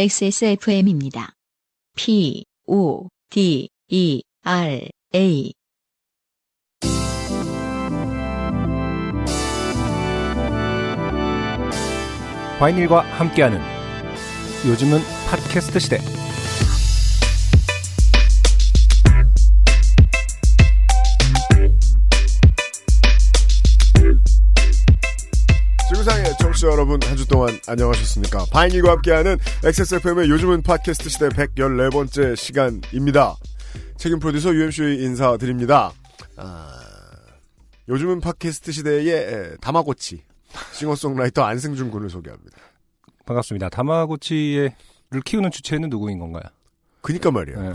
XSFM입니다. P, O, D, E, R, A. 바이닐과 함께하는 요즘은 팟캐스트 시대. 청취자 여러분 한 주 동안 안녕하셨습니까? 바인일과 함께하는 XSFM의 요즘은 팟캐스트 시대 114번째 시간입니다. 책임 프로듀서 UMC 인사드립니다. 아, 요즘은 팟캐스트 시대의 에, 다마고치 싱어송라이터 안승준 군을 소개합니다. 반갑습니다. 다마고치를 키우는 주체는 누구인 건가요? 그니까 말이에요. 네.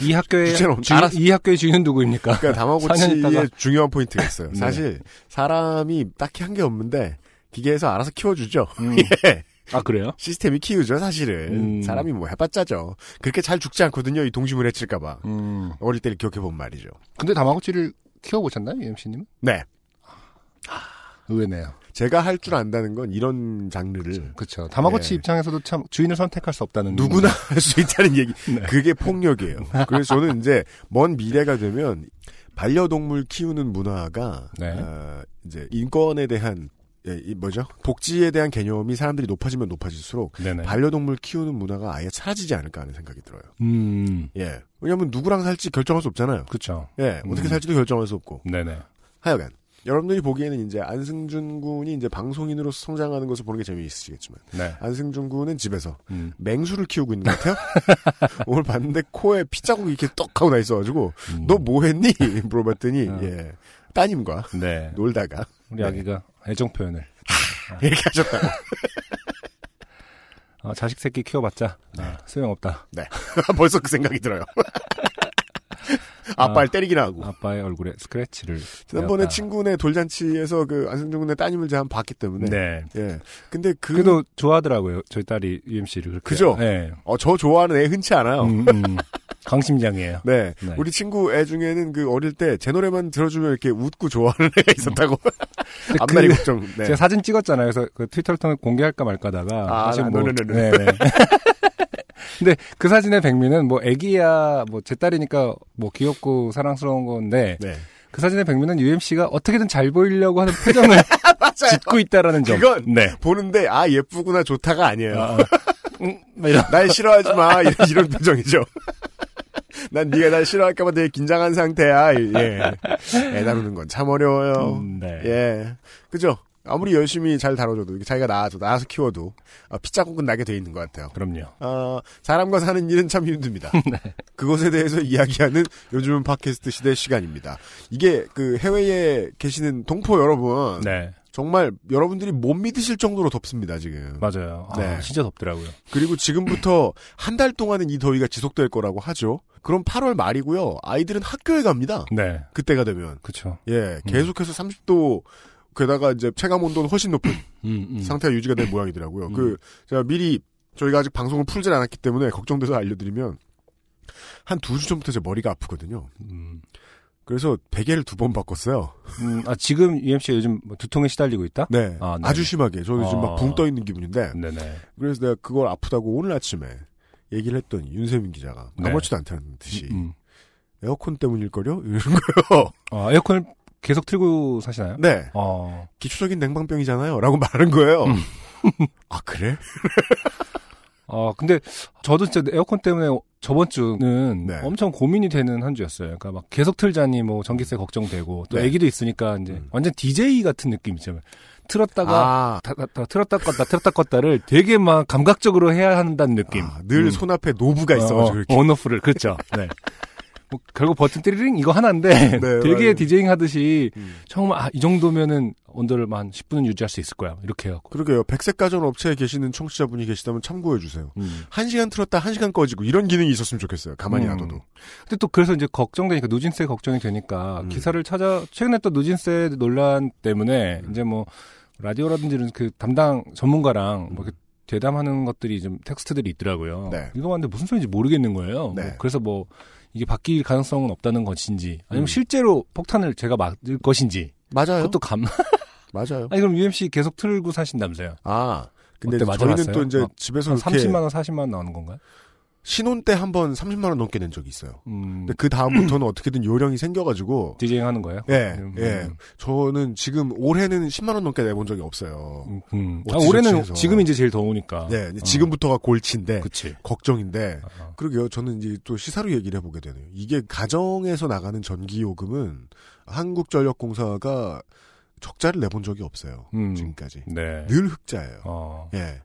이 학교의 주체는 주, 알아서- 이 학교의 주인은 누구입니까? 그러니까 4년 다마고치의 중요한 포인트가 있어요. 네. 사실 사람이 딱히 한 게 없는데 기계에서 알아서 키워주죠. 음. 예. 아 그래요? 시스템이 키우죠, 사실은. 음. 사람이 뭐 해봤자죠. 그렇게 잘 죽지 않거든요, 이 동심을 해칠까봐. 음. 어릴 때를 기억해본 말이죠. 근데 다마고치를 키워보셨나요, UMC님? 네. 의외네요. 제가 할 줄 안다는 건 이런 장르를 그렇죠. 다마고치 예. 입장에서도 참 주인을 선택할 수 없다는 누구나 할 수 있다는 얘기. 네. 그게 폭력이에요. 그래서 저는 이제 먼 미래가 되면 반려동물 키우는 문화가 네. 어, 이제 인권에 대한 예, 이 뭐죠? 복지에 대한 개념이 사람들이 높아지면 높아질수록 네네. 반려동물 키우는 문화가 아예 사라지지 않을까 하는 생각이 들어요. 음. 예. 왜냐하면 누구랑 살지 결정할 수 없잖아요. 그렇죠. 예. 어떻게 음. 살지도 결정할 수 없고. 네네. 하여간 여러분들이 보기에는 이제 안승준 군이 이제 방송인으로서 성장하는 것을 보는 게 재미있으시겠지만 네. 안승준 군은 집에서 음. 맹수를 키우고 있는 것 같아요. 오늘 봤는데 코에 피자국이 이렇게 떡 하고 나 있어가지고 음. 너 뭐 했니? 물어봤더니 어. 예 따님과 네. 놀다가 우리 네. 아기가 애정 표현을 이렇게 하셨다고. 아, 자식 새끼 키워봤자 네. 아, 소용없다. 벌써 그 생각이 들어요. 아빠를 때리기나 하고. 아빠의 얼굴에 스크래치를 지난번에. 친구네 돌잔치에서 그 안승준 군의 따님을 제가 한번 봤기 때문에. 네. 예. 근데 그, 그래도 좋아하더라고요. 저희 딸이 UMC를 그렇게. 그죠? 네. 어, 저 좋아하는 애 흔치 않아요. 음, 음. 강심장이에요. 네. 네. 우리 친구 애 중에는 그 어릴 때 제 노래만 들어주면 이렇게 웃고 좋아하는 애가 있었다고. 앞날이 그- 걱정. 네. 제가 사진 찍었잖아요. 그래서 그 트위터를 통해 공개할까 말까다가 아, 사실 나- 뭐 네네네. 네네. 근데 그 사진의 백미는 뭐 애기야 뭐 제 딸이니까 뭐 귀엽고 사랑스러운 건데 네. 그 사진의 백미는 UMC가 어떻게는 잘 보이려고 하는 표정을. 짓고 있다라는 점. 그건 네. 보는데 아 예쁘구나 좋다가 아니에요. 아, 음, 뭐. 날 싫어하지 마 이런, 이런 표정이죠. 난 네가 날 싫어할까봐 되게 긴장한 상태야. 예. 애 다루는 건 참 어려워요. 음, 네. 예. 그죠? 아무리 열심히 잘 다뤄줘도 자기가 낳아도 낳아서 키워도 아, 피자국은 나게 돼 있는 것 같아요. 그럼요. 어, 사람과 사는 일은 참 힘듭니다. 네. 그것에 대해서 이야기하는 요즘은 팟캐스트 시대 시간입니다. 이게 그 해외에 계시는 동포 여러분 네. 정말 여러분들이 못 믿으실 정도로 덥습니다 지금. 맞아요. 아, 네. 진짜 덥더라고요. 그리고 지금부터 한 달 동안은 이 더위가 지속될 거라고 하죠. 그럼 8월 말이고요. 아이들은 학교에 갑니다. 네. 그때가 되면 그쵸. 예 계속해서 30도 게다가 이제 체감 온도는 훨씬 높은 음, 음. 상태가 유지가 될 모양이더라고요. 음. 그 제가 미리 저희가 아직 방송을 풀질 않았기 때문에 걱정돼서 알려드리면 한 두 주 전부터 제 머리가 아프거든요. 음. 그래서 베개를 두 번 바꿨어요. 음, 아, 지금 UMC가 요즘 뭐 두통에 시달리고 있다? 네, 아, 네. 아 주 심하게 저는 지금 아. 막붕 떠 있는 기분인데 네네. 그래서 내가 그걸 아프다고 오늘 아침에 얘기를 했더니 윤세민 기자가 네. 아무렇지도 않다는 듯이 음. 에어컨 때문일걸요? 이러는 거예요. 아, 에어컨을 계속 틀고 사시나요? 네. 어. 기초적인 냉방병이잖아요. 라고 말하는 거예요. 음. 아, 그래? 아, 근데 저도 진짜 에어컨 때문에 저번 주는 네. 엄청 고민이 되는 한 주였어요. 그러니까 막 계속 틀자니 뭐 전기세 걱정되고 또 네. 애기도 있으니까 이제 음. 완전 DJ 같은 느낌이죠. 틀었다가 아, 다, 다, 다 틀었다 껐다 틀었다 껐다를 되게 막 감각적으로 해야 한다는 느낌. 아, 늘 음. 손 앞에 knob가 있어가지고 이렇게. 어, on-off를 그렇죠. 네. 뭐 결국 버튼 띠리링 이거 하나인데 네, 되게 맞아요. 디제잉 하듯이 음. 정말 아, 이 정도면은 온도를 한 10분은 유지할 수 있을 거야. 이렇게 해갖고. 그러게요. 백색 가전 업체에 계시는 청취자분이 계시다면 참고해 주세요. 음. 한 시간 틀었다 한 시간 꺼지고 이런 기능이 있었으면 좋겠어요. 가만히 음. 놔둬도. 근데 또 그래서 이제 걱정되니까 누진세 걱정이 되니까 음. 기사를 찾아 최근에 또 누진세 논란 때문에 음. 이제 뭐 라디오라든지 이런 그 담당 전문가랑 뭐 대담하는 것들이 좀 텍스트들이 있더라고요. 네. 이거 봤는데 무슨 소리인지 모르겠는 거예요. 네. 뭐 그래서 뭐 이게 바뀔 가능성은 없다는 것인지 아니면 음. 실제로 폭탄을 제가 맞을 것인지 맞아요. 그것도 감. 맞아요. 아니 그럼 UMC 계속 틀고 사신다면서요? 아, 근데 저희는? 또 이제 어, 집에서 한 이렇게 30만 원, 40만 원 나오는 건가요? 신혼 때 한 번 30만 원 넘게 낸 적이 있어요. 음, 근데 그 다음부터는 어떻게든 요령이 생겨가지고 디제잉 하는 거예요? 예, 음, 예. 음, 저는 지금 올해는 10만 원 넘게 내본 적이 없어요. 음, 음. 아, 올해는. 지금 이제 제일 더우니까. 네, 어, 지금부터가 골치인데 그치. 걱정인데 어, 그러게요. 저는 이제 또 시사로 얘기를 해보게 되네요. 이게 가정에서 나가는 전기 요금은 한국전력공사가 적자를 내본 적이 없어요. 음. 지금까지 네. 늘 흑자예요. 어, 예.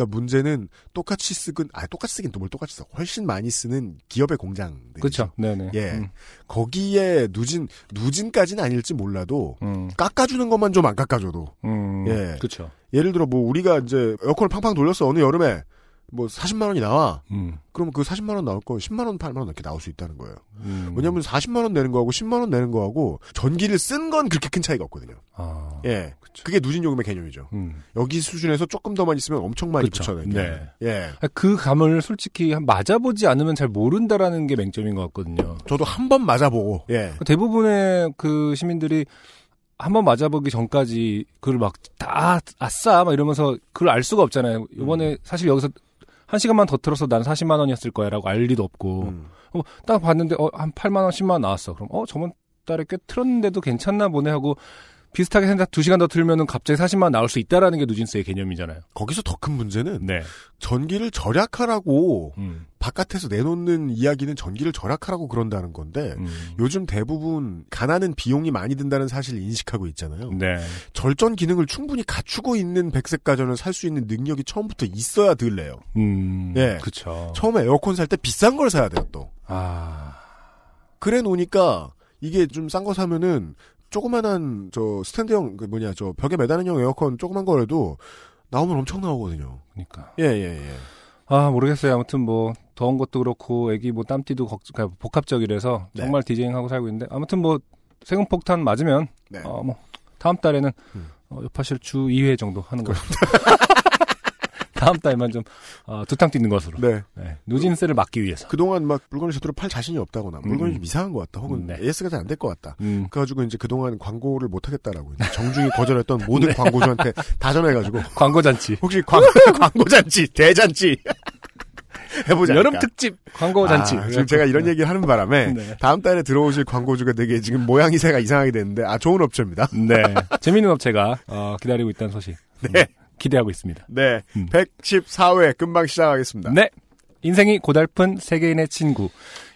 그러니까 문제는 똑같이 쓰긴 아 똑같이 쓰긴 또 뭘 똑같이 써 훨씬 많이 쓰는 기업의 공장들 그쵸. 네네. 예. 음, 거기에 누진 누진까지는 아닐지 몰라도 음, 깎아주는 것만 좀 안 깎아줘도 음, 예. 그쵸. 예를 들어 뭐 우리가 이제 에어컨을 팡팡 돌렸어 어느 여름에 뭐 40만 원이 나와 음, 그러면 그 40만 원 나올 거 10만 원 8만 원 이렇게 나올 수 있다는 거예요. 음. 왜냐하면 40만 원 내는 거하고 10만 원 내는 거하고 전기를 쓴 건 그렇게 큰 차이가 없거든요. 아, 예, 그게 누진 요금의 개념이죠. 음. 여기 수준에서 조금 더만 있으면 엄청 많이 그쵸. 붙여내게. 네. 예, 아, 그 감을 솔직히 한 맞아보지 않으면 잘 모른다라는 게 맹점인 것 같거든요. 저도 한 번 맞아보고 예, 대부분의 그 시민들이 한번 맞아보기 전까지 그걸 막 다 아싸 막 이러면서 그걸 알 수가 없잖아요. 이번에 사실 여기서 한 시간만 더 틀어서 난 40만 원이었을 거야라고 알 리도 없고 음. 어, 딱 봤는데 어, 한 8만 원, 10만 원 나왔어. 그럼 어 저번 달에 꽤 틀었는데도 괜찮나 보네 하고 비슷하게 생각 2시간 더 틀면은 갑자기 40만 원 나올 수 있다라는 게 누진스의 개념이잖아요. 거기서 더 큰 문제는 네. 전기를 절약하라고 음. 바깥에서 내놓는 이야기는 전기를 절약하라고 그런다는 건데 음. 요즘 대부분 가난은 비용이 많이 든다는 사실을 인식하고 있잖아요. 네. 절전 기능을 충분히 갖추고 있는 백색 가전을 살 수 있는 능력이 처음부터 있어야 들래요. 음. 예. 그쵸. 처음에 에어컨 살 때 비싼 걸 사야 돼요, 또. 아. 그래 놓으니까 이게 좀 싼 거 사면은 조그만한 저 스탠드형 그 뭐냐 저 벽에 매다는 형 에어컨 조그만 거라도 나오면 엄청 나오거든요. 그러니까. 예, 예, 예. 아 모르겠어요. 아무튼 뭐 더운 것도 그렇고 애기 뭐 땀띠도 걱- 그러니까 복합적이라서 네. 정말 디제잉하고 살고 있는데 아무튼 뭐 세금 폭탄 맞으면 네. 어뭐 다음 달에는 음. 어, 요파실 주 2회 정도 하는 거죠. 다음 달만 좀 어, 두탕 뛰는 것으로 네. 네. 누진세를 막기 위해서. 그동안 막 물건을 제대로 팔 자신이 없다거나 물건이 음. 좀 이상한 것 같다 혹은 네. AS가 잘 안 될 것 같다. 음. 그래가지고 이제 그동안 광고를 못 하겠다라고 정중히 거절했던 모든 광고주한테 다 전화해가지고 광고 잔치. 혹시 광, 광고 잔치 대잔치 해보자. 여름 특집 광고 잔치. 아, 지금 제가 이런 얘기를 하는 바람에 네. 다음 달에 들어오실 광고주가 되게 지금 모양이새가 이상하게 됐는데 아 좋은 업체입니다. 네. 재밌는 업체가 어, 기다리고 있다는 소식. 네. 음, 기대하고 있습니다. 네, 음. 114회 금방 시작하겠습니다. 네. 인생이 고달픈 세계인의 친구.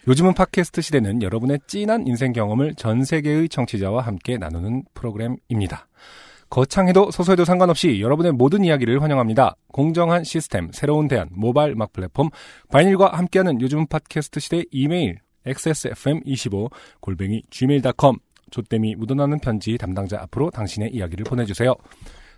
요즘은 팟캐스트 시대는 여러분의 찐한 인생 경험을 전 세계의 청취자와 함께 나누는 프로그램입니다. 거창해도 소소해도 상관없이 여러분의 모든 이야기를 환영합니다. 공정한 시스템, 새로운 대안, 모바일 음악 플랫폼, 바이닐과 함께하는 요즘은 팟캐스트 시대 이메일, xsfm25 골뱅이 gmail.com 조땜이 묻어나는 편지 담당자 앞으로 당신의 이야기를 보내주세요.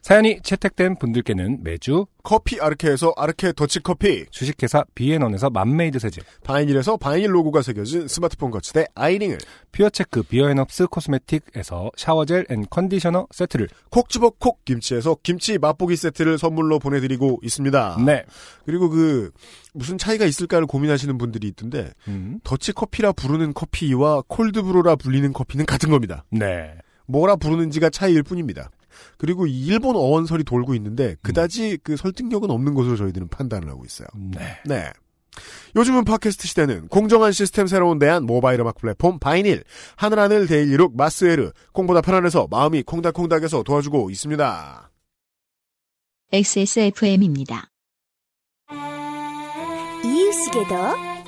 사연이 채택된 분들께는 매주 커피 아르케에서 아르케 더치 커피, 주식회사 비앤원에서 맘메이드 세제, 바이닐에서 바이닐 로고가 새겨진 스마트폰 거치대 아이링을, 퓨어체크 비어앤업스 코스메틱에서 샤워젤 and 컨디셔너 세트를 콕 집어 콕 김치에서 김치 맛보기 세트를 선물로 보내드리고 있습니다. 네. 그리고 그 무슨 차이가 있을까를 고민하시는 분들이 있던데 음. 더치 커피라 부르는 커피와 콜드브루라 불리는 커피는 같은 겁니다. 네. 뭐라 부르는지가 차이일 뿐입니다. 그리고 일본 어원설이 돌고 있는데 그다지 그 설득력은 없는 것으로 저희들은 판단을 하고 있어요. 네. 네. 요즘은 팟캐스트 시대는 공정한 시스템 새로운 대안 모바일 음악 플랫폼 바이닐 하늘하늘 데일리룩 마스에르 콩보다 편안해서 마음이 콩닥콩닥해서 도와주고 있습니다. XSFM입니다. 이유식에도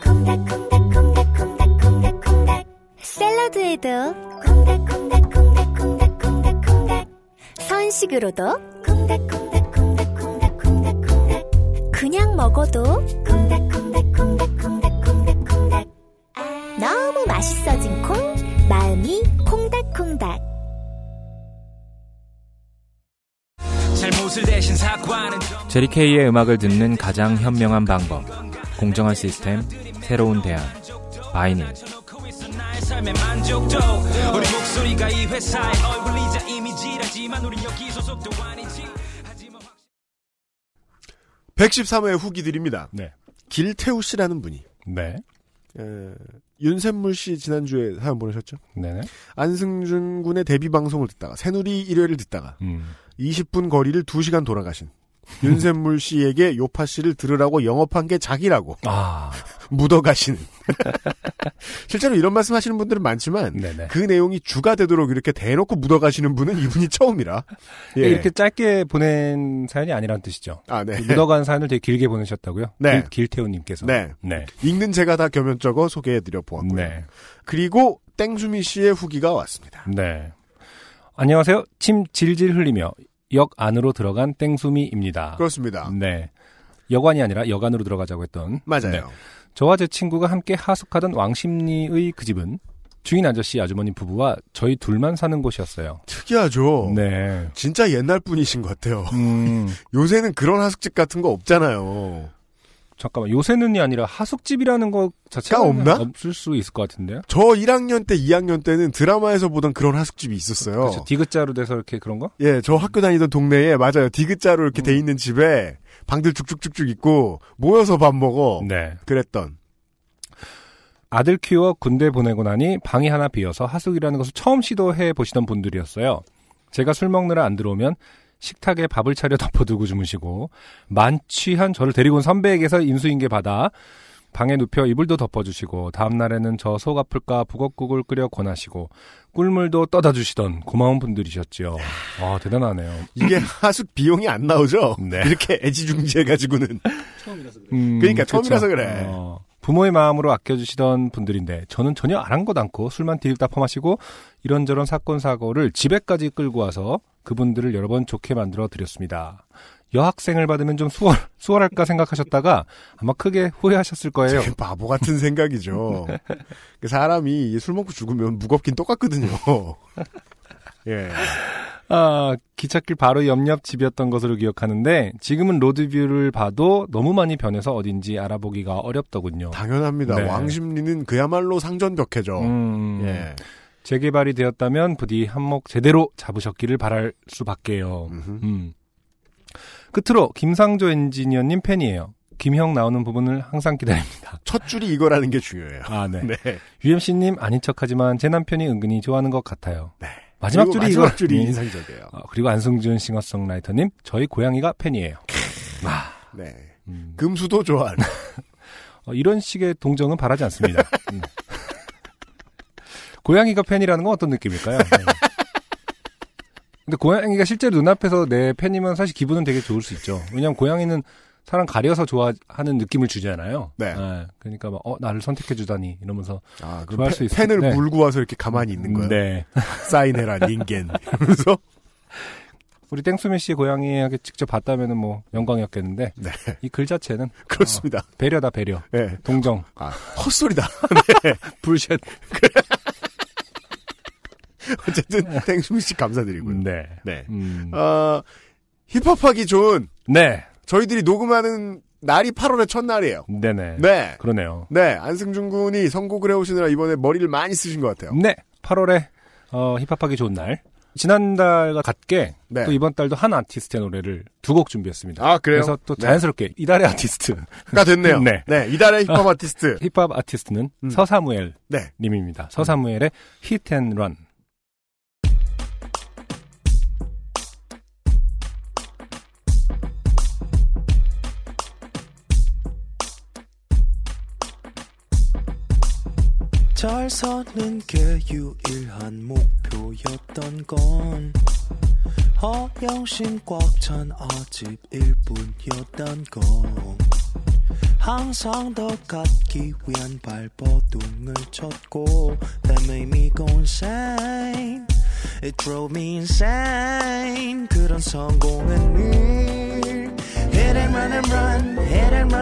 콩닥콩닥콩닥콩닥콩닥콩닥 샐러드에도 콩닥콩닥콩닥콩닥콩닥콩닥 선식으로도 콩닥콩닥콩닥콩닥콩닥콩닥 그냥 먹어도 콩닥콩닥콩닥콩닥콩닥 너무 맛있어진 콩 마음이 콩닥콩닥 잘못을 대신 사과하는 점 제리케이의 음악을 듣는 가장 현명한 방법. 공정한 시스템, 새로운 대안. 바이닐. 목소리가 이 회사의 얼굴이자 이미지라지만 우린 여기 소속도 아니지 하지만 확- 113회 후기 드립니다. 네. 길태우 씨라는 분이 네. 에, 윤샘물 씨 지난주에 사연 보내셨죠? 네네. 안승준 군의 데뷔 방송을 듣다가 새누리 1회를 듣다가 음. 20분 거리를 2시간 돌아가신 윤샘물 씨에게 요파 씨를 들으라고 영업한 게 자기라고 아, 묻어가시는. 실제로 이런 말씀 하시는 분들은 많지만 네네. 그 내용이 주가 되도록 이렇게 대놓고 묻어가시는 분은 이분이 처음이라. 예. 이렇게 짧게 보낸 사연이 아니라는 뜻이죠. 아, 네. 묻어간 사연을 되게 길게 보내셨다고요? 네. 길, 길태우님께서. 네. 네. 읽는 제가 다 겸연쩍어 소개해드려 보았고요. 네. 그리고 땡수미 씨의 후기가 왔습니다. 네. 안녕하세요. 침 질질 흘리며 역 안으로 들어간 땡수미입니다. 그렇습니다. 네. 여관이 아니라 여관으로 들어가자고 했던. 맞아요. 네. 저와 제 친구가 함께 하숙하던 왕십리의 그 집은 주인 아저씨 아주머니 부부와 저희 둘만 사는 곳이었어요. 특이하죠. 네. 진짜 옛날 분이신 것 같아요. 음, 요새는 그런 하숙집 같은 거 없잖아요. 잠깐만. 요새는이 아니라 하숙집이라는 것 자체가 가 없나? 없을 수 있을 것 같은데요. 저 1학년 때, 2학년 때는 드라마에서 보던 그런 하숙집이 있었어요. 그렇죠. 디귿자로 돼서 이렇게 그런 거? 예, 저 학교 다니던 동네에 맞아요. 디귿자로 이렇게 음. 돼 있는 집에 방들 쭉쭉쭉쭉 있고 모여서 밥 먹어. 네. 그랬던. 아들 키워 군대 보내고 나니 방이 하나 비어서 하숙이라는 것을 처음 시도해 보시던 분들이었어요. 제가 술 먹느라 안 들어오면 식탁에 밥을 차려 덮어두고 주무시고 만취한 저를 데리고 온 선배에게서 인수인계 받아 방에 눕혀 이불도 덮어주시고 다음날에는 저 속 아플까 북엇국을 끓여 권하시고 꿀물도 떠다 주시던 고마운 분들이셨지요. 아 대단하네요. 이게 하숙 비용이 안 나오죠? 네. 이렇게 애지중지해가지고는. 음, 그러니까 그쵸. 처음이라서 그래. 어, 부모의 마음으로 아껴주시던 분들인데 저는 전혀 아랑곳 않고 술만 디립다 퍼마시고 이런저런 사건 사고를 집에까지 끌고 와서 그분들을 여러 번 좋게 만들어 드렸습니다. 여학생을 받으면 좀 수월 수월할까 생각하셨다가 아마 크게 후회하셨을 거예요. 바보 같은 생각이죠. 그 사람이 술 먹고 죽으면 무겁긴 똑같거든요. 예. 아, 기찻길 바로 옆옆 집이었던 것으로 기억하는데 지금은 로드뷰를 봐도 너무 많이 변해서 어딘지 알아보기가 어렵더군요. 당연합니다. 네. 왕십리는 그야말로 상전벽해죠. 음, 예. 재개발이 되었다면 부디 한몫 제대로 잡으셨기를 바랄 수밖에요. 음흠. 음. 끝으로 김상조 엔지니어님 팬이에요. 김형 나오는 부분을 항상 기다립니다. 첫 줄이 이거라는 게 중요해요. 아, 네. 네. UMC님 아닌 척하지만 제 남편이 은근히 좋아하는 것 같아요. 마지막 줄이 마지막 이거. 줄이 네. 인상적이에요. 어, 그리고 안승준 싱어송라이터님 저희 고양이가 팬이에요. 네. 음, 금수도 좋아하는. 어, 이런 식의 동정은 바라지 않습니다. 음. 고양이가 팬이라는 건 어떤 느낌일까요? 네. 근데 고양이가 실제로 눈앞에서 내 팬이면 사실 기분은 되게 좋을 수 있죠. 왜냐하면 고양이는 사람 가려서 좋아하는 느낌을 주잖아요. 네. 그러니까 막, 어, 나를 선택해 주다니 이러면서 아, 좋아할 펜- 수 있을 펜을 네. 물고 와서 이렇게 가만히 있는 거예요. 네. 사인해라, 닌겐. 이러면서. 우리 땡수미 씨 고양이에게 직접 봤다면 뭐 영광이었겠는데 네. 이 글 자체는 그렇습니다. 배려다 배려. 네. 동정. 아, 헛소리다. 불쉣. 어쨌든, 땡수미 씨 감사드리고요. 네. 네. 음. 어, 힙합하기 좋은 네. 저희들이 녹음하는 날이 8월의 첫날이에요. 네네. 네. 그러네요. 네. 안승준 군이 선곡을 해오시느라 이번에 머리를 많이 쓰신 것 같아요. 네. 8월에 어, 힙합하기 좋은 날. 지난달과 같게 네. 또 이번 달도 한 아티스트의 노래를 두 곡 준비했습니다. 아, 그래요? 그래서 또 네. 자연스럽게 이달의 아티스트, 가 됐네요. 네. 이달의 힙합 아티스트. 힙합 아티스트는 음. 서사무엘 네. 님입니다. 서사무엘의 Hit and Run. 잘 사는 게 유일한 목표였던 건 허영심 꽉 찬 아집일 뿐이었던 건 항상 더 갖기 위한 발버둥을 쳤고 That made me go insane It drove me insane 그런 성공은 늘 Hit and run and run Hit and run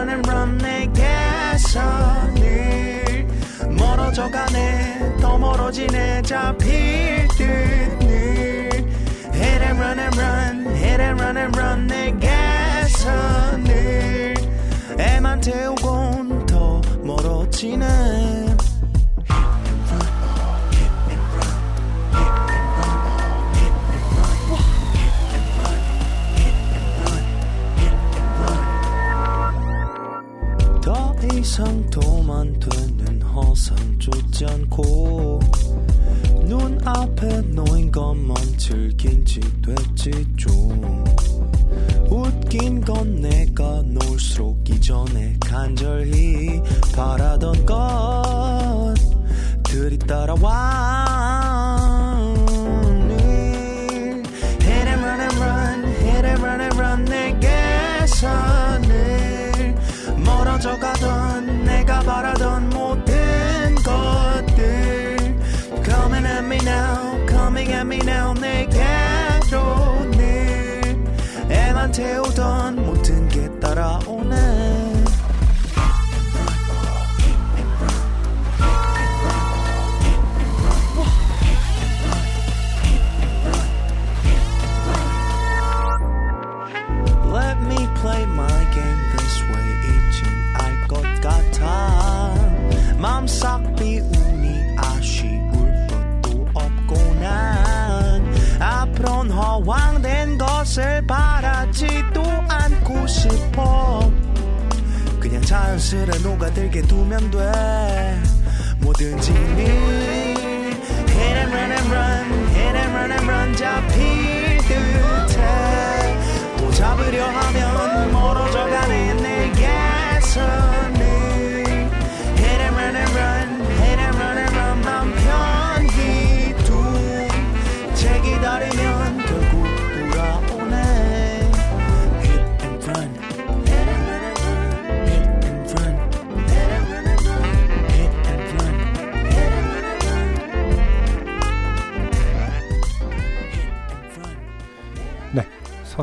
더 멀어지네 잡힐 듯늘 Hit and run and run Hit and run and run 내게서 늘 애만 태우곤 더 멀어지네 녹아들게 두면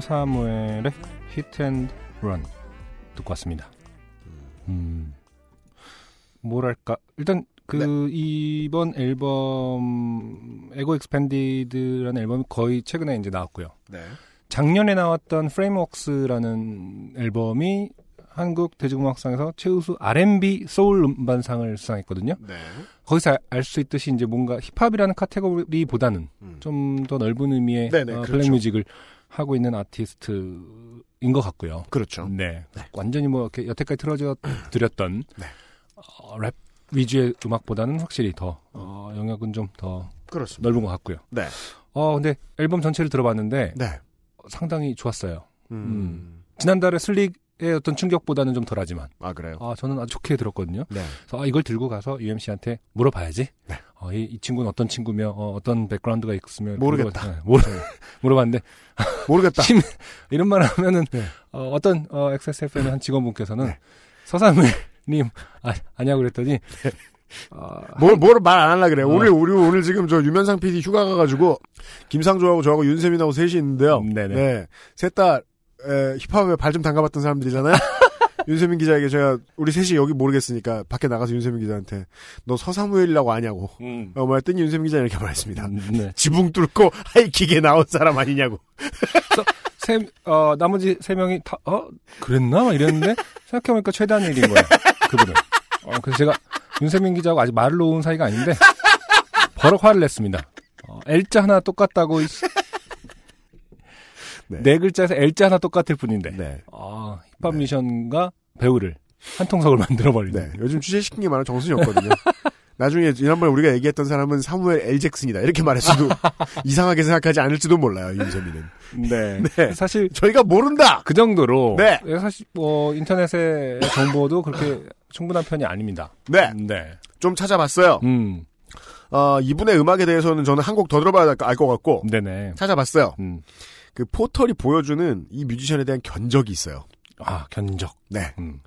사무엘의 Hit and Run 듣고 왔습니다. 음. 뭐랄까. 일단 그 이번 앨범 Ego Expanded라는 앨범이 거의 최근에 이제 나왔고요. 네. 작년에 나왔던 Frameworks라는 앨범이 한국 대중음악상에서 최우수 R&B 소울 음반상을 수상했거든요. 네. 거기서 알 수 있듯이 이제 뭔가 힙합이라는 카테고리보다는 음. 좀더 넓은 의미의 네네, 어, 그렇죠. black music을 하고 있는 아티스트인 것 같고요. 그렇죠. 네. 완전히 뭐 이렇게 여태까지 틀어져 드렸던 네. 어, 랩 위주의 음악보다는 확실히 더 어, 영역은 좀 더. 넓은 것 같고요. 네. 어 근데 앨범 전체를 들어봤는데 네. 상당히 좋았어요. 음. 지난달에 슬릭의 어떤 충격보다는 좀 덜하지만 아 그래요. 아 저는 아주 좋게 들었거든요. 네. 그래서 아, 이걸 들고 가서 UMC한테 물어봐야지. 네. 어, 이, 이 친구는 어떤 친구며 어, 떤 background가 있으며 이렇게 모르겠다. 네, 모르, 물어봤는데 모르겠다. 심- 이런 말 하면은 네. 어, 떤 어, XSFM 한 직원분께서는 네. 서사무엘님 아, 아냐고 그랬더니 어, 뭘, 뭘 말 안 하려 그래. 어. 오늘, 우리, 오늘 지금 저 유면상 PD 휴가 가가지고, 김상조하고 저하고 윤세민하고 셋이 있는데요. 네네. 네. 셋 다, 에, 힙합에 발 좀 담가봤던 사람들이잖아요. 윤세민 기자에게 제가, 우리 셋이 여기 모르겠으니까, 밖에 나가서 윤세민 기자한테, 너 서사무엘이라고 아냐고. 음, 어, 말했더니 윤세민 기자 이렇게 말했습니다. 네. 지붕 뚫고 하이킥에 나온 사람 아니냐고. 세, 어, 나머지 세 명이 다, 어, 그랬나? 막 이랬는데, 생각해보니까 최대한 일인 거예요. 그분은. 어, 그래서 제가 윤세민 기자하고 아직 말을 놓은 사이가 아닌데, 버럭 화를 냈습니다. 어, L자 하나 똑같다고. 네. 네. 글자에서 L자 하나 똑같을 뿐인데, 네. 아, 힙합 미션과 배우를 한 통속을 만들어버리는. 네. 요즘 취재시킨 게 많은 정순이었거든요. 나중에 지난번에 우리가 얘기했던 사람은 사무엘 L 잭슨이다. 이렇게 말했어도 이상하게 생각하지 않을지도 몰라요, 윤세민은. 네. 네. 사실, 저희가 모른다! 그 정도로, 네. 사실, 뭐, 인터넷의 정보도 그렇게 충분한 편이 아닙니다. 네. 네. 좀 찾아봤어요. 음, 어, 이분의 음악에 대해서는 저는 한 곡 더 들어봐야 알 것 같고, 네네. 찾아봤어요. 음. 그 포털이 보여주는 이 뮤지션에 대한 견적이 있어요. 아, 견적. 네. 음.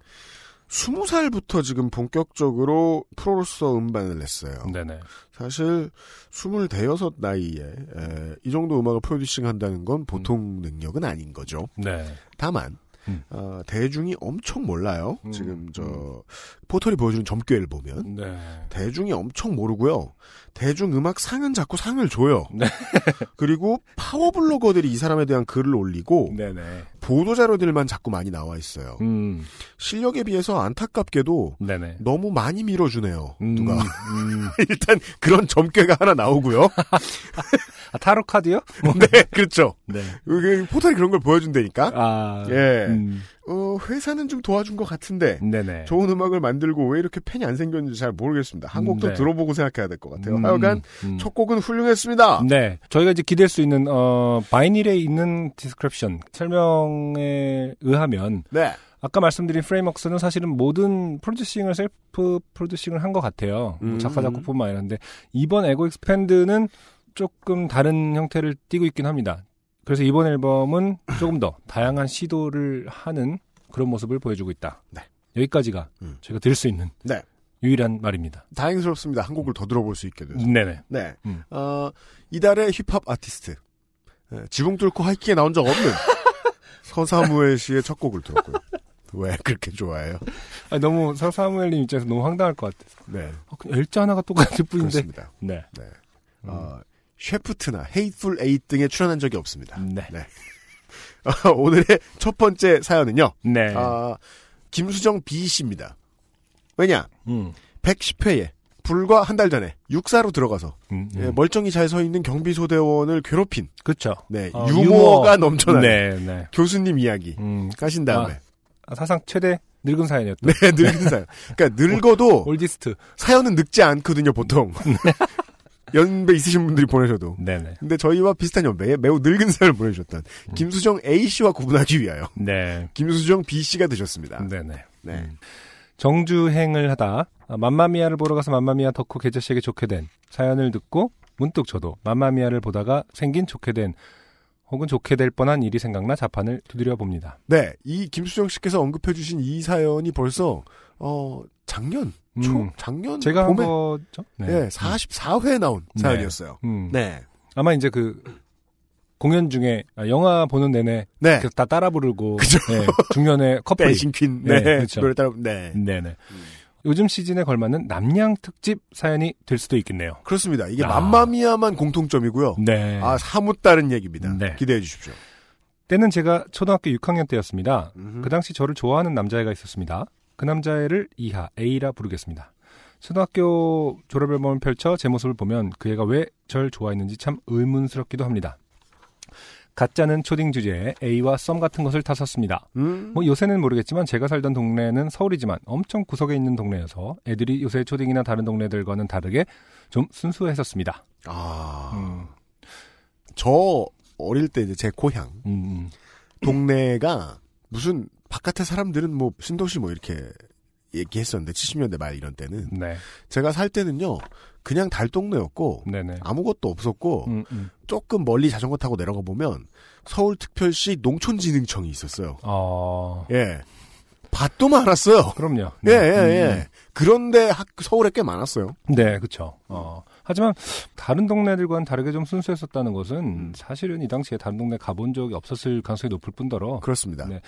20살부터 지금 본격적으로 프로로서 음반을 냈어요. 네네. 사실 26 나이에 에, 이 정도 음악을 producing 한다는 건 보통 능력은 아닌 거죠. 네. 다만 음. 어, 대중이 엄청 몰라요. 음, 지금 저 음. 포털이 보여주는 점괘를 보면 네. 대중이 엄청 모르고요. 대중 음악 상은 자꾸 상을 줘요. 네. 그리고 파워 블로거들이 이 사람에 대한 글을 올리고 네네. 보도 자료들만 자꾸 많이 나와 있어요. 음. 실력에 비해서 안타깝게도 네네. 너무 많이 밀어주네요. 음, 누가 음. 일단 그런 점괘가 하나 나오고요. 아, 타로 카드요? 네, 그렇죠. 네. 그 포털이 그런 걸 보여준다니까. 아, 예. 음, 어, 회사는 좀 도와준 것 같은데 네네. 좋은 음악을 만들고 왜 이렇게 팬이 안 생겼는지 잘 모르겠습니다. 한 곡도 네. 들어보고 생각해야 될 것 같아요. 음, 하여간 음. 첫 곡은 훌륭했습니다. 네. 저희가 이제 기댈 수 있는, 어, 바이닐에 있는 description, 설명에 의하면, 네. 아까 말씀드린 Frameworks는 사실은 모든 producing을 self producing을 한 것 같아요. 뭐 음. 작사, 작곡뿐만 아니라. 근데 이번 Ego Expand는 조금 다른 형태를 띠고 있긴 합니다. 그래서 이번 앨범은 조금 더 다양한 시도를 하는 그런 모습을 보여주고 있다. 네. 여기까지가 음. 저희가 들을 수 있는 네. 유일한 말입니다. 다행스럽습니다. 한 곡을 더 들어볼 수 있게 돼서. 네네. 네. 음. 어, 이달의 힙합 아티스트. 예, 지붕 뚫고 하이킹에 나온 적 없는 서사무엘 씨의 첫 곡을 들었고요. 왜 그렇게 좋아해요? 아니, 너무 서사무엘님 입장에서 너무 황당할 것 같아서. 네. 어, 그냥 L자 하나가 똑같을 뿐인데. 그렇습니다. 네. 네. 음. 어, Shaft나 Hateful Eight 등에 출연한 적이 없습니다. 네. 네. 어, 오늘의 첫 번째 사연은요. 네. 아, 김수정 B 씨입니다. 왜냐? 음. 110회에 불과 한 달 전에 육사로 들어가서 음, 음. 예, 멀쩡히 잘 서 있는 경비소대원을 괴롭힌 그쵸. 네, 어, 유머가 유머. 넘쳐나는 네, 네. 교수님 이야기 음, 까신 다음에 아, 사상 최대 늙은 사연이었다. 네 늙은 사연. 그러니까 늙어도 올디스트. 사연은 늙지 않거든요 보통 연배 있으신 분들이 보내셔도. 네네. 근데 저희와 비슷한 연배에 매우 늙은 사연을 보내주셨던 음. 김수정 A 씨와 구분하기 위하여 네. 김수정 B 씨가 되셨습니다. 네네. 네. 음. 정주행을 하다 아, 맘마미아를 보러 가서 맘마미아 덕후 계좌 씨에게 좋게 된 사연을 듣고 문득 저도 맘마미아를 보다가 생긴 좋게 된 혹은 좋게 될 뻔한 일이 생각나 자판을 두드려 봅니다. 네, 이 김수정 씨께서 언급해 주신 이 사연이 벌써 어 작년 초 음. 작년 제가 한 봄에 거죠? 예 44회에 나온 네. 사연이었어요. 음. 네, 아마 이제 그 공연 중에 아, 영화 보는 내내 네, 다 따라 부르고 네, 중년에 커플 댄싱 퀸, 네, 네, 그렇죠. 노래 따라, 네, 네네. 요즘 시즌에 걸맞는 남양 특집 사연이 될 수도 있겠네요. 그렇습니다. 이게 아. 맘마미아만 공통점이고요. 네. 아 사뭇 다른 얘기입니다. 네. 기대해 주십시오. 때는 제가 초등학교 6학년 때였습니다. 음흠. 그 당시 저를 좋아하는 남자애가 있었습니다. 그 남자애를 이하 A라 부르겠습니다. 초등학교 졸업 앨범을 펼쳐 제 모습을 보면 그 애가 왜 절 좋아했는지 참 의문스럽기도 합니다. 가짜는 초딩 주제에 A와 썸 같은 것을 다 썼습니다. 음, 뭐 요새는 모르겠지만 제가 살던 동네는 서울이지만 엄청 구석에 있는 동네여서 애들이 요새 초딩이나 다른 동네들과는 다르게 좀 순수했었습니다. 아, 음, 저 어릴 때 이제 제 고향 음, 동네가 무슨 바깥에 사람들은 뭐 신도시 뭐 이렇게 얘기했었는데 70년대 말 이런 때는 네, 제가 살 때는요 그냥 달 동네였고 네네. 아무것도 없었고 음, 음. 조금 멀리 자전거 타고 내려가 보면 서울특별시 농촌진흥청이 있었어요. 어, 예, 밭도 많았어요. 그럼요. 예, 네. 예, 예. 그런데 학, 서울에 꽤 많았어요. 네, 그쵸. 어. 하지만 다른 동네들과는 다르게 좀 순수했었다는 것은 음. 사실은 이 당시에 다른 동네 가본 적이 없었을 가능성이 높을 뿐더러 그렇습니다. 네.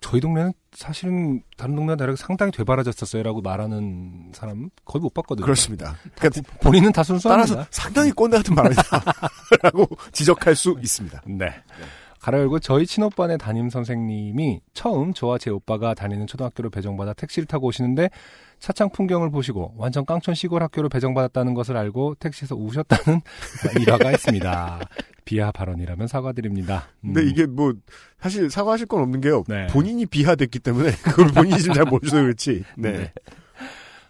저희 동네는 사실은 다른 동네와 다르게 상당히 되바라졌었어요라고 말하는 사람 거의 못 봤거든요. 그렇습니다. 그러니까 본인은 다 순수합니다. 따라서 상당히 꼰대 같은 말이다라고 지적할 수 있습니다. 네. 가로 열고 저희 친오빠네 담임 선생님이 처음 저와 제 오빠가 다니는 초등학교로 배정받아 택시를 타고 오시는데 차창 풍경을 보시고 완전 깡촌 시골 학교로 배정받았다는 것을 알고 택시에서 우셨다는 일화가 있습니다. 비하 발언이라면 사과드립니다. 음. 근데 이게 뭐 사실 사과하실 건 없는 게요. 네. 본인이 비하됐기 때문에 그걸 본인이 지금 잘 모르셔서 그렇지. 네. 네.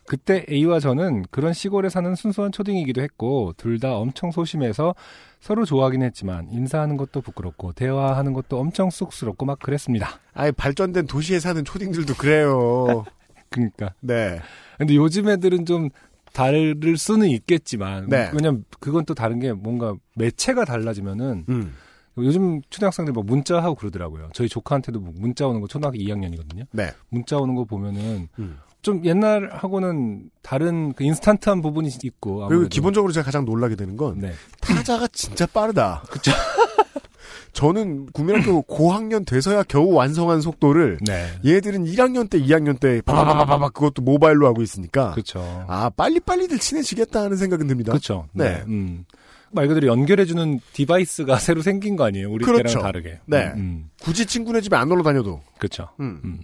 그때 A와 저는 그런 시골에 사는 순수한 초딩이기도 했고 둘 다 엄청 소심해서 서로 좋아하긴 했지만 인사하는 것도 부끄럽고 대화하는 것도 엄청 쑥스럽고 막 그랬습니다. 아예 발전된 도시에 사는 초딩들도 그래요. 그러니까 네. 근데 요즘 애들은 좀 다를 수는 있겠지만 네. 왜냐면 그건 또 다른 게 뭔가 매체가 달라지면은 음. 요즘 초등학생들 막 문자하고 그러더라고요. 저희 조카한테도 뭐 문자 오는 거 초등학교 2학년이거든요. 네. 문자 오는 거 보면은 음. 좀 옛날하고는 다른 그 인스턴트한 부분이 있고 그리고 아무래도. 기본적으로 제가 가장 놀라게 되는 건 네. 타자가 진짜 빠르다. 그죠 저는 국민학교 고학년 돼서야 겨우 완성한 속도를 네. 얘들은 1학년 때, 2학년 때 바바바바바 그것도 모바일로 하고 있으니까 그렇죠. 아 빨리 빨리들 친해지겠다 하는 생각은 듭니다. 그렇죠. 네. 네. 음. 말 그대로 연결해주는 device가 새로 생긴 거 아니에요? 우리 그렇죠. 때랑 다르게. 네. 음, 음. 굳이 친구네 집에 안 놀러 다녀도 그렇죠. 음. 음.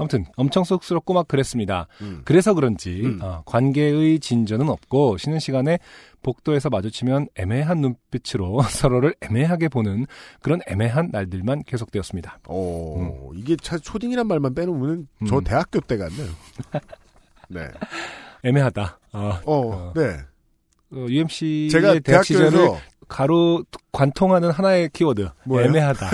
아무튼 엄청 쑥스럽고 막 그랬습니다. 음. 그래서 그런지 음. 어, 관계의 진전은 없고 쉬는 시간에 복도에서 마주치면 애매한 눈빛으로 서로를 애매하게 보는 그런 애매한 날들만 계속되었습니다. 어, 이게 차 초딩이란 말만 빼놓으면 저 음. 대학교 때 같네요. 네. 애매하다. 어, 어, 어. 네. 어, UMC의 제가 대학 시절을 가로 관통하는 하나의 키워드 뭐예요? 애매하다.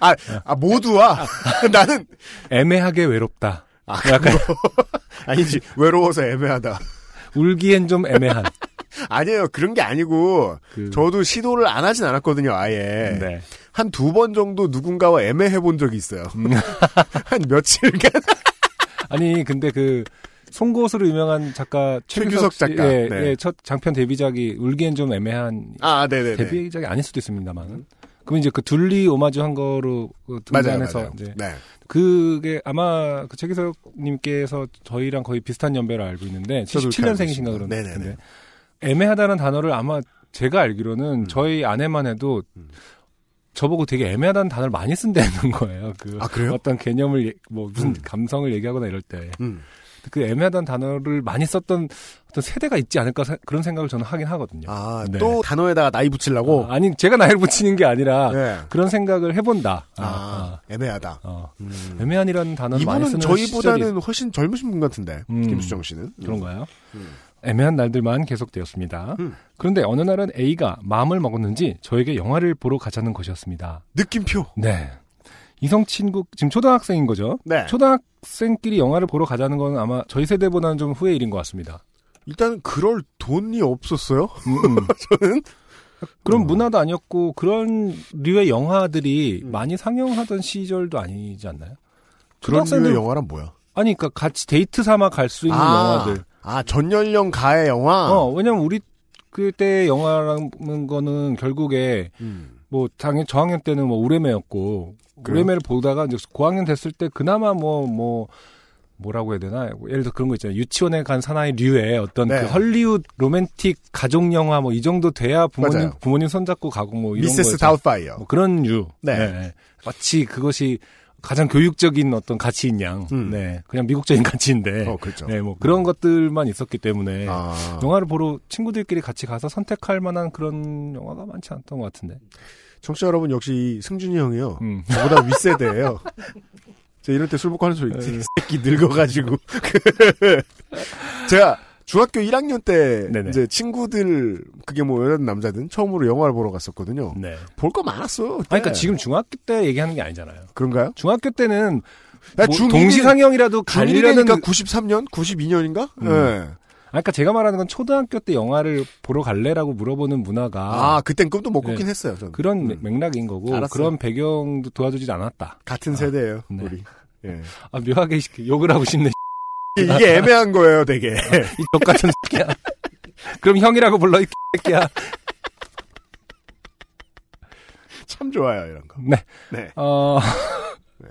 아 모두와 나는 애매하게 외롭다. 아, 약간 아니지 외로워서 애매하다. 울기엔 좀 애매한. 아니에요 그런 게 아니고 그, 저도 시도를 안 하진 않았거든요 아예 네. 한두 번 정도 누군가와 애매해 본 적이 있어요. 음. 한 며칠간 아니 근데 그 송곳으로 유명한 작가 최규석 씨- 작가. 예, 네. 예, 첫 장편 데뷔작이 울기엔 좀 애매한 아 네네네 데뷔작이 아닐 수도 있습니다만. 그럼 이제 그 둘리 오마주 한 거로 그 맞아요 등단해서 맞아요. 이제 네. 그게 아마 그 최기석 님께서 저희랑 거의 비슷한 연배로 알고 있는데 저도 77년생이신가 알고 있습니다. 그런데 네네네. 애매하다는 단어를 아마 제가 알기로는 음. 저희 아내만 해도 음. 저보고 되게 애매하다는 단어를 많이 쓴다는 거예요. 그아 그래요? 어떤 개념을 얘- 뭐 무슨 음. 감성을 얘기하거나 이럴 때. 음. 그 애매하다는 단어를 많이 썼던 어떤 세대가 있지 않을까 사- 그런 생각을 저는 하긴 하거든요. 아 네. 또 단어에다가 나이 붙이려고. 아, 니 제가 나이를 붙이는 게 아니라 네. 그런 생각을 해본다. 아, 아, 애매하다. 아, 어. 음. 애매한이라는 단어를 많이 쓰는 시절이 저희보다는 훨씬 젊으신 분 같은데 음. 김수정 씨는 그런가요? 음. 애매한 날들만 계속되었습니다. 음. 그런데 어느 날은 A가 마음을 먹었는지 저에게 영화를 보러 가자는 것이었습니다. 느낌표. 네. 이성 친구 지금 초등학생인 거죠? 네. 초등학생끼리 영화를 보러 가자는 건 아마 저희 세대보다는 좀 후의 일인 것 같습니다. 일단 그럴 돈이 없었어요. 음, 음. 저는 그런 어. 문화도 아니었고 그런 류의 영화들이 음. 많이 상영하던 시절도 아니지 않나요? 그런 류의 영화란 뭐야? 아니 그러니까 같이 데이트 삼아 갈 수 있는 영화들. 아, 전연령 가의 영화? 어, 왜냐면 우리 그때 영화라는 거는 결국에 음. 뭐 당연 저학년 때는 뭐 우레메였고? 우레메를 보다가 이제 고학년 됐을 때 그나마 뭐뭐 뭐라고 해야 되나 뭐 예를 들어 그런 거 있잖아요 유치원에 간 사나이 류의 어떤 네. 그 헐리우드 로맨틱 가족 영화 뭐 이 정도 돼야 부모님 맞아요. 부모님 손잡고 가고 뭐 이런 미세스 거 다우파이어. 뭐 그런 류 네. 네. 마치 그것이 가장 교육적인 어떤 가치인 양 음. 네 그냥 미국적인 가치인데 어, 그렇죠. 네 뭐 그런 것들만 있었기 때문에 아. 영화를 보러 친구들끼리 같이 가서 선택할 만한 그런 영화가 많지 않던 것 같은데. 청취자 여러분 역시 승준이 형이요. 음. 저보다 윗세대예요. 제가 이럴 때 술 먹고 하는 소리. 네. 이 새끼 늙어가지고. 제가 중학교 1학년 때 네네. 이제 친구들 그게 뭐 여자든 남자든 처음으로 영화를 보러 갔었거든요. 네. 볼 거 많았어. 아니, 그러니까 지금 중학교 때 얘기하는 게 아니잖아요. 그런가요? 중학교 때는 야, 뭐 중일이- 동시상영이라도 중일이니까 그- 93년, 92년인가? 음. 네. 그러니까 제가 말하는 건 초등학교 때 영화를 보러 갈래라고 물어보는 문화가 아, 그땐 꿈도 못 꿨긴 네. 했어요. 저는. 그런 음. 맥- 맥락인 거고 알았어요. 그런 배경도 도와주지 않았다. 같은 세대예요, 네. 우리. 예. 아, 묘하게 욕을 하고 싶네. 이게 애매한 거예요, 되게. 이 똑같은 새끼야. 그럼 형이라고 불러 이 새끼야. 참 좋아요, 이런 거. 네. 네. 어. 네.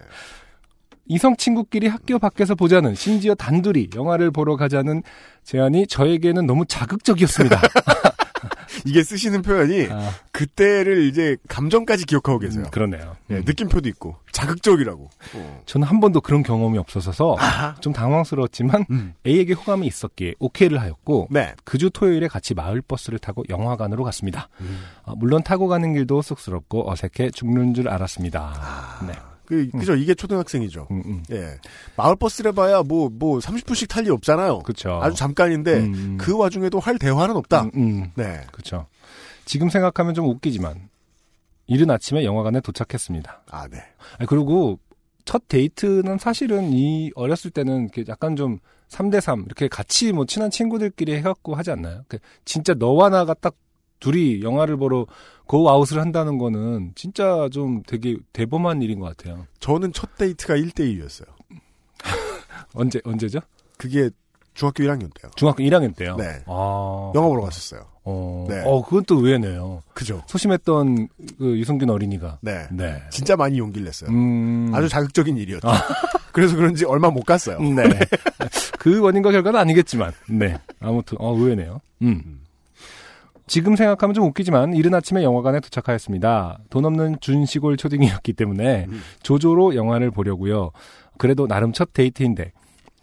이성 친구끼리 학교 밖에서 보자는 심지어 단둘이 영화를 보러 가자는 제안이 저에게는 너무 자극적이었습니다. 이게 쓰시는 표현이 아, 그때를 이제 감정까지 기억하고 계세요. 음, 그러네요. 예, 음. 느낌표도 있고 자극적이라고. 어. 저는 한 번도 그런 경험이 없어서 좀 당황스러웠지만 음. A에게 호감이 있었기에 오케이를 하였고 네. 그주 토요일에 같이 마을 버스를 타고 영화관으로 갔습니다. 음. 아, 물론 타고 가는 길도 쑥스럽고 어색해 죽는 줄 알았습니다. 아. 네. 그, 그죠. 이게 초등학생이죠. 음, 음. 예. 마을 버스를 봐야 뭐, 뭐, 30분씩 탈 일 없잖아요. 그쵸. 아주 잠깐인데, 음, 음. 그 와중에도 할 대화는 없다. 음, 음. 네. 그렇죠. 지금 생각하면 좀 웃기지만 이른 아침에 영화관에 도착했습니다. 아, 네. 아니, 그리고 첫 데이트는 사실은 이 어렸을 때는 약간 좀 3대3 이렇게 같이 뭐 친한 친구들끼리 해갖고 하지 않나요? 그 진짜 너와 나가 딱 둘이 영화를 보러 고아웃을 한다는 거는 진짜 좀 되게 대범한 일인 것 같아요. 저는 첫 데이트가 1대1이었어요. 언제, 언제죠? 그게 중학교 1학년 때요. 중학교 1학년 때요? 네. 아. 영화 보러 갔었어요. 어, 네. 어, 그건 또 의외네요. 그죠. 소심했던 그 유승균 어린이가. 네. 네. 진짜 많이 용기를 냈어요. 음. 아주 자극적인 일이었죠. 그래서 그런지 얼마 못 갔어요. 네. 그 원인과 결과는 아니겠지만, 네. 아무튼, 어, 의외네요. 음. 지금 생각하면 좀 웃기지만, 이른 아침에 영화관에 도착하였습니다. 돈 없는 준시골 초딩이었기 때문에, 음. 조조로 영화를 보려고요. 그래도 나름 첫 데이트인데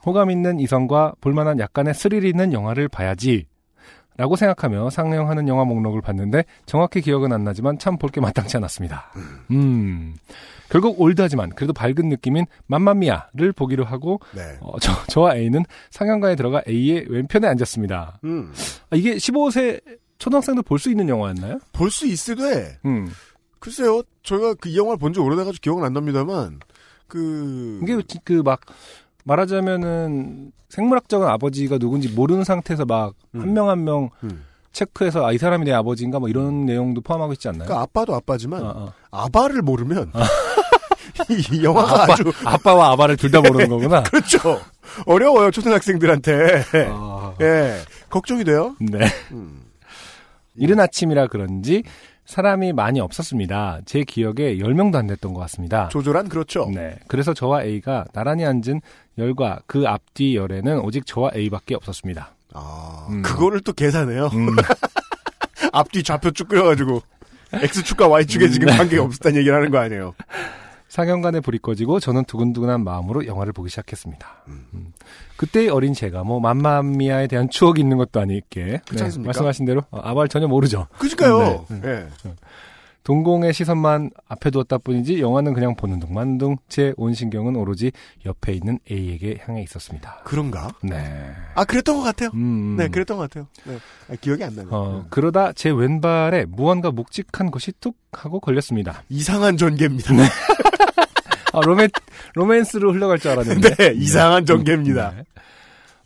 호감 있는 이성과 볼만한 약간의 스릴 있는 영화를 봐야지. 라고 생각하며 상영하는 영화 목록을 봤는데 정확히 기억은 안 나지만 참 볼 게 마땅치 않았습니다. 음. 결국 올드하지만 그래도 밝은 느낌인 맘마미아를 보기로 하고 네. 어, 저, 저와 A는 상영관에 들어가 A의 왼편에 앉았습니다. 음. 아, 이게 15세 초등학생도 볼 수 있는 영화였나요? 볼 수 있으되 음. 글쎄요. 저희가 그 이 영화를 본 지 오래돼가지고 기억은 안 납니다만 그 이게 그 막 말하자면은 생물학적인 아버지가 누군지 모르는 상태에서 막 한 명 한명 음. 체크해서 아, 이 사람이 내 아버지인가 뭐 이런 내용도 포함하고 있지 않나요? 그러니까 아빠도 아빠지만 어, 어. 아바를 모르면 이 영화가 아빠, 아주 아빠와 아바를 둘 다 모르는 거구나. 그렇죠. 어려워요 초등학생들한테. 아, 예, 걱정이 돼요. 네. 음. 이른 아침이라 그런지 사람이 많이 없었습니다. 제 기억에 10명도 안 됐던 것 같습니다. 조조란 그렇죠. 네. 그래서 저와 A가 나란히 앉은 열과 그 앞뒤 열에는 오직 저와 A밖에 없었습니다. 아, 음. 그거를 또 계산해요. 음, 앞뒤 좌표 쭉 그려가지고 X축과 Y축에 음. 지금 관계가 없었다는 얘기를 하는 거 아니에요. 상영관에 불이 꺼지고 저는 두근두근한 마음으로 영화를 보기 시작했습니다. 음. 그때의 어린 제가 뭐 맘마미아에 대한 추억이 있는 것도 아니게 그렇지 않습니까? 말씀하신 대로 어, 아바를 전혀 모르죠. 그니까요. 네. 예. 동공의 시선만 앞에 두었다 뿐이지 영화는 그냥 보는 둥 마는 둥제 온 신경은 오로지 옆에 있는 A에게 향해 있었습니다. 그런가? 네. 아, 그랬던 것 같아요. 음. 네, 그랬던 것 같아요. 네. 아, 기억이 안 나네요. 어, 그러다 제 왼발에 무언가 묵직한 것이 뚝 하고 걸렸습니다. 이상한 전개입니다. 아, 로맨, 로맨스로 흘러갈 줄 알았는데. 네, 이상한 전개입니다. 네.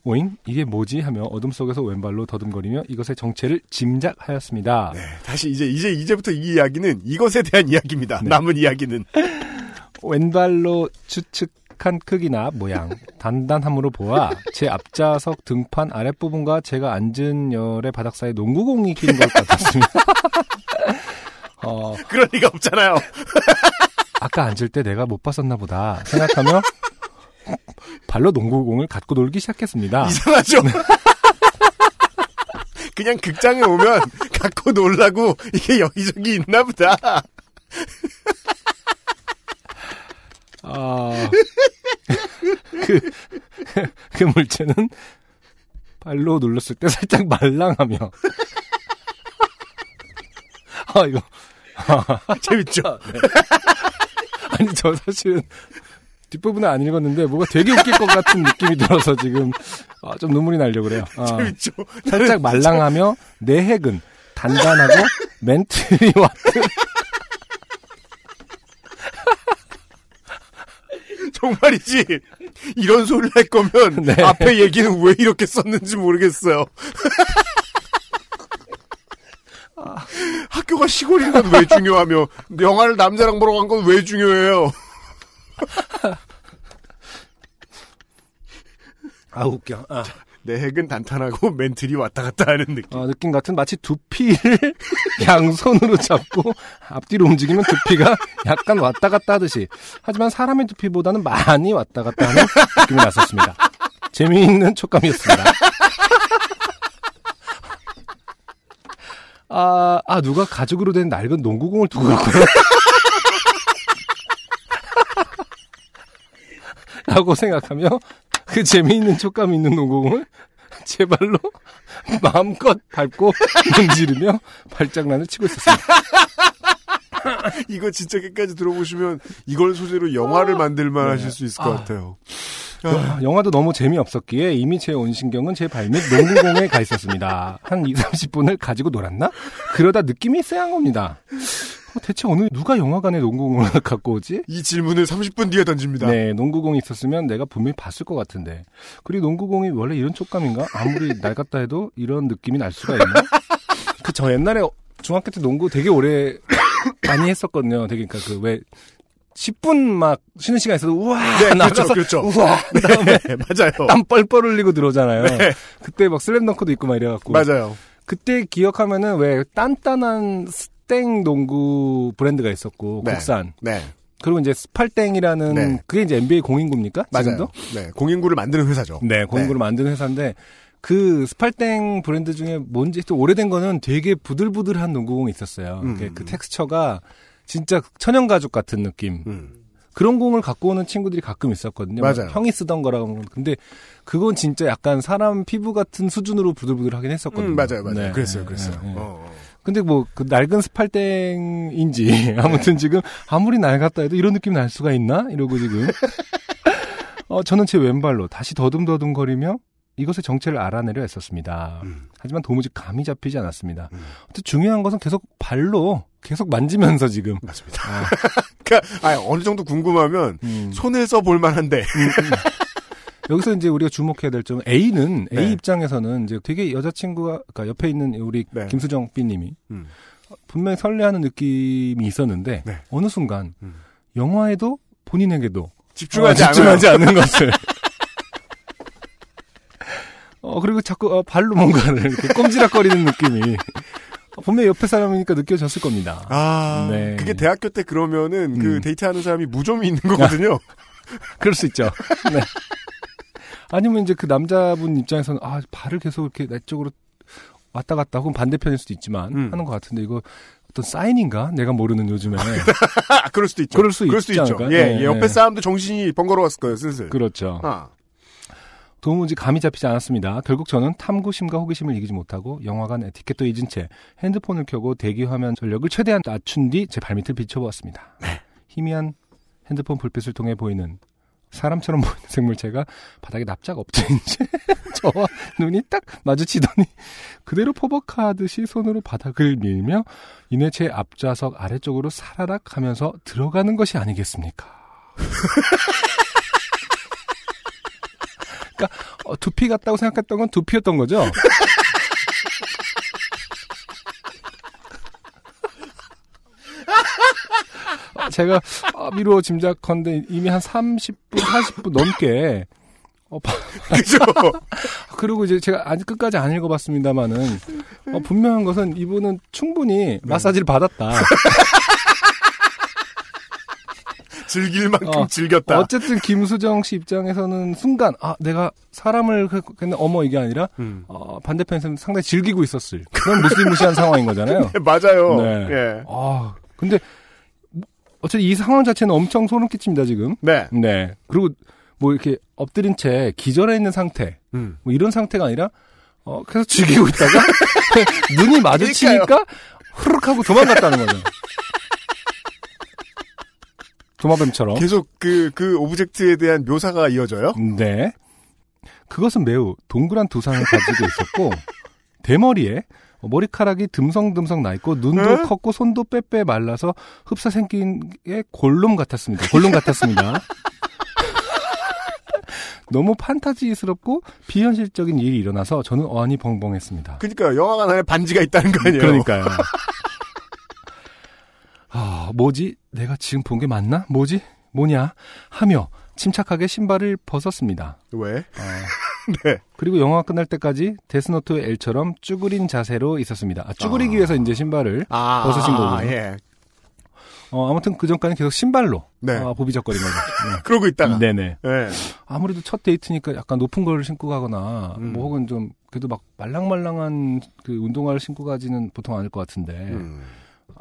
오잉? 이게 뭐지? 하며 어둠 속에서 왼발로 더듬거리며 이것의 정체를 짐작하였습니다. 네, 다시 이제 이제 이제부터 이 이야기는 이것에 대한 이야기입니다. 네. 남은 이야기는 왼발로 추측한 크기나 모양, 단단함으로 보아 제 앞좌석 등판 아랫부분과 제가 앉은 열의 바닥 사이 농구공이 낀 것 같았습니다. 어, 그럴 리가 없잖아요. 아까 앉을 때 내가 못 봤었나 보다 생각하며 발로 농구공을 갖고 놀기 시작했습니다. 이상하죠. 그냥 극장에 오면 갖고 놀라고 이게 여기저기 있나 보다. 아, 그, 그 물체는 발로 눌렀을 때 살짝 말랑하며. 아, 이거. 재밌죠? 아니, 저 사실은 뒷부분은 안 읽었는데 뭐가 되게 웃길 것 같은 느낌이 들어서 지금 아, 좀 눈물이 나려고 그래요. 아, 재밌죠? 살짝 말랑하며 내 핵은 단단하고 멘틀이 와트. 정말이지. 이런 소리를 할 거면 네. 앞에 얘기는 왜 이렇게 썼는지 모르겠어요. 학교가 시골인 건 왜 중요하며 영화를 남자랑 보러 간 건 왜 중요해요? 아, 웃겨. 아. 내 핵은 단단하고 멘틀이 왔다 갔다 하는 느낌. 어, 느낌 같은 마치 두피를 양손으로 잡고 앞뒤로 움직이면 두피가 약간 왔다 갔다 하듯이 하지만 사람의 두피보다는 많이 왔다 갔다 하는 느낌이 났었습니다. 재미있는 촉감이었습니다. 아, 아 누가 가죽으로 된 낡은 농구공을 두고 갔구나. 라고 생각하며 그 재미있는 촉감 있는 농구공을 제 발로 마음껏 밟고 문지르며 발장난을 치고 있었습니다. 이거 진짜 끝까지 들어보시면 이걸 소재로 영화를 만들만 하실 수 있을 것 아. 같아요. 어, 영화도 너무 재미없었기에 이미 제 온신경은 제 발밑 농구공에 가 있었습니다. 한 2, 30분을 가지고 놀았나? 그러다 느낌이 쎄한 겁니다. 어, 대체 오늘 누가 영화관에 농구공을 갖고 오지? 이 질문을 30분 뒤에 던집니다. 네, 농구공이 있었으면 내가 분명히 봤을 것 같은데. 그리고 농구공이 원래 이런 촉감인가? 아무리 낡았다 해도 이런 느낌이 날 수가 있나? 그 저 옛날에 중학교 때 농구 되게 오래 많이 했었거든요. 되게 그러니까 그 왜 10분 막 쉬는 시간 있어도 우와 네, 나가서 그렇죠, 그렇죠. 우와 그다음에 네, 맞아요. 땀 뻘뻘 흘리고 들어오잖아요. 네. 그때 막 슬램덩크도 있고 막 이래갖고 맞아요. 그때 기억하면은 왜 단단한 스땡 농구 브랜드가 있었고 네. 국산 네, 그리고 이제 스팔땡이라는 네. 그게 이제 NBA 공인구입니까? 맞아요. 지금도? 네, 공인구를 만드는 회사죠. 네, 공인구를 만드는 회사인데 그 스팔땡 브랜드 중에 뭔지 또 오래된 거는 되게 부들부들한 농구공이 있었어요. 음. 그, 그 텍스처가 진짜 천연 가죽 같은 느낌. 음. 그런 공을 갖고 오는 친구들이 가끔 있었거든요. 맞아요. 형이 쓰던 거라고. 근데 그건 진짜 약간 사람 피부 같은 수준으로 부들부들하긴 했었거든요. 음, 맞아요, 맞아요. 네. 그랬어요, 그랬어요. 네, 네. 어, 어. 근데 뭐 그 낡은 스팔땡인지 아무튼 지금 아무리 낡았다 해도 이런 느낌 날 수가 있나 이러고 지금 어 저는 제 왼발로 다시 더듬더듬거리며 이것의 정체를 알아내려 했었습니다. 음. 하지만 도무지 감이 잡히지 않았습니다. 음. 중요한 것은 계속 발로 계속 만지면서 지금 맞습니다. 아, 그러니까 아, 어느 정도 궁금하면 음. 손을 써볼 만한데. 여기서 이제 우리가 주목해야 될 점은 A는 네. A 입장에서는 이제 되게 여자친구가 그러니까 옆에 있는 우리 네. 김수정 B님이 음. 분명히 설레하는 느낌이 있었는데 네. 어느 순간 음. 영화에도 본인에게도 집중하지 어. 집중하지 않는 것을. 어, 그리고 자꾸 어, 발로 뭔가를 이렇게 꼼지락거리는 느낌이 어, 분명히 옆에 사람이니까 느껴졌을 겁니다. 아, 네. 그게 대학교 때 그러면은 그 음. 데이트하는 사람이 무좀이 있는 거거든요. 그럴 수 있죠. 네. 아니면 이제 그 남자분 입장에서는 아, 발을 계속 이렇게 내 쪽으로 왔다 갔다 혹은 반대편일 수도 있지만 음. 하는 것 같은데 이거 어떤 사인인가? 내가 모르는 요즘에. 아, 그럴 수도 있죠. 그럴 수 그럴 있지 있죠. 않을까요? 예, 네, 예, 옆에 네. 사람도 정신이 번거로웠을 거예요, 슬슬. 그렇죠. 아, 도무지 감이 잡히지 않았습니다. 결국 저는 탐구심과 호기심을 이기지 못하고 영화관 에티켓도 잊은 채 핸드폰을 켜고 대기 화면 전력을 최대한 낮춘 뒤 제 발밑을 비춰보았습니다. 희미한 핸드폰 불빛을 통해 보이는 사람처럼 보이는 생물체가 바닥에 납작 엎드린 채 저와 눈이 딱 마주치더니 그대로 포박하듯이 손으로 바닥을 밀며 이내 제 앞좌석 아래쪽으로 사라락 하면서 들어가는 것이 아니겠습니까? 그러니까 어, 두피 같다고 생각했던 건 두피였던 거죠. 어, 제가 어, 미루어 짐작컨대 이미 한 30분, 40분 넘게 어, 바- 그죠? 그리고 이제 제가 아직 끝까지 안 읽어봤습니다만은 어, 분명한 것은 이분은 충분히 마사지를 받았다. 즐길 만큼 어, 즐겼다. 어쨌든 김수정 씨 입장에서는 순간 아 내가 사람을 그- 근데 어머 이게 아니라 음. 어, 반대편에서는 상당히 즐기고 있었을 그런 무시무시한 상황인 거잖아요. 네, 맞아요. 네. 예. 아 근데 뭐, 어쨌든 이 상황 자체는 엄청 소름 끼칩니다 지금. 네. 네 그리고 뭐 이렇게 엎드린 채 기절해 있는 상태 음. 뭐 이런 상태가 아니라 어 계속 즐기고 있다가 눈이 마주치니까 후룩 하고 도망갔다는 거죠. 도마뱀처럼. 계속 그, 그 object에 대한 묘사가 이어져요? 네. 그것은 매우 동그란 두상을 가지고 있었고 대머리에 머리카락이 듬성듬성 나 있고 눈도 응? 컸고 손도 빼빼 말라서 흡사 생긴 게 골룸 같았습니다. 골룸 같았습니다. 너무 판타지스럽고 비현실적인 일이 일어나서 저는 어안이 벙벙했습니다. 그니까요. 영화관 안에 반지가 있다는 거 아니에요? 그러니까요. 아, 뭐지? 내가 지금 본 게 맞나? 뭐지? 뭐냐? 하며 침착하게 신발을 벗었습니다. 왜? 아, 네. 그리고 영화가 끝날 때까지 데스노트의 L처럼 쭈그린 자세로 있었습니다. 아, 쭈그리기 아. 위해서 이제 신발을 아, 벗으신 거군요. 예. 어, 아무튼 그 전까지 계속 신발로 네. 아, 보비적거린 거죠. 그러고 있다가. 네. 네네. 예. 아무래도 첫 데이트니까 약간 높은 걸 신고 가거나 음. 뭐 혹은 좀 그래도 막 말랑말랑한 그 운동화를 신고 가지는 보통 않을 것 같은데 음.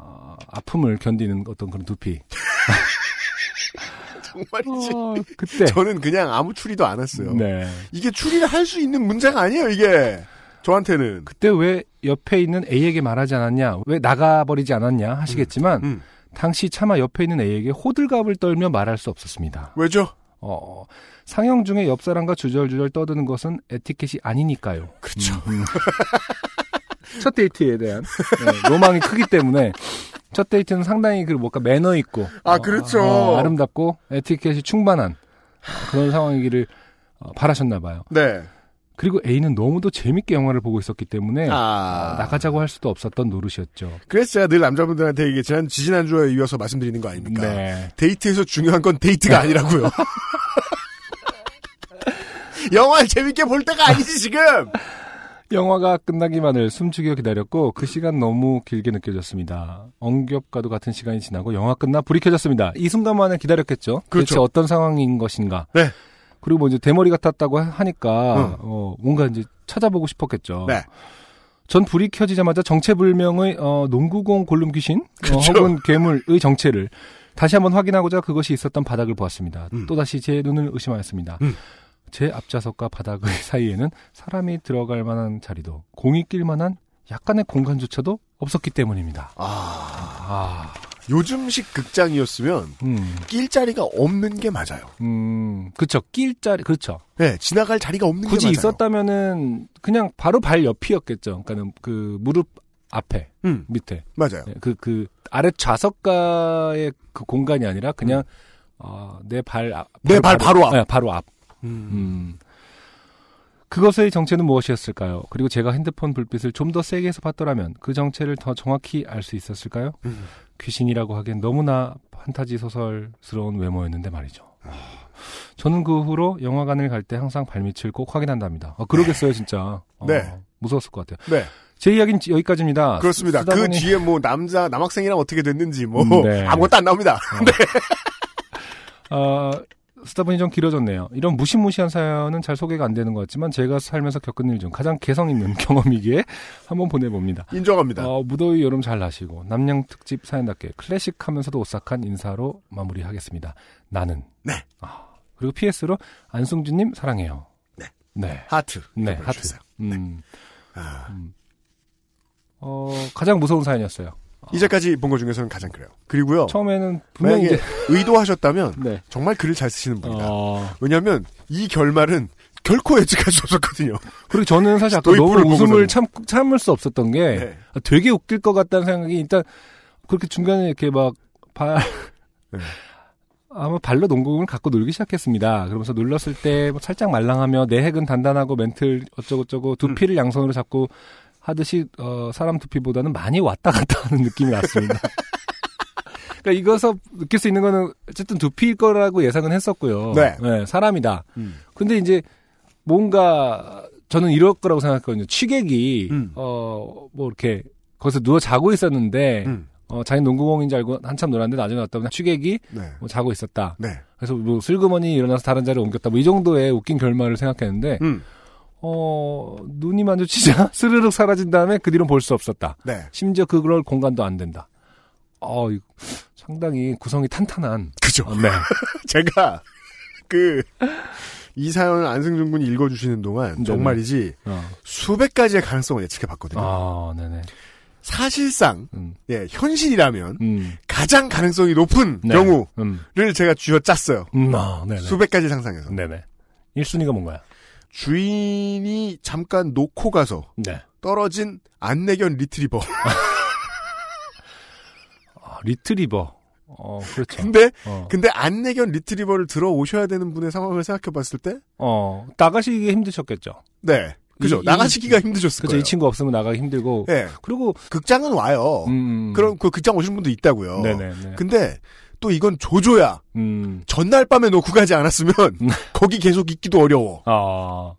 아, 아픔을 견디는 어떤 그런 두피. 정말이지. 어, 그때. 저는 그냥 아무 추리도 안 했어요. 네. 이게 추리를 할 수 있는 문제가 아니에요, 이게. 저한테는. 그때 왜 옆에 있는 A에게 말하지 않았냐, 왜 나가버리지 않았냐 하시겠지만 음. 당시 차마 옆에 있는 A에게 호들갑을 떨며 말할 수 없었습니다. 왜죠? 어, 상영 중에 옆 사람과 주절주절 떠드는 것은 에티켓이 아니니까요. 그렇죠. 음, 음. 첫 데이트에 대한 네, 로망이 크기 때문에 첫 데이트는 상당히 그 뭔가 매너 있고 아, 그렇죠. 어, 아름답고 에티켓이 충만한 어, 그런 상황이기를 어, 바라셨나 봐요. 네. 그리고 A는 너무도 재밌게 영화를 보고 있었기 때문에 아. 어, 나가자고 할 수도 없었던 노릇이었죠. 그래서 제가 늘 남자분들한테 이게 지난, 지지난주에 이어서 말씀드리는 거 아닙니까? 네. 데이트에서 중요한 건 데이트가 아니라고요. 영화를 재밌게 볼 때가 아니지, 지금! 영화가 끝나기만을 숨죽여 기다렸고 그 시간 너무 길게 느껴졌습니다. 엉겹과도 같은 시간이 지나고 영화 끝나 불이 켜졌습니다. 이 순간만을 기다렸겠죠. 그렇죠. 대체 어떤 상황인 것인가. 네. 그리고 뭐 이제 대머리 같았다고 하니까 응. 어, 뭔가 이제 찾아보고 싶었겠죠. 네. 전 불이 켜지자마자 정체불명의 어, 농구공 골룸 귀신 어, 그쵸. 혹은 괴물의 정체를 다시 한번 확인하고자 그것이 있었던 바닥을 보았습니다. 음. 또다시 제 눈을 의심하였습니다. 음. 제 앞좌석과 바닥의 사이에는 사람이 들어갈 만한 자리도 공이 낄 만한 약간의 공간조차도 없었기 때문입니다. 아, 아, 요즘식 극장이었으면 음, 낄 자리가 없는 게 맞아요. 음, 그쵸. 낄 자리, 그렇죠. 네, 지나갈 자리가 없는 굳이 게 맞아요. 있었다면은 그냥 바로 발 옆이었겠죠. 그러니까는 그 무릎 앞에 음, 밑에 맞아요. 그그 아래 좌석가의 그 공간이 아니라 그냥 어, 내 발 내 발 바로 앞. 네, 바로 앞. 음. 음. 그것의 정체는 무엇이었을까요? 그리고 제가 핸드폰 불빛을 좀 더 세게 해서 봤더라면 그 정체를 더 정확히 알 수 있었을까요? 음. 귀신이라고 하기엔 너무나 판타지 소설스러운 외모였는데 말이죠. 저는 그 후로 영화관을 갈 때 항상 발밑을 꼭 확인한답니다. 아, 그러겠어요, 진짜. 어, 네. 무서웠을 것 같아요. 네, 제 이야기는 여기까지입니다. 그렇습니다. 그 보니- 뒤에 뭐 남자 남학생이랑 어떻게 됐는지 뭐 음, 네. 아무것도 안 나옵니다. 어, 쓰다 보니 좀 길어졌네요. 이런 무시무시한 사연은 잘 소개가 안 되는 것 같지만 제가 살면서 겪은 일 중 가장 개성 있는 경험이기에 한번 보내봅니다. 인정합니다. 어, 무더위 여름 잘 나시고 남양 특집 사연답게 클래식하면서도 오싹한 인사로 마무리하겠습니다. 나는 네. 아, 그리고 PS로 안승준님 사랑해요. 네. 네. 하트. 네. 하트. 음. 아, 어, 가장 무서운 사연이었어요. 이제까지 본 것 중에서는 가장 그래요. 그리고요. 처음에는 분명히 이제 의도하셨다면 네. 정말 글을 잘 쓰시는 분이다. 어, 왜냐하면 이 결말은 결코 예측할 수 없었거든요. 그리고 저는 사실 아까 너무 웃음을. 참, 참을 수 없었던 게 네. 아, 되게 웃길 것 같다는 생각이 일단 그렇게 중간에 이렇게 막 발, 네. 아마 발로 농구공을 갖고 놀기 시작했습니다. 그러면서 눌렀을 때뭐 살짝 말랑하며 내 핵은 단단하고 멘틀 어쩌고저쩌고 음. 두피를 양손으로 잡고 하듯이 어, 사람 두피보다는 많이 왔다 갔다 하는 느낌이 났습니다. 그러니까 이거서 느낄 수 있는 거는 어쨌든 두피일 거라고 예상은 했었고요. 네. 사람이다. 음. 근데 이제 뭔가 저는 이럴 거라고 생각했거든요. 취객이 음. 어뭐 이렇게 거기서 누워 자고 있었는데 음. 어 자기 농구공인 줄 알고 한참 놀았는데 나중에 왔다 보면 취객이 네. 뭐 자고 있었다. 네. 그래서 뭐 슬그머니 일어나서 다른 자리로 옮겼다. 뭐 이 정도의 웃긴 결말을 생각했는데 음. 어 눈이 마주치자 스르륵 사라진 다음에 그 뒤로 볼 수 없었다. 네. 심지어 그럴 공간도 안 된다. 어 상당히 구성이 탄탄한. 그죠. 어, 네. 제가 그 이 사연을 안승준 군이 읽어주시는 동안 네네. 정말이지 어. 수백 가지의 가능성을 예측해 봤거든요. 아, 네네. 사실상 음. 예 현실이라면 음. 가장 가능성이 높은 네. 경우를 음. 제가 쥐어 짰어요. 음, 아, 네네. 수백 가지 상상해서 네네. 1순위가 뭔가요? 주인이 잠깐 놓고 가서 네. 떨어진 안내견 리트리버. 아, 리트리버. 어, 그렇죠. 근데 어, 근데 안내견 리트리버를 들어 오셔야 되는 분의 상황을 생각해 봤을 때, 어, 나가시기 힘드셨겠죠. 네, 그죠. 이- 나가시기가 이- 힘드셨을 그죠. 거예요. 이 친구 없으면 나가기 힘들고. 예, 그리고, 극장은 와요. 음. 그럼 그 극장 오시는 분도 있다고요. 네네네. 근데 또 이건 조조야. 음. 전날 밤에 놓고 가지 않았으면 거기 계속 있기도 어려워. 아.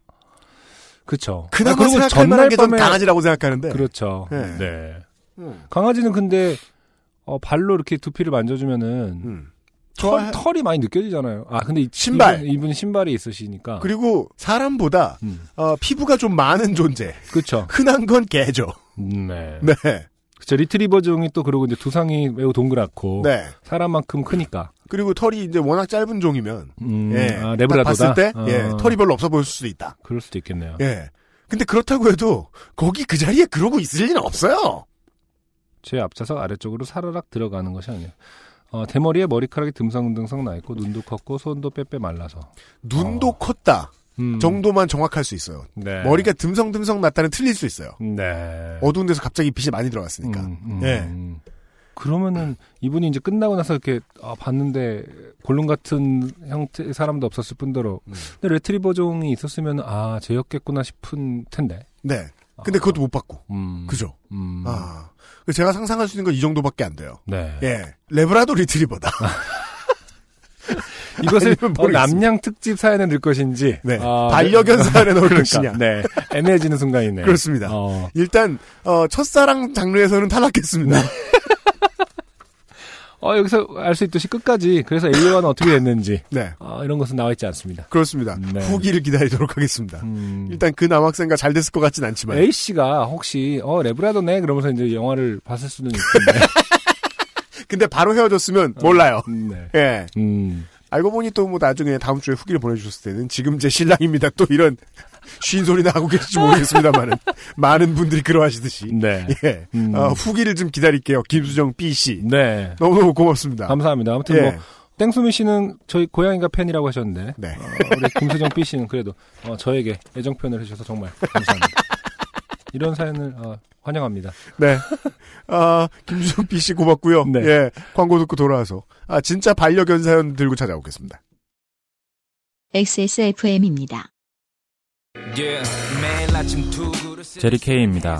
그쵸. 그나마 아, 그리고 생각할 만한 게전 밤에- 강아지라고 생각하는데. 그렇죠. 네. 네. 음. 강아지는 근데, 어, 발로 이렇게 두피를 만져주면은, 음. 털. 털이 많이 느껴지잖아요. 아, 근데 이- 신발. 이분, 이분 신발이 있으시니까. 그리고 사람보다 음. 어, 피부가 좀 많은 존재. 그쵸. 흔한 건 개죠. 음, 네. 네. 그쵸. 리트리버 중이 또 그러고 이제 두상이 매우 동그랗고. 네. 사람만큼 크니까. 그리고 털이 이제 워낙 짧은 종이면 음, 예. 아, 딱 레브라도다. 봤을 때 어, 예, 털이 별로 없어 보일 수도 있다. 그럴 수도 있겠네요. 예. 근데 그렇다고 해도 거기 그 자리에 그러고 있을 리는 없어요. 제 앞좌석 아래쪽으로 사르락 들어가는 것이 아니에요. 어, 대머리에 머리카락이 듬성듬성 나 있고 눈도 컸고 손도 빼빼 말라서. 눈도 어. 컸다 음, 정도만 정확할 수 있어요. 네. 머리가 듬성듬성 났다는 틀릴 수 있어요. 네. 어두운 데서 갑자기 빛이 많이 들어갔으니까. 음, 음, 예. 음. 그러면은 이분이 이제 끝나고 나서 이렇게 아, 봤는데 골룸 같은 형태의 사람도 없었을 뿐더러 음. 근데 레트리버 종이 있었으면 아 쟤였겠구나 싶은 텐데. 네. 근데 그것도 못 받고. 음, 그죠? 음, 아. 그래서 제가 상상할 수 있는 건 이 정도밖에 안 돼요. 네. 예. 레브라도 리트리버다. 이것을 어. 납량 특집 사연에 넣을 것인지. 네. 아, 반려견 사연에 넣을 그러니까, 것이냐. 네. 애매해지는 순간이네. 그렇습니다. 어. 일단 어, 첫사랑 장르에서는 탈락했습니다. 어, 여기서 알 수 있듯이 끝까지 그래서 A1은 어떻게 됐는지 네. 어, 이런 것은 나와 있지 않습니다. 그렇습니다. 네. 후기를 기다리도록 하겠습니다. 음, 일단 그 남학생과 잘 됐을 것 같진 않지만. A 씨가 혹시 어 레브라도네 그러면서 이제 영화를 봤을 수는 있는데. 근데 바로 헤어졌으면 몰라요. 음, 네. 예. 음. 알고 보니 또 뭐 나중에 다음 주에 후기를 보내주셨을 때는 지금 제 신랑입니다. 또 이런 쉰 소리나 하고 계실지 모르겠습니다.만은 많은 분들이 그러하시듯이. 네. 예. 음. 어, 후기를 좀 기다릴게요. 김수정 B 씨. 네. 너무너무 고맙습니다. 감사합니다. 아무튼 예. 뭐 땡수미 씨는 저희 고양이가 팬이라고 하셨는데 네. 어, 우리 김수정 B 씨는 그래도 어, 저에게 애정 표현을 해주셔서 정말 감사합니다. 이런 사연을 어, 환영합니다. 네. 아, 김수정 B 씨 고맙고요. 네. 예. 광고 듣고 돌아와서. 아, 진짜 반려견 사연 들고 찾아오겠습니다. XSFM입니다. Yeah, 매일 아침 두 그릇 제리 케이입니다.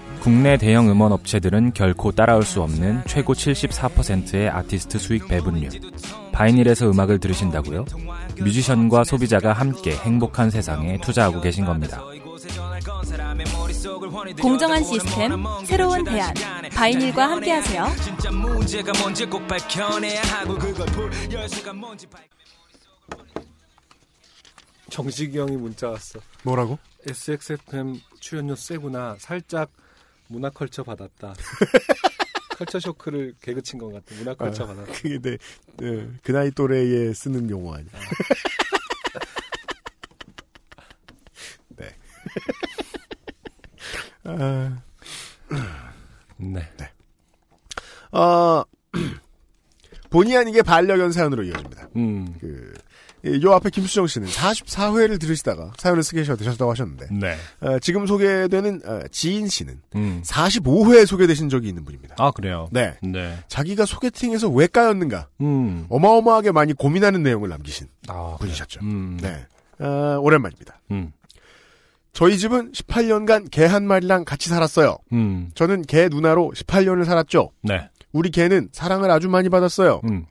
국내 대형 음원 업체들은 결코 따라올 수 없는 최고 74%의 아티스트 수익 배분율. 바이닐에서 음악을 들으신다고요? 뮤지션과 소비자가 함께 행복한 세상에 투자하고 계신 겁니다. 공정한 시스템, 새로운 대안. 바이닐과 함께하세요. 정식이 형이 문자 왔어. 뭐라고? SXFM 출연료 세구나. 살짝 문화컬처 받았다. 컬처 쇼크를 개그 친 것 같아. 문화컬처 아, 받았다. 그게 네, 네, 그 나이 또래에 쓰는 용어 아니야. 네. 아, 네. 어, 본의 아니게 반려견 사연으로 이어집니다. 음. 그, 이- 요 앞에 김수정 씨는 44회를 들으시다가 사연을 쓰게 되셨다고 하셨는데, 네. 어, 지금 소개되는 어, 지인 씨는 음. 45회에 소개되신 적이 있는 분입니다. 아, 그래요? 네. 네. 자기가 소개팅에서 왜 까였는가, 음. 어마어마하게 많이 고민하는 내용을 남기신 아, 분이셨죠. 음. 네. 어, 오랜만입니다. 음. 저희 집은 18년간 개 한 마리랑 같이 살았어요. 음. 저는 개 누나로 18년을 살았죠. 네. 우리 개는 사랑을 아주 많이 받았어요. 음.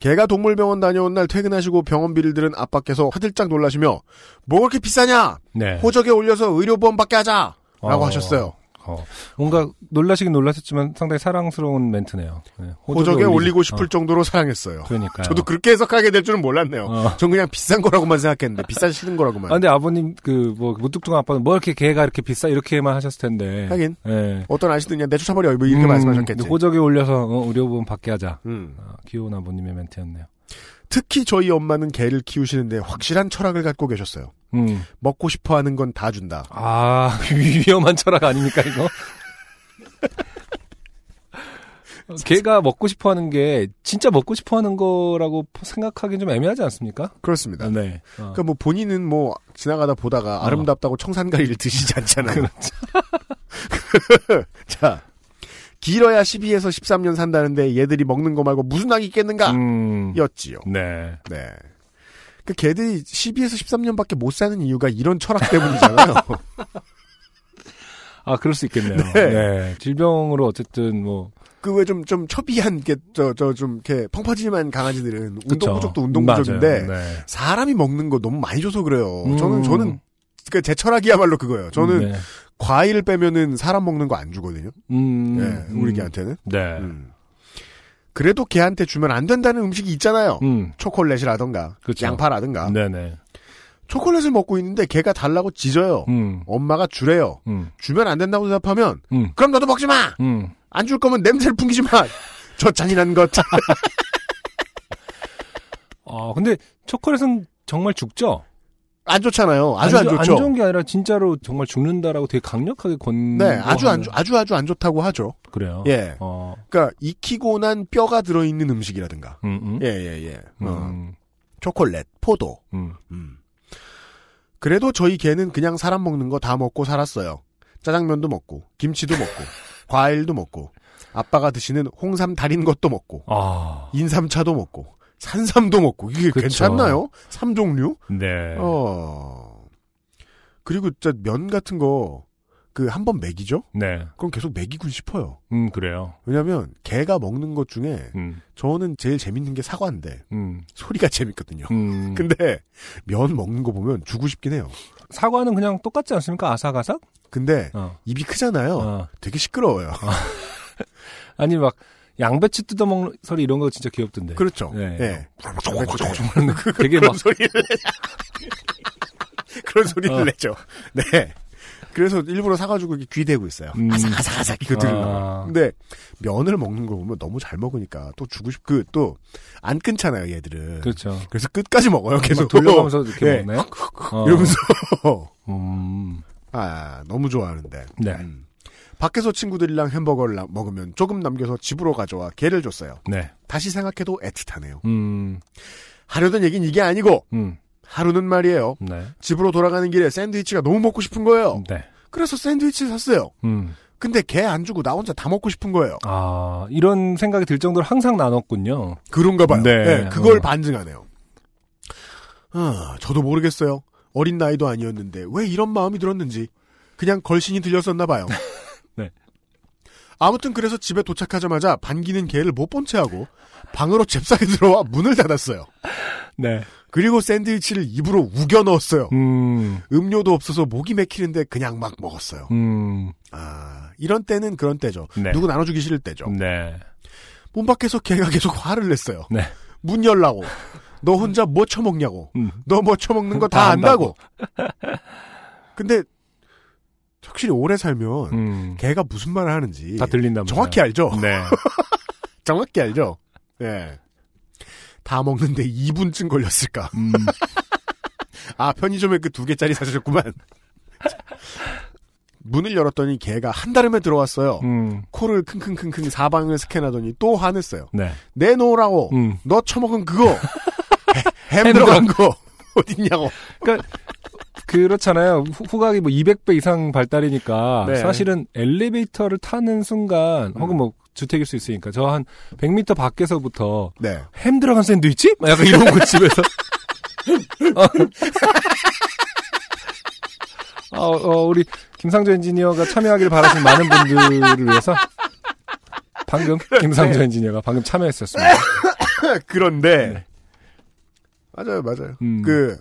개가 동물병원 다녀온 날 퇴근하시고 병원비를 들은 아빠께서 화들짝 놀라시며 뭐 그렇게 비싸냐? 네. 호적에 올려서 의료보험 받게 하자. 라고 어. 하셨어요. 어. 뭔가 놀라시긴 놀라셨지만 상당히 사랑스러운 멘트네요. 네. 호적에 올리기- 올리고 싶을 어, 정도로 사랑했어요. 그러니까요. 저도 그렇게 해석하게 될 줄은 몰랐네요. 어. 전 그냥 비싼 거라고만 생각했는데 비싸시는 거라고만. 아, 근데 아버님, 그, 뭐, 무뚝뚝한 아빠는 뭐 이렇게 개가 이렇게 비싸? 이렇게만 하셨을 텐데. 하긴 예. 어떤 아저씨도 그냥 내쫓아버려 뭐 이렇게 음, 말씀하셨겠지. 호적에 올려서 어, 의료보험 받게 하자. 음. 아, 귀여운 아버님의 멘트였네요. 특히 저희 엄마는 개를 키우시는데 확실한 철학을 갖고 계셨어요. 음. 먹고 싶어 하는 건 다 준다. 아, 위험한 철학 아닙니까, 이거? 어, 걔가 먹고 싶어 하는 게 진짜 먹고 싶어 하는 거라고 생각하기는 좀 애매하지 않습니까? 그렇습니다. 네. 어. 그러니까 뭐 본인은 뭐 지나가다 보다가 어. 아름답다고 청산가리를 드시지 않잖아요. 그렇죠. 자, 길어야 12에서 13년 산다는데 얘들이 먹는 거 말고 무슨 낙이 있겠는가? 음. 였지요. 네. 네. 그 걔들이 12에서 13년밖에 못 사는 이유가 이런 철학 때문이잖아요. 아, 그럴 수 있겠네요. 네. 네. 질병으로 어쨌든 뭐. 그 왜 좀 좀 첩이한 게 저 저 좀 이렇게 펑퍼짐한 강아지들은 그쵸. 운동 부족도 운동 부족인데 맞아요. 네. 사람이 먹는 거 너무 많이 줘서 그래요. 음. 저는 저는 그제 철학이야말로 그거예요. 저는 네. 과일을 빼면은 사람 먹는 거 안 주거든요. 음. 예, 우리 개한테는. 네. 음. 그래도 걔한테 주면 안 된다는 음식이 있잖아요. 음. 초콜릿이라던가 그쵸. 양파라든가 네네. 초콜릿을 먹고 있는데 걔가 달라고 짖어요. 음. 엄마가 주래요. 음. 주면 안 된다고 대답하면 음. 그럼 너도 먹지 마. 음. 안줄 거면 냄새를 풍기지 마. 저 잔인한 것. 아, 근데 초콜릿은 정말 죽죠? 안 좋잖아요. 아주 안, 좋- 좋죠. 안 좋은 게 아니라 진짜로 정말 죽는다라고 되게 강력하게 권. 네, 아주 안, 좋- 아주 아주 안 좋다고 하죠. 그래요. 예. 어. 그러니까 익히고 난 뼈가 들어 있는 음식이라든가. 음, 음. 예, 예, 예. 어, 음. 초콜릿, 포도. 음. 음. 그래도 저희 개는 그냥 사람 먹는 거 다 먹고 살았어요. 짜장면도 먹고, 김치도 먹고, 과일도 먹고, 아빠가 드시는 홍삼 달인 것도 먹고, 아. 인삼차도 먹고, 산삼도 먹고 이게 그쵸. 괜찮나요? 삼종류? 네. 어. 그리고 진짜 면 같은 거 그 한 번 먹이죠? 네. 그럼 계속 먹이고 싶어요. 음, 그래요. 왜냐면 개가 먹는 것 중에 음, 저는 제일 재밌는 게 사과인데 음, 소리가 재밌거든요. 음. 근데 면 먹는 거 보면 주고 싶긴 해요. 사과는 그냥 똑같지 않습니까? 아삭아삭? 근데 어. 입이 크잖아요. 어. 되게 시끄러워요. 아니, 막, 양배추 뜯어먹는 소리 이런 거 진짜 귀엽던데. 그렇죠. 네. 예. 되게 그런 막, 소리를 그런 소리를 어. 내죠. 네. 그래서 일부러 사가지고 귀대고 있어요. 음. 아삭아삭아삭 이거 들으려고. 아. 근데 면을 먹는 거 보면 너무 잘 먹으니까 또 주고 싶, 그, 또, 안 끊잖아요, 얘들은. 그렇죠. 그래서 끝까지 먹어요, 계속. 막 돌려가면서 이렇게 예. 먹나요? 어. 이러면서. 음, 아, 너무 좋아하는데. 네. 음. 밖에서 친구들이랑 햄버거를 나- 먹으면 조금 남겨서 집으로 가져와 개를 줬어요. 네. 다시 생각해도 애틋하네요. 음, 하려던 얘기는 이게 아니고, 음, 하루는 말이에요. 네. 집으로 돌아가는 길에 샌드위치가 너무 먹고 싶은 거예요. 네. 그래서 샌드위치를 샀어요. 음. 근데 개안 주고 나 혼자 다 먹고 싶은 거예요. 아, 이런 생각이 들 정도로 항상 나눴군요. 그런가 봐요. 네. 네, 그걸 어. 반증하네요. 아, 저도 모르겠어요. 어린 나이도 아니었는데 왜 이런 마음이 들었는지 그냥 걸신이 들렸었나 봐요. 네. 아무튼 그래서 집에 도착하자마자 반기는 개를 못 본 채 하고 방으로 잽싸게 들어와 문을 닫았어요. 네. 그리고 샌드위치를 입으로 우겨 넣었어요. 음, 음료도 없어서 목이 맥히는데 그냥 막 먹었어요. 음, 아, 이런 때는 그런 때죠. 네. 누구 나눠주기 싫을 때죠. 네. 문 밖에서 개가 계속 화를 냈어요. 네. 문 열라고. 너 혼자 뭐 처먹냐고. 음. 너뭐 처먹는 거다다 안다고. 근데 확실히 오래 살면 음. 개가 무슨 말을 하는지 다 들린다면서요. 정확히 알죠. 네. 정확히 알죠. 예. 다 먹는데 2분쯤 걸렸을까. 음, 아 편의점에 그 두 개짜리 사셨구만. 문을 열었더니 개가 한달음에 들어왔어요. 음, 코를 킁킁킁킁 사방을 스캔하더니 또 화냈어요. 네. 내놓으라고. 음. 너 처먹은 그거. 햄, 햄 들어간 거. 어딨냐고. 그러니까 그렇잖아요. 후, 후각이 뭐 200배 이상 발달이니까 네. 사실은 엘리베이터를 타는 순간 혹은 뭐 주택일 수 있으니까 저 한 100m 밖에서부터 네. 햄 들어간 샌드위치? 막 약간 이런 거 집에서 어, 어, 우리 김상조 엔지니어가 참여하기를 바라신 많은 분들을 위해서 방금 김상조 네. 엔지니어가 방금 참여했었습니다. 그런데 네. 맞아요, 맞아요. 음. 그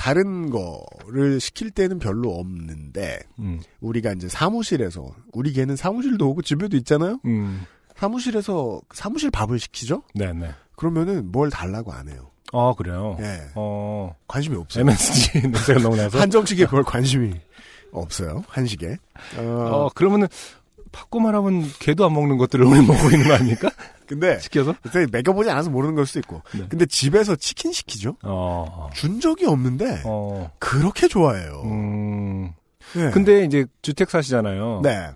다른 거를 시킬 때는 별로 없는데 음, 우리가 이제 사무실에서 우리 걔는 사무실도 오고 집에도 있잖아요. 음, 사무실에서 사무실 밥을 시키죠. 네네. 그러면 뭘 달라고 안 해요. 어 그래요. 예, 어 관심이 없어요. MSG 냄새가 너무 나서. 한정식에 별 관심이 없어요. 한식에. 어, 어 그러면은 바꿔 말하면 개도 안 먹는 것들을 우리 먹고 있는 거 아닙니까? 근데 시켜서? 그때 먹여보지 않아서 모르는 걸 수도 있고. 네. 근데 집에서 치킨 시키죠. 어. 준 적이 없는데 어. 그렇게 좋아해요. 음. 네. 근데 이제 주택 사시잖아요. 네.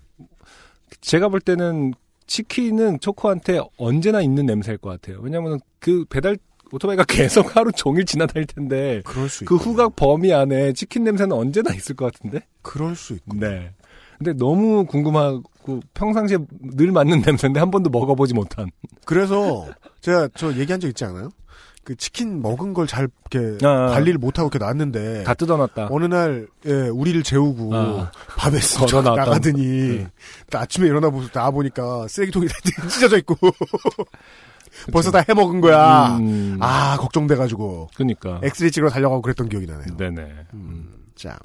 제가 볼 때는 치킨은 초코한테 언제나 있는 냄새일 것 같아요. 왜냐면 그 배달 오토바이가 계속 하루 종일 지나다닐 텐데 그럴 수그 있고. 후각 범위 안에 치킨 냄새는 언제나 있을 것 같은데. 그럴 수 있고. 네. 근데 너무 궁금하고 평상시에 늘 맞는 냄새인데 한 번도 먹어보지 못한. 그래서 제가 저 얘기한 적 있지 않아요? 그 치킨 먹은 걸 잘 이렇게 아. 관리를 못 하고 이렇게 놨는데 다 뜯어놨다. 어느 날 예, 우리를 재우고 아. 밤에 쓱 걸어놨던. 나가더니 네. 또 아침에 일어나 보나 보니까 쓰레기통이 다 찢어져 있고 벌써 다 해먹은 거야. 음, 아 걱정돼가지고 그니까. 엑스레이 찍으러 달려가고 그랬던 기억이 나네요. 네네. 음, 자,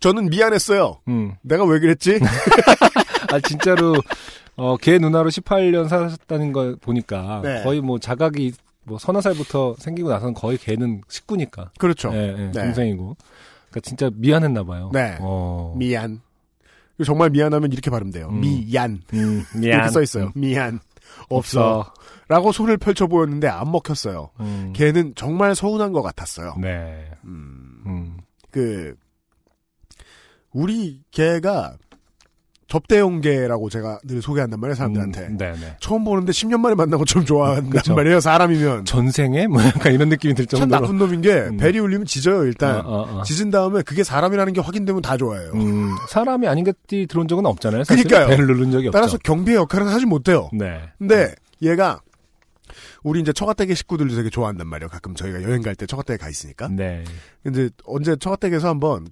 저는 미안했어요. 음. 내가 왜 그랬지? 아 진짜로 어, 걔 누나로 18년 살았다는 걸 보니까 네. 거의 뭐 자각이 뭐 서너 살부터 생기고 나서는 거의 걔는 식구니까. 그렇죠. 예, 예, 네. 동생이고. 그러니까 진짜 미안했나 봐요. 네. 어. 미안. 정말 미안하면 이렇게 발음돼요. 음. 미안. 음, 이렇게 써 있어요. 미안. 없어. 없어. 라고 손을 펼쳐 보였는데 안 먹혔어요. 음. 걔는 정말 서운한 것 같았어요. 네. 음, 음. 그 우리 개가 접대용 개라고 제가 늘 소개한단 말이에요 사람들한테. 음, 네네. 처음 보는데 10년 만에 만나고 좀 좋아한단 그쵸. 말이에요 사람이면. 전생에 뭐 약간 이런 느낌이 들참 정도로. 나쁜 놈인 게 음. 벨이 울리면 짖어요 일단. 어, 어, 어. 짖은 다음에 그게 사람이라는 게 확인되면 다 좋아해요. 음, 사람이 아닌 것들이 들어온 적은 없잖아요. 그러니까요. 배를 누른 적이 없죠. 따라서 경비의 역할은 하지 못해요. 네. 근데 얘가 우리 이제 처가댁의 식구들도 되게 좋아한단 말이에요. 가끔 저희가 여행 갈 때 처가댁에 가 있으니까. 네. 근데 언제 처가댁에서 한번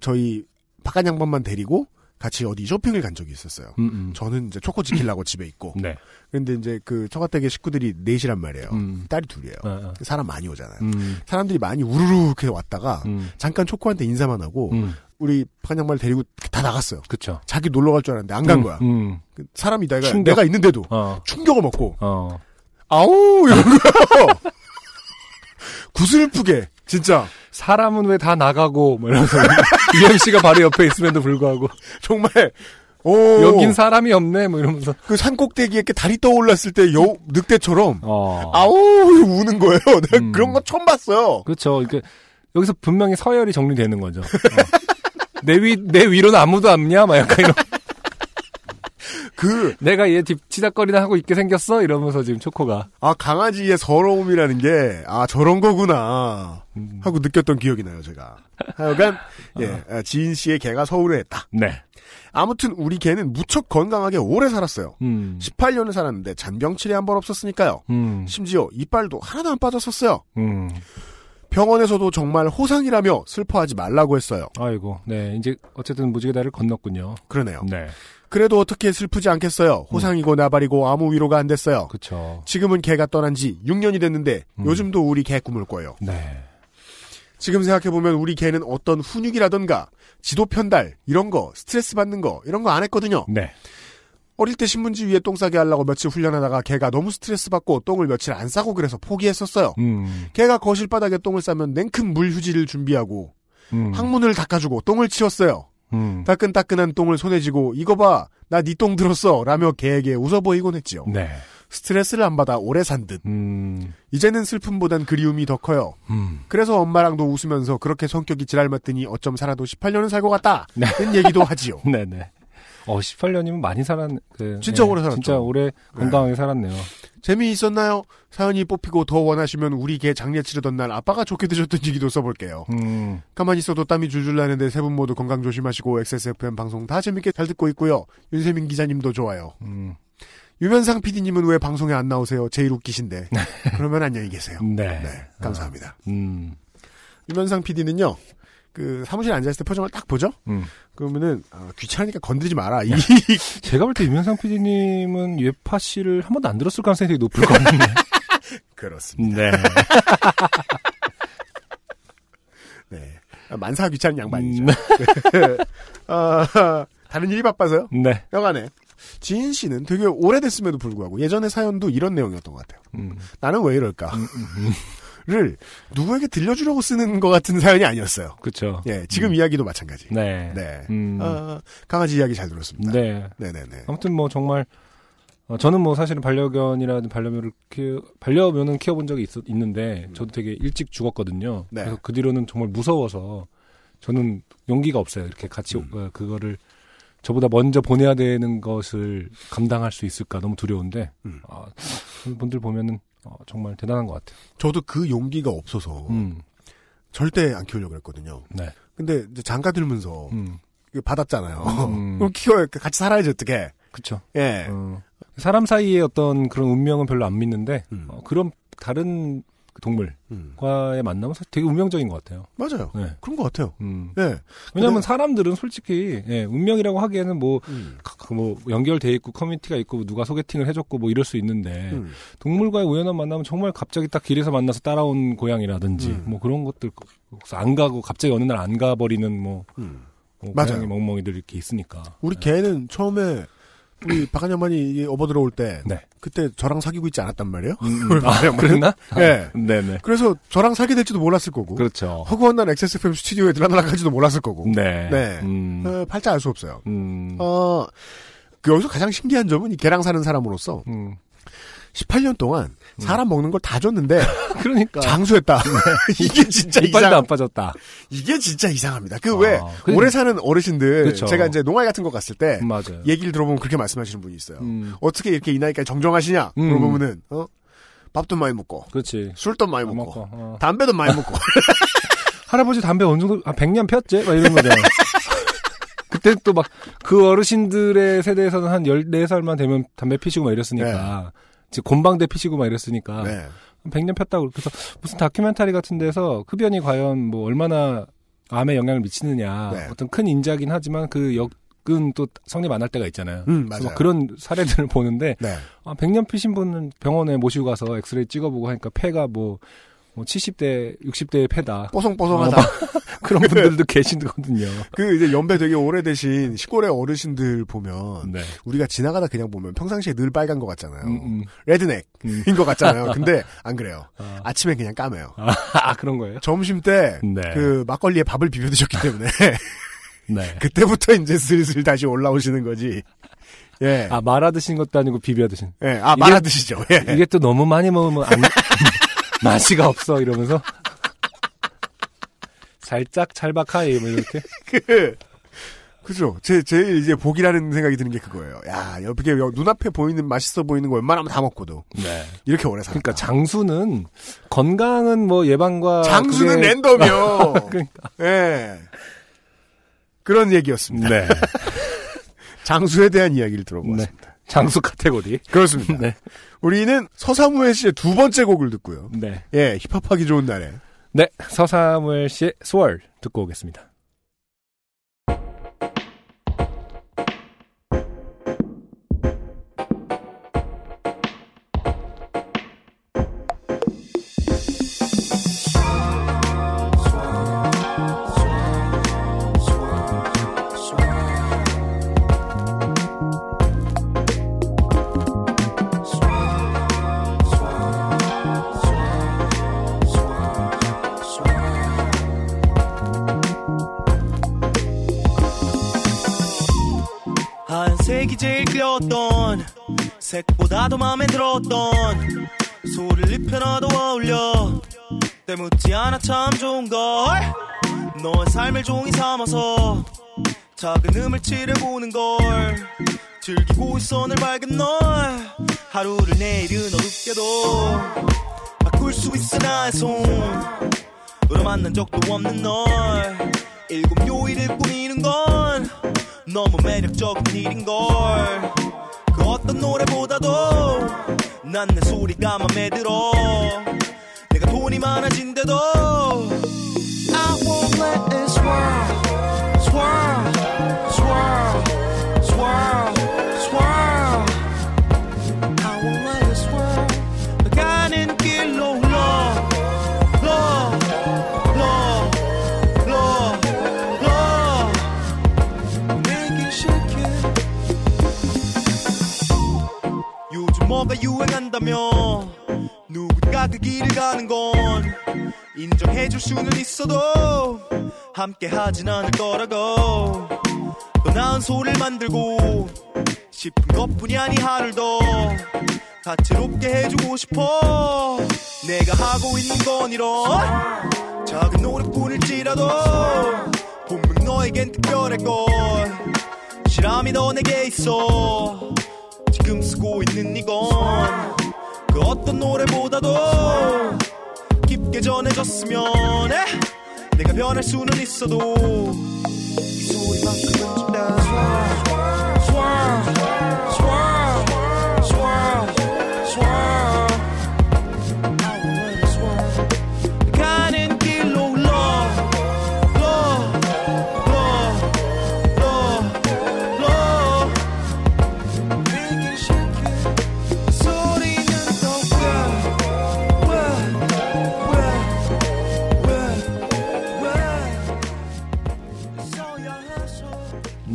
저희 바깥 양반만 데리고 같이 어디 쇼핑을 간 적이 있었어요. 음, 음. 저는 이제 초코 지키려고 집에 있고. 네. 근데 이제 그 처가댁의 식구들이 넷이란 말이에요. 음. 딸이 둘이에요. 어, 어. 사람 많이 오잖아요. 음. 사람들이 많이 우르르 이렇게 왔다가 음. 잠깐 초코한테 인사만 하고 음. 우리 바깥 양반을 데리고 다 나갔어요. 그쵸. 자기 놀러 갈 줄 알았는데 안간 음, 거야. 음. 그 사람이 내가 충격. 내가 있는데도 어. 충격을 먹고 어. 아우 이런 거요. 구슬프게 진짜 사람은 왜 다 나가고, 뭐 이러면서. 이현 씨가 바로 옆에 있음에도 불구하고. 정말 오 여긴 사람이 없네, 뭐 이러면서. 그 산꼭대기에 이렇게 다리 떠올랐을 때 여, 늑대처럼 어. 아우 우는 거예요. 내가 음. 그런 거 처음 봤어요. 그렇죠. 이게 여기서 분명히 서열이 정리되는 거죠. 어. 내 위, 내 위로는 아무도 없냐? 막 약간 이런. 그 내가 얘 뒤치다거리나 하고 있게 생겼어? 이러면서 지금 초코가. 아, 강아지의 서러움이라는 게, 아, 저런 거구나. 음. 하고 느꼈던 기억이 나요, 제가. 하여간, 예, 아, 지인 씨의 개가 서울에 했다. 네. 아무튼 우리 개는 무척 건강하게 오래 살았어요. 음. 18년을 살았는데 잔병치레 한 번 없었으니까요. 음. 심지어 이빨도 하나도 안 빠졌었어요. 음. 병원에서도 정말 호상이라며 슬퍼하지 말라고 했어요. 아이고. 네. 이제 어쨌든 무지개 다리를 건넜군요. 그러네요. 네. 그래도 어떻게 슬프지 않겠어요. 호상이고 나발이고 아무 위로가 안 됐어요. 그쵸. 지금은 개가 떠난 지 6년이 됐는데 음. 요즘도 우리 개 꿈을 꿔요. 네. 지금 생각해보면 우리 개는 어떤 훈육이라던가 지도 편달 이런 거 스트레스 받는 거 이런 거 안 했거든요. 네. 어릴 때 신문지 위에 똥 싸게 하려고 며칠 훈련하다가 개가 너무 스트레스 받고 똥을 며칠 안 싸고 그래서 포기했었어요. 음. 개가 거실 바닥에 똥을 싸면 냉큼 물 휴지를 준비하고 음. 항문을 닦아주고 똥을 치웠어요. 음. 따끈따끈한 똥을 손에 쥐고 이거 봐 나 네 똥 들었어 라며 개에게 웃어 보이곤 했지요. 네. 스트레스를 안 받아 오래 산 듯. 음. 이제는 슬픔보단 그리움이 더 커요. 음. 그래서 엄마랑도 웃으면서 그렇게 성격이 지랄 맞더니 어쩜 살아도 18년은 살고 갔다. 네. 는 얘기도 하지요. 네네. 어, 18년이면 많이 살았, 그. 진짜 오래 살았죠. 진짜 오래 건강하게 살았네요. 재미있었나요? 사연이 뽑히고 더 원하시면 우리 개 장례 치르던 날 아빠가 좋게 드셨던 얘기도 써볼게요. 음. 가만히 있어도 땀이 줄줄 나는데 세 분 모두 건강 조심하시고 XSFM 방송 다 재밌게 잘 듣고 있고요. 윤세민 기자님도 좋아요. 음. 유면상 PD님은 왜 방송에 안 나오세요? 제일 웃기신데. 그러면 안녕히 계세요. 네. 네, 감사합니다. 음. 유면상 PD는요. 그 사무실에 앉아있을 때 표정을 딱 보죠? 음. 그러면은 아, 귀찮으니까 건드리지 마라. 이 제가 볼 때 유명상 PD님은 예파 씨를 한 번도 안 들었을 가능성이 되게 높을 것 같은데. 그렇습니다. 네. 네. 아, 만사 귀찮은 양반이죠. 음. 아, 다른 일이 바빠서요. 네. 여간에 지인 씨는 되게 오래됐음에도 불구하고 예전의 사연도 이런 내용이었던 것 같아요. 음. 나는 왜 이럴까? 를 누구에게 들려주려고 쓰는 것 같은 사연이 아니었어요. 그쵸. 예, 지금 이야기도 마찬가지. 네. 네. 음. 아, 강아지 이야기 잘 들었습니다. 네. 네네네. 아무튼 뭐 정말 어, 저는 뭐 사실은 반려견이라든 반려묘를 키워, 반려묘는 키워본 적이 있, 있는데 저도 되게 일찍 죽었거든요. 네. 그래서 그 뒤로는 정말 무서워서 저는 용기가 없어요. 이렇게 같이 음. 어, 그거를 저보다 먼저 보내야 되는 것을 감당할 수 있을까 너무 두려운데 음. 아, 분들 보면은 어, 정말 대단한 것 같아요. 저도 그 용기가 없어서 음, 절대 안 키우려고 했거든요. 네. 근데 이제 장가 들면서 음, 이거 받았잖아요. 음. 그럼 키워 같이 살아야지 어떻게? 그쵸. 예. 어, 사람 사이의 어떤 그런 운명은 별로 안 믿는데 음. 어, 그런 다른 동물과의 음. 만남은 사실 되게 운명적인 것 같아요. 맞아요. 네. 그런 것 같아요. 음. 예. 왜냐하면 근데- 사람들은 솔직히 예, 운명이라고 하기에는 뭐, 음. 뭐 연결돼 있고 커뮤니티가 있고 뭐 누가 소개팅을 해줬고 뭐 이럴 수 있는데 음. 동물과의 우연한 만남은 정말 갑자기 딱 길에서 만나서 따라온 고양이라든지 음. 뭐 그런 것들 안 가고 갑자기 어느 날 안 가버리는 뭐, 음. 뭐. 고양이 멍멍이들 이렇게 있으니까 우리 개는 처음에 우리 박한 양반이 업어 들어올 때 네. 그때 저랑 사귀고 있지 않았단 말이에요. 음, 음. 아, 그랬나? 예. 네네 그래서 저랑 사귀게 될지도 몰랐을 거고. 그렇죠. 허구한 날 XSFM 스튜디오에 들어나갈지도 몰랐을 거고. 네. 네. 음. 어, 팔자 알 수 없어요. 음. 어, 그 여기서 가장 신기한 점은 이 개랑 사는 사람으로서 음. 18년 동안 사람 먹는 걸 다 줬는데 그러니까 장수했다. 이게 진짜 이빨도. 안 빠졌다. 이게 진짜 이상합니다. 그왜 아, 그- 오래 사는 어르신들 그쵸. 제가 이제 농활 같은 거 갔을 때 맞아요. 얘기를 들어보면 그렇게 말씀하시는 분이 있어요. 음. 어떻게 이렇게 이 나이까지 정정하시냐? 음. 물어보면은 어? 밥도 많이 먹고 그렇지. 술도 많이 안 먹고 먹고, 어. 담배도 많이 먹고 할아버지 담배 어느 정도, 아, 100년 폈지? 막 이런 거잖아. 그때 또 막, 그 어르신들의 세대에서는 한 14살만 되면 담배 피시고 막 이랬으니까. 지금 곤방대 피시고 막 이랬으니까 네. 100년 폈다고 그래서 무슨 다큐멘터리 같은 데서 흡연이 과연 뭐 얼마나 암에 영향을 미치느냐 네. 어떤 큰 인자긴 하지만 그 역은 또 성립 안 할 때가 있잖아요. 음, 그래서 맞아요. 막 그런 사례들을 보는데 네. 아, 100년 피신 분은 병원에 모시고 가서 엑스레이 찍어보고 하니까 폐가 뭐, 뭐 70대, 60대의 폐다. 뽀송뽀송하다. 어, 그런 분들도 계시거든요. 그 이제 연배 되게 오래되신 시골의 어르신들 보면 네. 우리가 지나가다 그냥 보면 평상시에 늘 빨간 것 같잖아요. 음, 음. 레드넥인 음. 것 같잖아요. 근데 안 그래요. 아, 아침에 그냥 까매요. 아, 그런 거예요? 점심 때 네. 그 막걸리에 밥을 비벼 드셨기 때문에 네. 그때부터 이제 슬슬 다시 올라오시는 거지. 예. 아, 말아 드신 것도 아니고 비벼 드신. 예. 아, 말아 드시죠. 예. 이게 또 너무 많이 먹으면 안, 맛이가 없어, 이러면서. 살짝 찰박하이, 뭐 이렇게. 그, 그죠. 제, 제일 이제 복이라는 생각이 드는 게 그거예요. 야, 옆에, 여- 눈앞에 보이는, 맛있어 보이는 거 웬만하면 다 먹고도. 네. 이렇게 오래 살았다. 그러니까 장수는, 건강은 뭐 예방과. 장수는 그게- 랜덤이요. 그러니까. 예. 그런 얘기였습니다. 네. 장수에 대한 이야기를 들어보았습니다. 장수 카테고리. 그렇습니다. 네. 우리는 서사무엘 씨의 두 번째 곡을 듣고요. 네. 예, 힙합하기 좋은 날에. 네, 서사무엘 씨의 스월 듣고 오겠습니다. 색보다도 마음에 들었던 소리를 입혀놔도 어울려 때묻지 않아 참 좋은걸. 너의 삶을 종이 삼아서 작은 음을 칠해보는 걸. 즐기고 있어 늘 밝은 널 하루를 내일은 어둡게도 바꿀 수 있어 나의 손으로 만난 적도 없는 널. 일곱 요일을 꾸미는 건 너무 매력적인 일인걸. 그 어떤 노래보다도 난 내 소리가 맘에 들어. 내가 돈이 많아진대도 I won't let it swirl swirl 뭐가 유행한다며 누군가 그 길을 가는 건 인정해줄 수는 있어도 함께 하진 않을 거라고. 더 나은 소리를 만들고 싶은 것뿐이 아니 하늘 더 다채롭게 해주고 싶어. 내가 하고 있는 건 이런 작은 노력뿐일지라도 분명 너에겐 특별할 걸. 실함이 너 내게 있어 지금 쓰고 있는 이건 그 어떤 노래보다도 깊게 전해졌으면 해 내가 변할 수는 있어도 이 소리만큼은 준다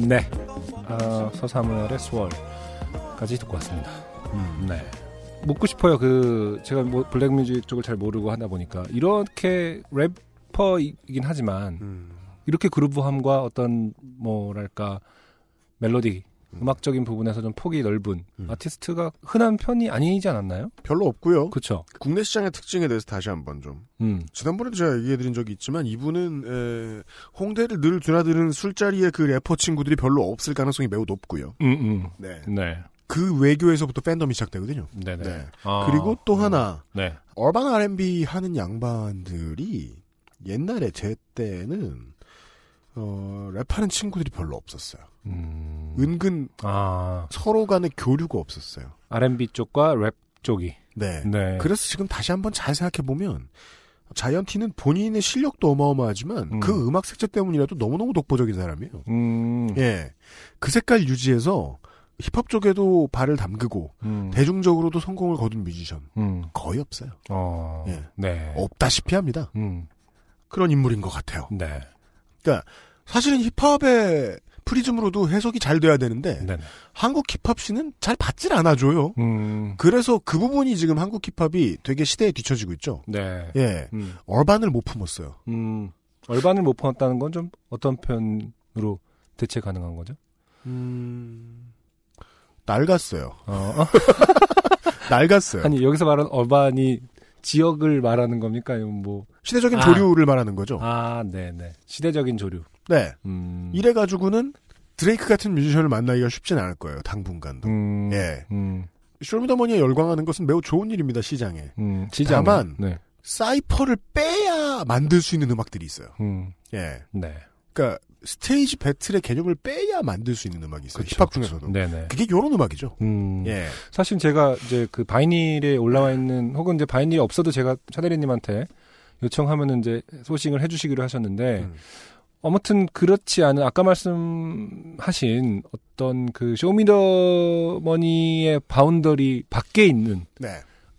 네. 어, 서사무엘의 스월까지 듣고 왔습니다. 네. 묻고 싶어요. 그, 제가 뭐 블랙뮤직 쪽을 잘 모르고 하다 보니까, 이렇게 래퍼이긴 하지만, 음. 이렇게 그루브함과 어떤, 뭐랄까, 멜로디, 음 악적인 부분에서 좀 폭이 넓은 음. 아티스트가 흔한 편이 아니지 않았나요? 별로 없고요. 그쵸. 국내 시장의 특징에 대해서 다시 한번 좀 음. 지난번에도 제가 얘기해드린 적이 있지만 이분은 에, 홍대를 늘 드나드는 술자리에 그 래퍼 친구들이 별로 없을 가능성이 매우 높고요. 음, 음. 네. 네. 그 외교에서부터 팬덤이 시작되거든요. 네네. 네. 아, 그리고 또 하나 네. 얼반 R&B 하는 양반들이 옛날에 제 때는 어, 랩하는 친구들이 별로 없었어요. 음. 은근 아, 서로 간의 교류가 없었어요. R&B 쪽과 랩 쪽이. 네. 네. 그래서 지금 다시 한번 잘 생각해 보면 자이언티는 본인의 실력도 어마어마하지만 음. 그 음악 색채 때문이라도 너무너무 독보적인 사람이에요. 음. 예. 그 색깔 유지해서 힙합 쪽에도 발을 담그고 음. 대중적으로도 성공을 거둔 뮤지션 음. 거의 없어요. 어. 예. 네. 없다시피 합니다. 음. 그런 인물인 것 같아요. 네. 사실은 힙합의 프리즘으로도 해석이 잘 돼야 되는데 네. 한국 힙합 scene은 잘 받질 않아줘요. 음. 그래서 그 부분이 지금 한국 힙합이 되게 시대에 뒤처지고 있죠. 네. 예. 음. 얼반을 못 품었어요. 음. 얼반을 못 품었다는 건 좀 어떤 편으로 대체 가능한 거죠? 음... 낡았어요. 어. 낡았어요. 아니 여기서 말하는 얼반이 지역을 말하는 겁니까? 뭐 시대적인 아. 조류를 말하는 거죠. 아, 네, 네. 시대적인 조류. 네. 음. 이래 가지고는 드레이크 같은 뮤지션을 만나기가 쉽진 않을 거예요. 당분간도. 음. 예. 음. 쇼미더머니에 열광하는 것은 매우 좋은 일입니다. 시장에. 음. 시장에. 다만 네. cypher를 빼야 만들 수 있는 음악들이 있어요. 음. 예. 네. 그러니까 stage battle의 개념을 빼야 만들 수 있는 음악이 있어요. 그쵸, 힙합. 중에서도. 네네. 그게 요런 음악이죠. 음. 예. 사실 제가 이제 그 바이닐에 올라와 있는 혹은 이제 바이닐이 없어도 제가 차대리님한테 요청하면은 이제 sourcing을 해주시기로 하셨는데 음. 아무튼 그렇지 않은 아까 말씀하신 어떤 그 쇼미더머니의 boundary 밖에 있는 네.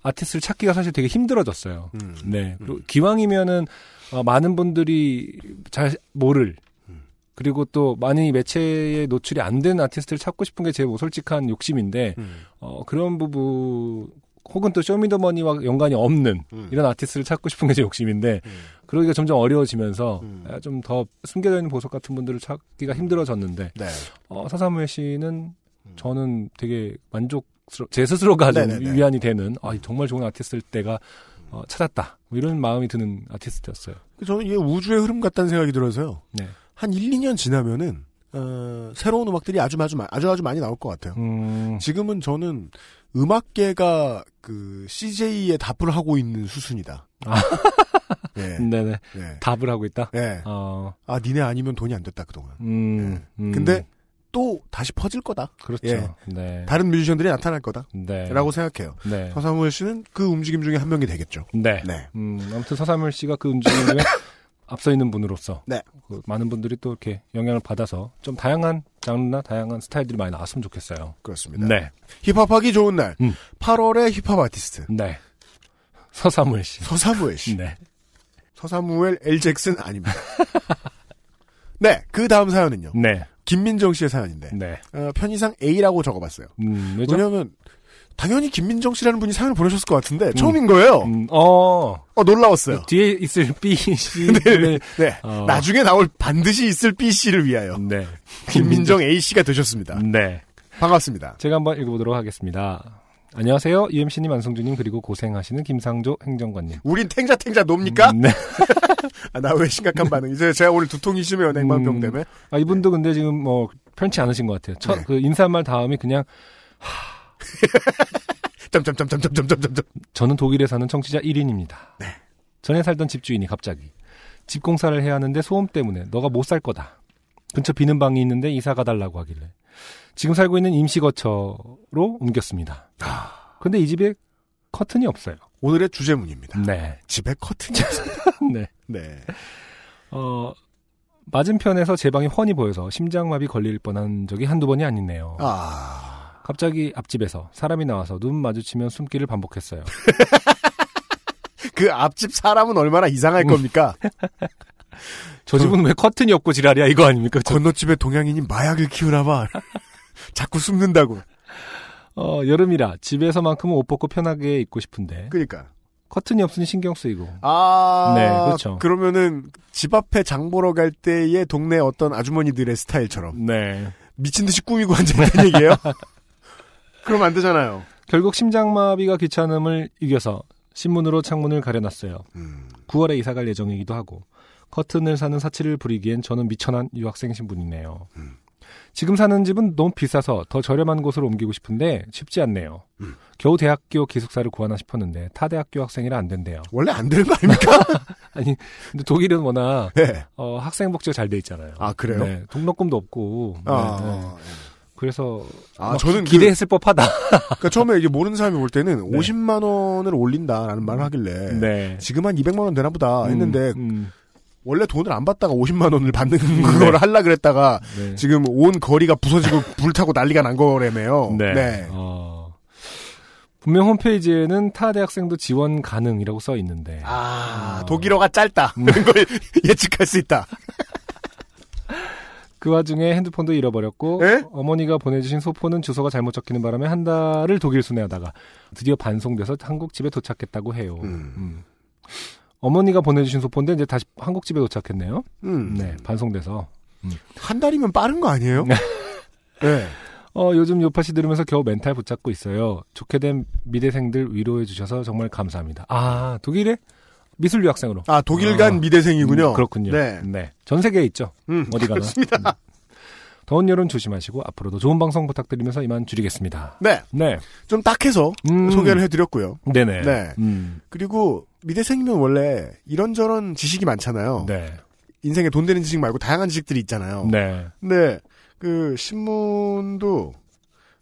아티스트를 찾기가 사실 되게 힘들어졌어요. 음. 네. 그리고 기왕이면은 어, 많은 분들이 잘 모를 음. 그리고 또 많이 매체에 노출이 안 된 아티스트를 찾고 싶은 게 제 뭐 솔직한 욕심인데 음. 어, 그런 부분 혹은 또 쇼미더머니와 연관이 없는 음. 이런 아티스트를 찾고 싶은 게 제 욕심인데 음. 그러기가 점점 어려워지면서 음. 좀더 숨겨져 있는 보석 같은 분들을 찾기가 힘들어졌는데 네. 어, 사사무엘 씨는 음. 저는 되게 만족스러 제 스스로가 좀 네네네. 위안이 되는 아, 정말 좋은 아티스트를 내가 어, 찾았다 뭐 이런 마음이 드는 아티스트였어요. 저는 이게 우주의 흐름 같다는 생각이 들어서요. 네. 한 1, 2년 지나면은 어, 새로운 음악들이 아주 아주 마- 아주 아주 많이 나올 것 같아요. 음, 지금은 저는 음악계가 그 CJ에 답을 하고 있는 수순이다. 아. 예. 네네 예. 답을 하고 있다. 예. 어, 아, 니네 아니면 돈이 안 됐다 그동안. 음, 음, 근데 또 다시 퍼질 거다. 그렇죠. 예. 네. 다른 뮤지션들이 나타날 거다. 네. 라고 생각해요. 네. 서사무엘 씨는 그 움직임 중에 한 명이 되겠죠. 네. 네. 음, 아무튼 서사물 씨가 그 움직임에 앞서 있는 분으로서 네. 그 많은 분들이 또 이렇게 영향을 받아서 좀 다양한 장르나 다양한 스타일들이 많이 나왔으면 좋겠어요. 그렇습니다. 네. 힙합하기 좋은 날. 음. 8월의 힙합 아티스트. 네. 서사물 씨. 서사무엘 씨. 네. 서사무엘 L 잭슨 아닙니다. 네. 그 다음 사연은요. 네. 김민정 씨의 사연인데. 네. 어, 편의상 A라고 적어봤어요. 음, 왜죠? 왜냐하면 당연히 김민정 씨라는 분이 사연을 보내셨을 것 같은데 처음인 거예요. 음, 어. 어 놀라웠어요. 뒤에 있을 B 씨. 네, 네. 어. 나중에 나올 반드시 있을 B 씨를 위하여 네. 김민정 A 씨가 되셨습니다. 네. 반갑습니다. 제가 한번 읽어보도록 하겠습니다. 안녕하세요. UMC님, 안성주님, 그리고 고생하시는 김상조 행정관님. 우린 탱자 탱자 놉니까? 음, 네. 아, 나 왜 심각한 반응? 이제 제가 오늘 두통이 심해요 냉방병 음. 때문에. 아, 이분도 근데 지금 뭐, 편치 않으신 것 같아요. 첫, 네. 그 인사말 다음이 그냥, 점점점점점점점점. 저는 독일에 사는 청취자 1인입니다. 네. 전에 살던 집주인이 갑자기 집 공사를 해야 하는데 소음 때문에 너가 못 살 거다. 근처 비는 방이 있는데 이사 가달라고 하길래 지금 살고 있는 임시 거처로 옮겼습니다. 근데 이 집에 커튼이 없어요. 오늘의 주제문입니다. 네. 집에 커튼이 없습니다. 네. 네. 어, 맞은편에서 제 방이 훤히 보여서 심장마비 걸릴 뻔한 적이 한두 번이 아니네요. 아. 갑자기 앞집에서 사람이 나와서 눈 마주치면 숨기를 반복했어요. 그 앞집 사람은 얼마나 이상할 음. 겁니까? 저 집은 왜 커튼이 없고 지랄이야 이거 아닙니까? 저- 건너집에 동양인이 마약을 키우나 봐. 자꾸 숨는다고. 어, 여름이라 집에서만큼은 옷 벗고 편하게 입고 싶은데 그러니까. 커튼이 없으니 신경 쓰이고 아. 네, 그렇죠. 그러면은 집 앞에 장 보러 갈 때의 동네 어떤 아주머니들의 스타일처럼 네. 미친 듯이 꾸미고 앉아있다는 얘기예요? 그럼 안 되잖아요. 결국 심장마비가 귀찮음을 이겨서 신문으로 창문을 가려놨어요. 음. 9월에 이사갈 예정이기도 하고 커튼을 사는 사치를 부리기엔 저는 미천한 유학생 신분이네요. 음. 지금 사는 집은 너무 비싸서 더 저렴한 곳으로 옮기고 싶은데 쉽지 않네요. 음. 겨우 대학교 기숙사를 구하나 싶었는데 타 대학교 학생이라 안 된대요. 원래 안 되는 거 아닙니까? 아니 근데 독일은 워낙 네. 어, 학생 복지가 잘 돼 있잖아요. 아, 그래요? 네, 등록금도 없고. 아, 네, 네. 아, 그래서 아, 막 저는 그- 기대했을 법하다. 그러니까 처음에 이제 모르는 사람이 볼 때는 네. 50만 원을 올린다라는 말을 하길래 네. 지금 한 200만 원 되나 보다 했는데 음, 음, 원래 돈을 안 받다가 50만 원을 받는 그거를 하려 그랬다가 네. 지금 온 거리가 부서지고 불타고 난리가 난 거라며요. 네. 어, 분명 홈페이지에는 타 대학생도 지원 가능이라고 써 있는데 아, 어. 독일어가 짧다. 음. 이런 걸 예측할 수 있다. 그 와중에 핸드폰도 잃어버렸고 에? 어머니가 보내주신 소포는 주소가 잘못 적히는 바람에 한 달을 독일 순회하다가 드디어 반송돼서 한국 집에 도착했다고 해요. 음. 음. 어머니가 보내주신 소포인데 이제 다시 한국 집에 도착했네요. 음. 네, 반송돼서. 한 달이면 빠른 거 아니에요? 네. 어, 요즘 요파시 들으면서 겨우 멘탈 붙잡고 있어요. 좋게 된 미대생들 위로해 주셔서 정말 감사합니다. 아, 독일에 미술 유학생으로. 아, 독일 간 아, 미대생이군요. 음, 그렇군요. 네. 전 세계에 있죠. 음, 어디 가나. 그렇습니다. 음. 더운 여름 조심하시고 앞으로도 좋은 방송 부탁드리면서 이만 줄이겠습니다. 네. 네. 좀 딱해서 음. 소개를 해드렸고요. 네네. 네. 음. 그리고 미대생이면 원래 이런저런 지식이 많잖아요. 네. 인생에 돈 되는 지식 말고 다양한 지식들이 있잖아요. 네. 근데 그 신문도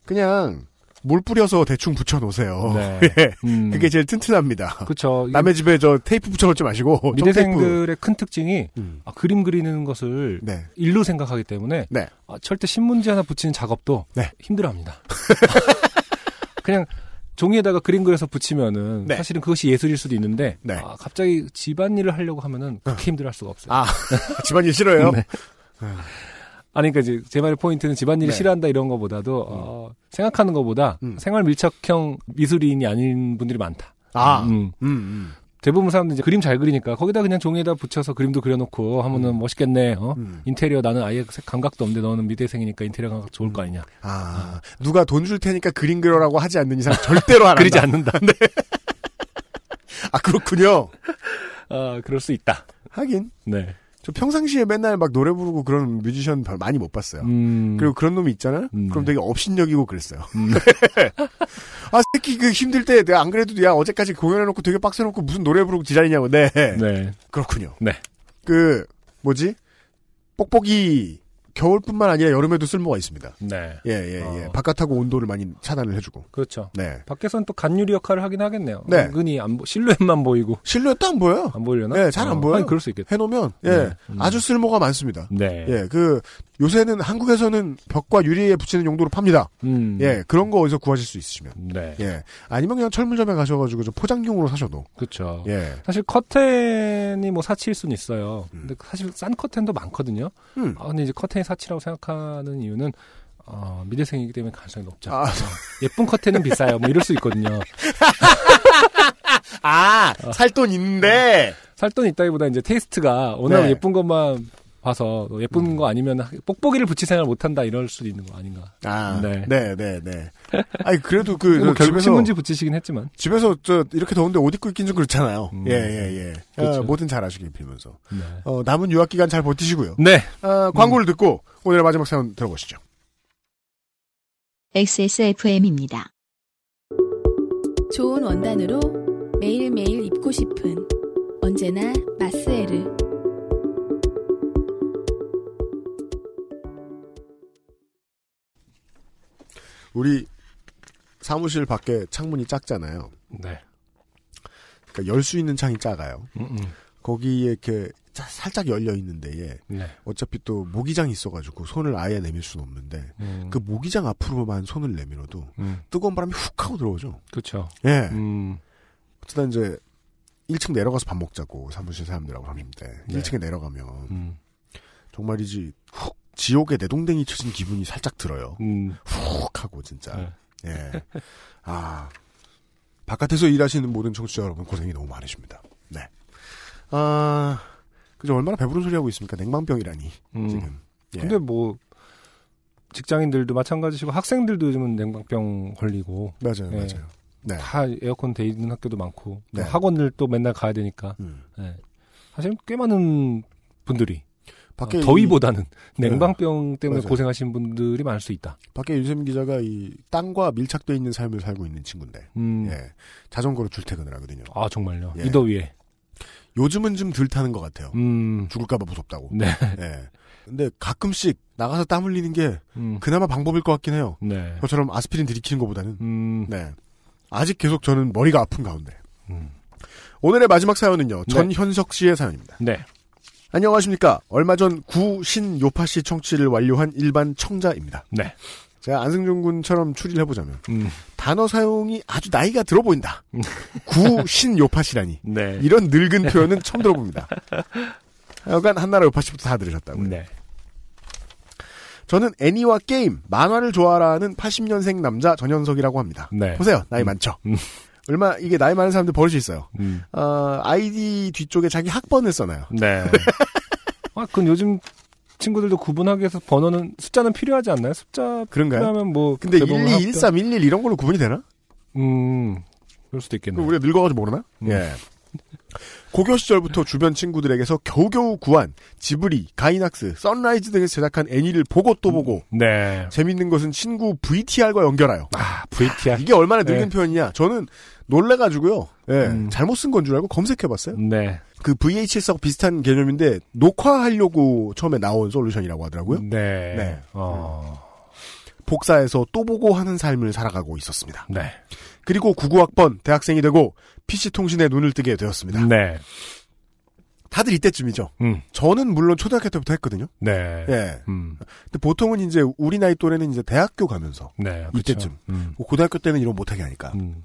그냥 물 뿌려서 대충 붙여 놓으세요. 네. 예. 음. 그게 제일 튼튼합니다. 이게 남의 집에 저 테이프 붙여 놓지 마시고 좀 테이프. 미대생들의 큰 특징이 음. 아, 그림 그리는 것을 네. 일로 생각하기 때문에 네. 아, 절대 신문지 하나 붙이는 작업도 네. 힘들어합니다. 그냥 종이에다가 그림 그려서 붙이면은 네. 사실은 그것이 예술일 수도 있는데 네. 아, 갑자기 집안일을 하려고 하면은 그렇게 힘들어할 수가 없어요. 아 집안일 싫어요? 네. 아니, 그러니까 이제 제 말의 포인트는 집안일을 네. 싫어한다 이런 거보다도 어, 생각하는 것보다 음. 생활 밀착형 미술인이 아닌 분들이 많다. 아, 음, 음. 음. 대부분 사람들이 이제 그림 잘 그리니까 거기다 그냥 종이에다 붙여서 그림도 그려놓고 하면은 멋있겠네. 어? 음. 인테리어 나는 아예 감각도 없는데 너는 미대생이니까 인테리어 감각 좋을 거 아니냐. 아, 누가 돈 줄 테니까 그림 그려라고 하지 않는 이상 절대로 안 그리지. 않는다. 아 그렇군요. 아, 그럴 수 있다. 하긴 네. 저 평상시에 맨날 막 노래 부르고 그런 뮤지션 별 많이 못 봤어요. 음. 그리고 그런 놈이 있잖아요. 음. 그럼 되게 업신여기고 그랬어요. 음. 아 새끼 그 힘들 때 내가 안 그래도 야 어제까지 공연해놓고 되게 빡세놓고 무슨 노래 부르고 지랄이냐고. 네. 네. 그렇군요. 네. 그 뭐지? 뽁뽁이 겨울뿐만 아니라 여름에도 쓸모가 있습니다. 네. 예, 예, 예. 어. 바깥하고 온도를 많이 차단을 해주고. 그렇죠. 네. 밖에서는 또 간유리 역할을 하긴 하겠네요. 네. 은근히 안 보, 실루엣만 보이고 실루엣도 안 보여요. 안 보이려나? 네, 잘안 어, 보여요. 아니, 그럴 수 있겠다. 해놓으면 예 네. 음. 아주 쓸모가 많습니다. 네. 예, 그 요새는 한국에서는 벽과 유리에 붙이는 용도로 팝니다. 음. 예, 그런 거 어디서 구하실 수 있으시면. 네. 예, 아니면 그냥 철물점에 가셔가지고 좀 포장용으로 사셔도. 그렇죠. 예, 사실 커튼이 뭐 사치일 수는 있어요. 음. 근데 사실 싼 커튼도 많거든요. 음. 아, 근데 이제 커튼 이 사치라고 생각하는 이유는 어, 미대생이기 때문에 가능성이 높죠. 아. 어, 예쁜 커튼은 비싸요. 뭐 이럴 수 있거든요. 아, 살 돈 있는데. 살 돈 있다기보다 이제 테이스트가 워낙 네. 예쁜 것만 봐서 또 예쁜 거 아니면 뽁뽁이를 붙일 생각을 못한다 이럴 수도 있는 거 아닌가. 아, 네. 네, 네, 네. 아니 그래도 그뭐저 결국 집에서 신문지 붙이시긴 했지만. 집에서 저 이렇게 더운데 옷 입고 있긴 좀 그렇잖아요. 음. 예, 예, 예. 그렇죠. 어, 뭐든 잘 하시길 빌면서. 네. 어, 남은 유학 기간 잘 버티시고요. 네. 아, 광고를 듣고 오늘의 마지막 사연 들어보시죠. XSFM입니다. 좋은 원단으로 매일매일 입고 싶은 언제나 마스 우리 사무실 밖에 창문이 작잖아요. 네. 그러니까 열 수 있는 창이 작아요. 음, 음. 거기에 이렇게 자- 살짝 열려 있는데 네. 어차피 또 모기장이 있어가지고 손을 아예 내밀 수는 없는데 음. 그 모기장 앞으로만 손을 내밀어도 음. 뜨거운 바람이 훅 하고 들어오죠. 그렇죠. 예. 음. 어쩌다 이제 1층 내려가서 밥 먹자고 사무실 사람들하고 하는데 네. 1층에 내려가면 음. 정말이지 훅 지옥에 내동댕이 쳐진 기분이 살짝 들어요. 음. 훅 하고 진짜. 네. 예. 아 바깥에서 일하시는 모든 청취자 여러분 고생이 너무 많으십니다. 네. 아 그저 얼마나 배부른 소리 하고 있습니까? 냉방병이라니 음. 지금. 예. 근데 뭐 직장인들도 마찬가지시고 학생들도 요즘은 냉방병 걸리고 맞아요, 예. 맞아요. 네. 다 에어컨 돼 있는 학교도 많고 또 네. 학원을 또 맨날 가야 되니까 음. 예. 사실 꽤 많은 분들이 밖에 어, 이- 더위보다는 냉방병 때문에 맞아요. 고생하시는 분들이 많을 수 있다. 밖에 윤세민 기자가 이 땅과 밀착돼 있는 삶을 살고 있는 친구인데 음. 예. 자전거로 출퇴근을 하거든요. 아 정말요. 예. 이 더위에. 요즘은 좀 덜 타는 것 같아요. 음. 죽을까봐 무섭다고. 네. 예. 근데 가끔씩 나가서 땀 흘리는 게 음. 그나마 방법일 것 같긴 해요. 네. 저처럼 아스피린 들이키는 것보다는. 음. 네. 아직 계속 저는 머리가 아픈 가운데. 음. 오늘의 마지막 사연은요. 네. 전현석 씨의 사연입니다. 네. 안녕하십니까. 얼마 전 구신 요파 씨 청취를 완료한 일반 청자입니다. 네. 제가 안승준 군처럼 추리를 해보자면 음. 단어 사용이 아주 나이가 들어 보인다. 구신 요파 씨라니. 네. 이런 늙은 표현은 처음 들어봅니다. 하여간 한나라 요파 씨부터 다 들으셨다고요. 네. 저는 애니와 게임, 만화를 좋아하는 80년생 남자 전현석이라고 합니다. 네. 보세요. 나이 많죠? 음. 얼마, 이게 나이 많은 사람들 버릇이 있어요. 음. 어, 아이디 뒤쪽에 자기 학번을 써놔요. 네. 아, 그건 요즘 친구들도 구분하기 위해서 번호는 숫자는 필요하지 않나요? 숫자 그런가요? 필요하면 뭐 근데 대부분 12, 13, 11 이런 걸로 구분이 되나? 음. 그럴 수도 있겠네. 그럼 우리가 늙어가지고 모르나? 음. 예. 고교 시절부터 주변 친구들에게서 겨우겨우 구한 지브리, 가이낙스, 선라이즈 등에서 제작한 애니를 보고 또 보고 네. 재밌는 것은 친구 VTR과 연결하여 아, VTR. 이게 얼마나 늙은 네. 표현이냐 저는 놀래가지고요 예, 음. 잘못 쓴 건 줄 알고 검색해봤어요 네. 그 VHS하고 비슷한 개념인데 녹화하려고 처음에 나온 솔루션이라고 하더라고요 네. 네. 어. 복사해서 또 보고 하는 삶을 살아가고 있었습니다 네. 그리고 99학번 대학생이 되고 PC통신에 눈을 뜨게 되었습니다 네. 다들 이때쯤이죠 음. 저는 물론 초등학교 때부터 했거든요 네. 예. 음. 근데 보통은 이제 우리 나이 또래는 이제 대학교 가면서 네. 이때쯤. 그쵸. 음. 뭐 고등학교 때는 이런 못하게 하니까 음.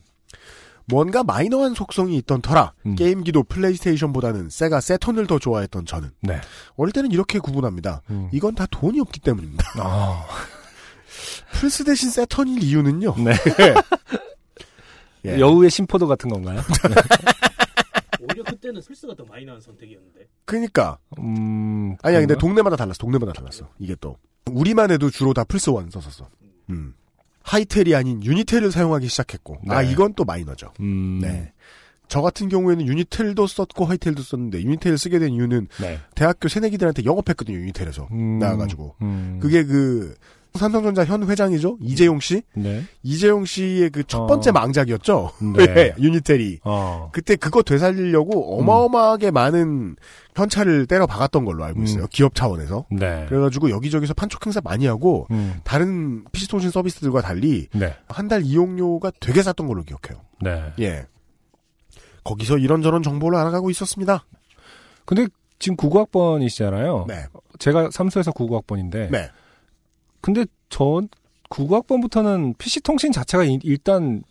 뭔가 마이너한 속성이 있던 터라 음. 게임기도 플레이스테이션보다는 세가 세턴을 더 좋아했던 저는 네. 어릴 때는 이렇게 구분합니다. 음. 이건 다 돈이 없기 때문입니다. 아. 플스 대신 세턴일 이유는요. 네. 예. 여우의 신포도 같은 건가요? 오히려 그때는 플스가 더 나은 선택이었는데. 그러니까 음. 아니야 근데? 동네마다 달랐어. 동네마다 달랐어. 이게 또 우리만 해도 주로 다 플스 1 썼었어. 음. 하이텔이 아닌 유니텔을 사용하기 시작했고 아 네. 이건 또 마이너죠. 음. 네. 저 같은 경우에는 유니텔도 썼고 하이텔도 썼는데 유니텔을 쓰게 된 이유는 네. 대학교 새내기들한테 영업했거든요 유니텔에서 음. 나와가지고 음. 그게 그 삼성전자 현 회장이죠 이재용 씨 네. 이재용 씨의 그 첫 번째 어. 망작이었죠 네. 예, 유니텔이 어. 그때 그거 되살리려고 어마어마하게 많은 현찰을 때려 박았던 걸로 알고 있어요 음. 기업 차원에서 네. 그래가지고 여기저기서 판촉 행사 많이 하고 음. 다른 PC통신 서비스들과 달리 네. 한달 이용료가 되게 쌌던 걸로 기억해요 네. 예 거기서 이런저런 정보를 알아가고 있었습니다 근데 지금 99학번이시잖아요. 네 제가 삼수에서 99학번인데. 네. 근데 전 99학번부터는 PC 통신 자체가 이- 일단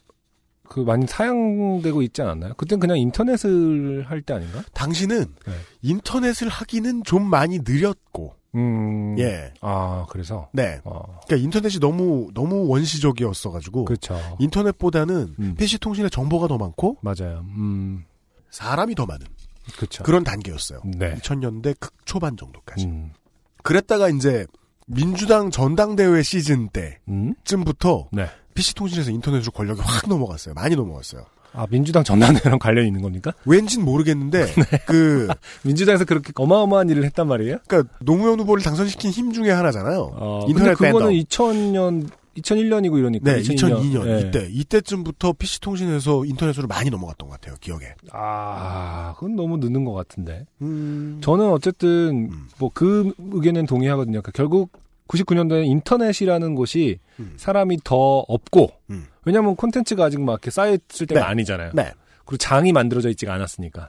그 많이 사용되고 있지 않았나요? 그땐 그냥 인터넷을 할 때 아닌가? 당신은 네. 인터넷을 하기는 좀 많이 느렸고, 음. 예, 아, 그래서. 네. 어. 그러니까 인터넷이 너무 너무 원시적이었어가지고 그렇죠. 인터넷보다는 음. PC 통신에 정보가 더 많고 맞아요. 음. 사람이 더 많은 그렇죠. 그런 단계였어요. 네. 2000년대 극초반 정도까지. 음. 그랬다가 이제 민주당 전당대회 시즌 음? 때쯤부터 네. PC 통신에서 인터넷으로 권력이 확 넘어갔어요. 많이 넘어갔어요. 아, 민주당 전당대회랑 관련이 있는 겁니까? 왠진 모르겠는데 네. 그 민주당에서 그렇게 어마어마한 일을 했단 말이에요? 그러니까 노무현 후보를 당선시킨 힘 중에 하나잖아요. 어, 인터넷 근데 그거는 밴더. 2000년, 2001년이고 이러니까. 네, 2002년 예. 이때 이때쯤부터 PC 통신에서 인터넷으로 많이 넘어갔던 것 같아요. 기억에. 아, 그건 너무 늦는 것 같은데. 음. 저는 어쨌든 음. 뭐그 의견은 동의하거든요. 그러니까 결국 99년도에 인터넷이라는 곳이 음. 사람이 더 없고 음. 왜냐하면 콘텐츠가 아직 막 이렇게 쌓여 있을 때가 네. 아니잖아요. 네. 그리고 장이 만들어져 있지가 않았으니까.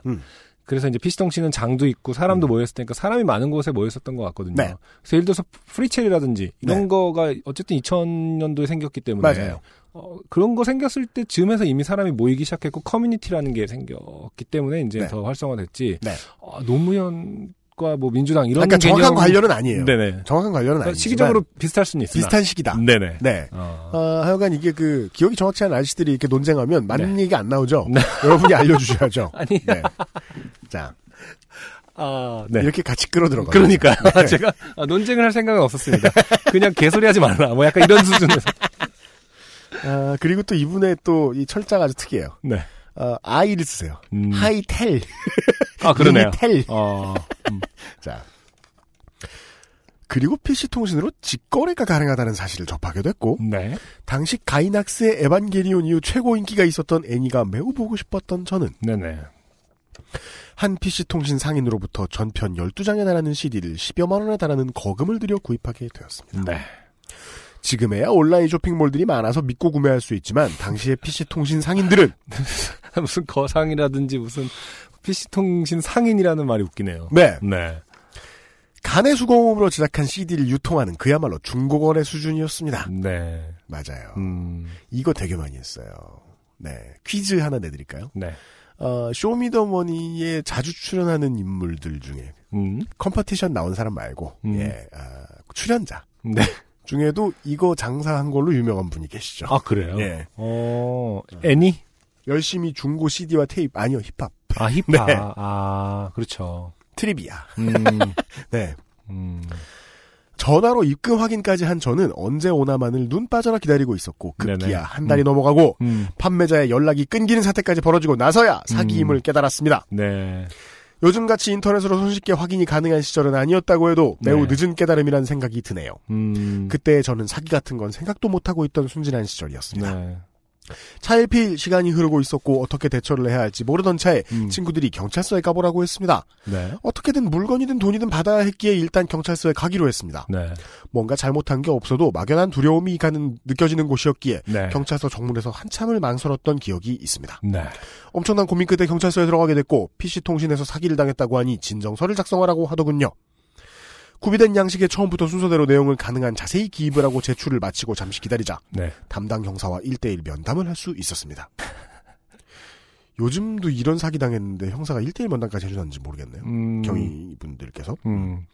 음. 그래서 이제 PC통신은 장도 있고 사람도 모였을 테니까 사람이 많은 곳에 모였었던 것 같거든요. 네. 그래서 예를 들어서 프리챌이라든지 이런 네. 거가 어쨌든 2000년도에 생겼기 때문에 맞아요. 어, 그런 거 생겼을 때쯤에서 이미 사람이 모이기 시작했고 커뮤니티라는 게 생겼기 때문에 이제 네. 더 활성화됐지. 네. 아, 노무현 과 뭐 민주당 이런 그러니까 정확한 개념 관련은 아니에요. 네네. 정확한 관련은 그러니까 아니지만 시기적으로 비슷할 수는 있으나 비슷한 시기다. 네네. 네. 어. 어, 하여간 이게 그 기억이 정확치 않은 아저씨들이 이렇게 논쟁하면 맞는 네. 얘기가 안 나오죠. 네. 여러분이 알려주셔야죠. 아니 네. 자 아, 네. 이렇게 같이 끌어들어가. 그러니까 네. 제가 아, 논쟁을 할 생각은 없었습니다. 그냥 개소리하지 말라. 뭐 약간 이런 수준에서. 아, 그리고 또 이분의 또 이 철자가 아주 특이해요. 네. 어, 아이를 쓰세요. 음. 하이텔. 아 그러네요. 텔. 어. 음. 자. 그리고 PC 통신으로 직거래가 가능하다는 사실을 접하게 됐고 네. 당시 가이낙스의 에반게리온 이후 최고 인기가 있었던 애니가 매우 보고 싶었던 저는 네네. 한 PC통신 상인으로부터 전편 12장에 달하는 CD를 10여만 원에 달하는 거금을 들여 구입하게 되었습니다. 네. 지금에야 온라인 쇼핑몰들이 많아서 믿고 구매할 수 있지만 당시의 PC통신 상인들은 무슨 거상이라든지 무슨 PC통신 상인이라는 말이 웃기네요. 네 네. 가내 수공업으로 제작한 CD를 유통하는 그야말로 중고거래 수준이었습니다. 네. 맞아요. 음, 이거 되게 많이 했어요. 네 퀴즈 하나 내드릴까요? 네. 어, 쇼미더머니에 자주 출연하는 인물들 중에 음, competition 나온 사람 말고 음. 예 아, 출연자 네. 중에도 이거 장사한 걸로 유명한 분이 계시죠. 아, 그래요? 예. 어, 애니? 열심히 중고 CD와 테이프 아니요 힙합 아, 힙합. 네. 아, 그렇죠. 트리비아 음, 네 음, 전화로 입금 확인까지 한 저는 언제 오나만을 눈 빠져라 기다리고 있었고 급기야 네네. 한 달이 넘어가고 음, 판매자의 연락이 끊기는 사태까지 벌어지고 나서야 사기임을 음. 깨달았습니다. 네. 요즘같이 인터넷으로 손쉽게 확인이 가능한 시절은 아니었다고 해도 매우 네. 늦은 깨달음이라는 생각이 드네요. 음, 그때 저는 사기 같은 건 생각도 못하고 있던 순진한 시절이었습니다. 네. 차일피일 시간이 흐르고 있었고 어떻게 대처를 해야 할지 모르던 차에 음, 친구들이 경찰서에 가보라고 했습니다. 네. 어떻게든 물건이든 돈이든 받아야 했기에 일단 경찰서에 가기로 했습니다. 네. 뭔가 잘못한 게 없어도 막연한 두려움이 가는 느껴지는 곳이었기에 네. 경찰서 정문에서 한참을 망설였던 기억이 있습니다. 네. 엄청난 고민 끝에 경찰서에 들어가게 됐고 PC통신에서 사기를 당했다고 하니 진정서를 작성하라고 하더군요. 구비된 양식에 처음부터 순서대로 내용을 가능한 자세히 기입을 하고 제출을 마치고 잠시 기다리자 네. 담당 형사와 1대1 면담을 할 수 있었습니다. 요즘도 이런 사기 당했는데 형사가 1대1 면담까지 해주는지 모르겠네요. 음, 경위분들께서 음,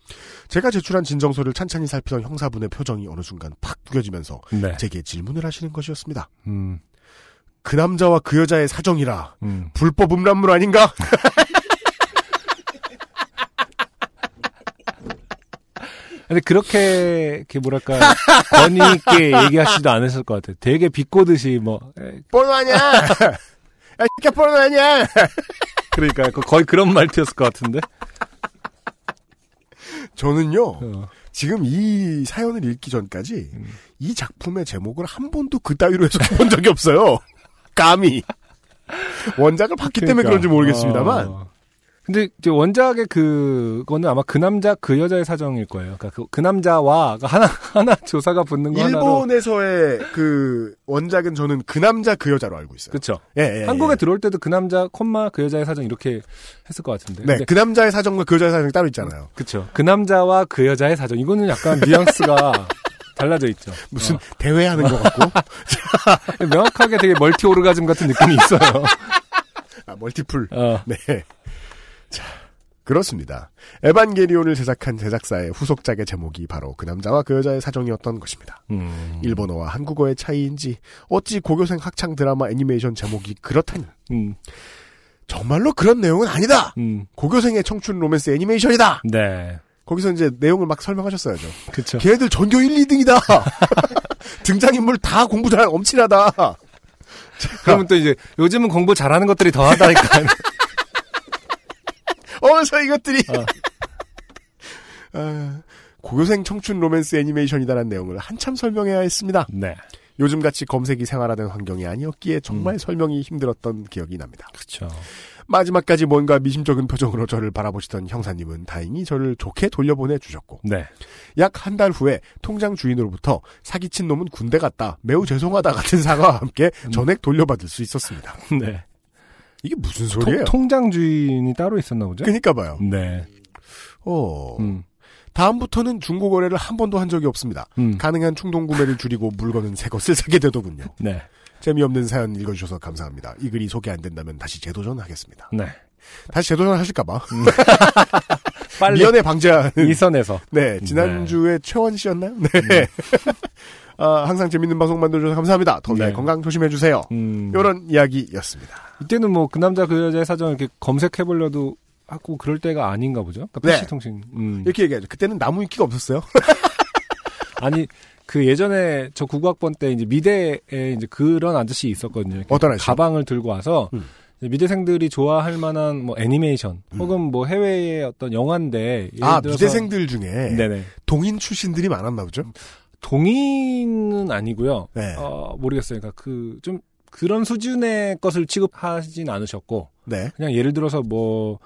제가 제출한 진정서를 찬찬히 살피던 형사분의 표정이 어느 순간 팍 구겨지면서 네. 제게 질문을 하시는 것이었습니다. 음, 그 남자와 그 여자의 사정이라 음. 불법 음란물 아닌가? 근데 그렇게, 이렇게 뭐랄까, 권위 있게 얘기하시지도 않으실 것 같아요. 되게 비꼬듯이 뭐, 아냐? 야, 뽀로 아냐? 그러니까 그- 거의 그런 말투였을 것 같은데. 저는요, 어. 지금 이 사연을 읽기 전까지 음. 이 작품의 제목을 한 번도 그 따위로 해서 본 적이 없어요. 감히. 원작을 봤기 때문에 그러니까. 그런지 모르겠습니다만. 어. 근데 이제 원작의 그거는 아마 그 남자 그 여자의 사정일 거예요. 그러니까 그, 그 남자와 하나 하나 조사가 붙는 거 일본에서의 그 원작은 저는 그 남자 그 여자로 알고 있어요. 그렇죠. 예, 예, 한국에 예. 들어올 때도 그 남자 콤마 그 여자의 사정 이렇게 했을 것 같은데. 네, 그 남자의 사정과 그 여자의 사정이 따로 있잖아요. 그렇죠. 그 남자와 그 여자의 사정 이거는 약간 뉘앙스가 달라져 있죠. 무슨 대회하는 것 같고. 어. 명확하게 되게 멀티 오르가즘 같은 느낌이 있어요. 아, 멀티플. 어. 네. 자, 그렇습니다. 에반게리온을 제작한 제작사의 후속작의 제목이 바로 그 남자와 그 여자의 사정이었던 것입니다. 음. 일본어와 한국어의 차이인지 어찌 고교생 학창 드라마 애니메이션 제목이 그렇다니. 음. 정말로 그런 내용은 아니다. 음. 고교생의 청춘 로맨스 애니메이션이다. 네. 거기서 이제 내용을 막 설명하셨어야죠. 그렇죠. 걔네들 전교 1, 2등이다. 등장인물 다 공부 잘 엄칠하다. 그러면 또 이제 요즘은 공부 잘하는 것들이 더하다니까. 어서 이것들이 어. 아, 고교생 청춘 로맨스 애니메이션이다라는 내용을 한참 설명해야 했습니다. 네. 요즘같이 검색이 생활하는 환경이 아니었기에 정말 음. 설명이 힘들었던 기억이 납니다. 그렇죠. 마지막까지 뭔가 미심쩍은 표정으로 저를 바라보시던 형사님은 다행히 저를 좋게 돌려보내 주셨고 네. 약 한 달 후에 통장 주인으로부터 사기친 놈은 군대 갔다 매우 죄송하다 같은 사과와 함께 음. 전액 돌려받을 수 있었습니다. 네. 이게 무슨 통, 소리예요? 통 장 주인이 따로 있었나 보죠? 그니까 봐요. 네. 어, 음. 다음부터는 중고 거래를 한 번도 한 적이 없습니다. 음. 가능한 충동 구매를 줄이고 물건은 새 것을 사게 되더군요. 네. 재미없는 사연 읽어주셔서 감사합니다. 이 글이 소개 안 된다면 다시 재도전하겠습니다. 네. 다시 재도전 하실까봐. 빨리 미연에 방지하는. 이 선에서. 네, 지난주에 최원 씨였나요? 네. 아, 항상 재밌는 방송 만들어주셔서 감사합니다. 더위 네. 건강 조심해주세요. 음. 이런 이야기였습니다. 이때는 뭐 그 남자 그 여자의 사정 이렇게 검색해 보려도 하고 그럴 때가 아닌가 보죠? 그러니까 네. PC통신. 음. 이렇게 얘기하죠. 그때는 나무 위키가 없었어요. 아니 그 예전에 저 국어학번 때 이제 미대에 이제 그런 아저씨 있었거든요. 어떤 아저씨? 가방을 들고 와서 음. 미대생들이 좋아할 만한 뭐 애니메이션 혹은 뭐 해외의 어떤 영화인데 아, 미대생들 중에 네네 동인 출신들이 많았나 보죠? 동인은 아니고요. 네. 어 모르겠어요. 그러니까 그 좀 그런 수준의 것을 취급하진 않으셨고 네. 그냥 예를 들어서 뭐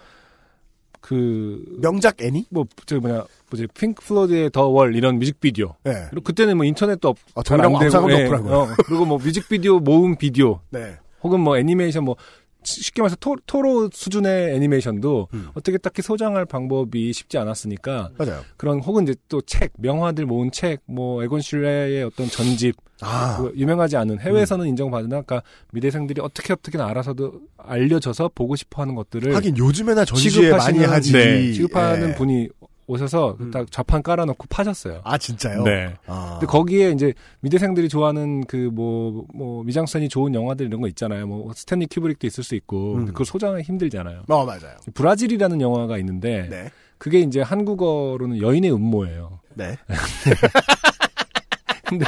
그 명작 애니? 뭐 저기 뭐냐 뭐지 핑크 플로이드의 The Wall 이런 뮤직비디오. 네. 그리고 그때는 뭐 인터넷도 없, 아, 잘 동이랑 안 되고, 예, 없더라고요. 어, 그리고 뭐 뮤직비디오 모음 비디오 네. 혹은 뭐 애니메이션 뭐 쉽게 말해서 토, 토토로 수준의 애니메이션도 음. 어떻게 딱히 소장할 방법이 쉽지 않았으니까 맞아요. 그런 혹은 이제 또 책 명화들 모은 책 뭐 에곤 쉴레의 어떤 전집 아. 그 유명하지 않은 해외에서는 인정받으나 그러니까 미대생들이 어떻게 어떻게든 알아서도 알려져서 보고 싶어하는 것들을 하긴 요즘에나 전시회 많이 하지. 네, 취급하는 예. 분이 오셔서 음. 딱 좌판 깔아놓고 파셨어요. 아 진짜요? 네. 아. 근데 거기에 이제 미대생들이 좋아하는 그뭐뭐 미장센이 좋은 영화들 이런 거 있잖아요. 뭐 스탠리 큐브릭도 있을 수 있고 음. 그걸 소장하기 힘들잖아요. 어 맞아요. 브라질이라는 영화가 있는데 네. 그게 이제 한국어로는 여인의 음모예요. 네. 근데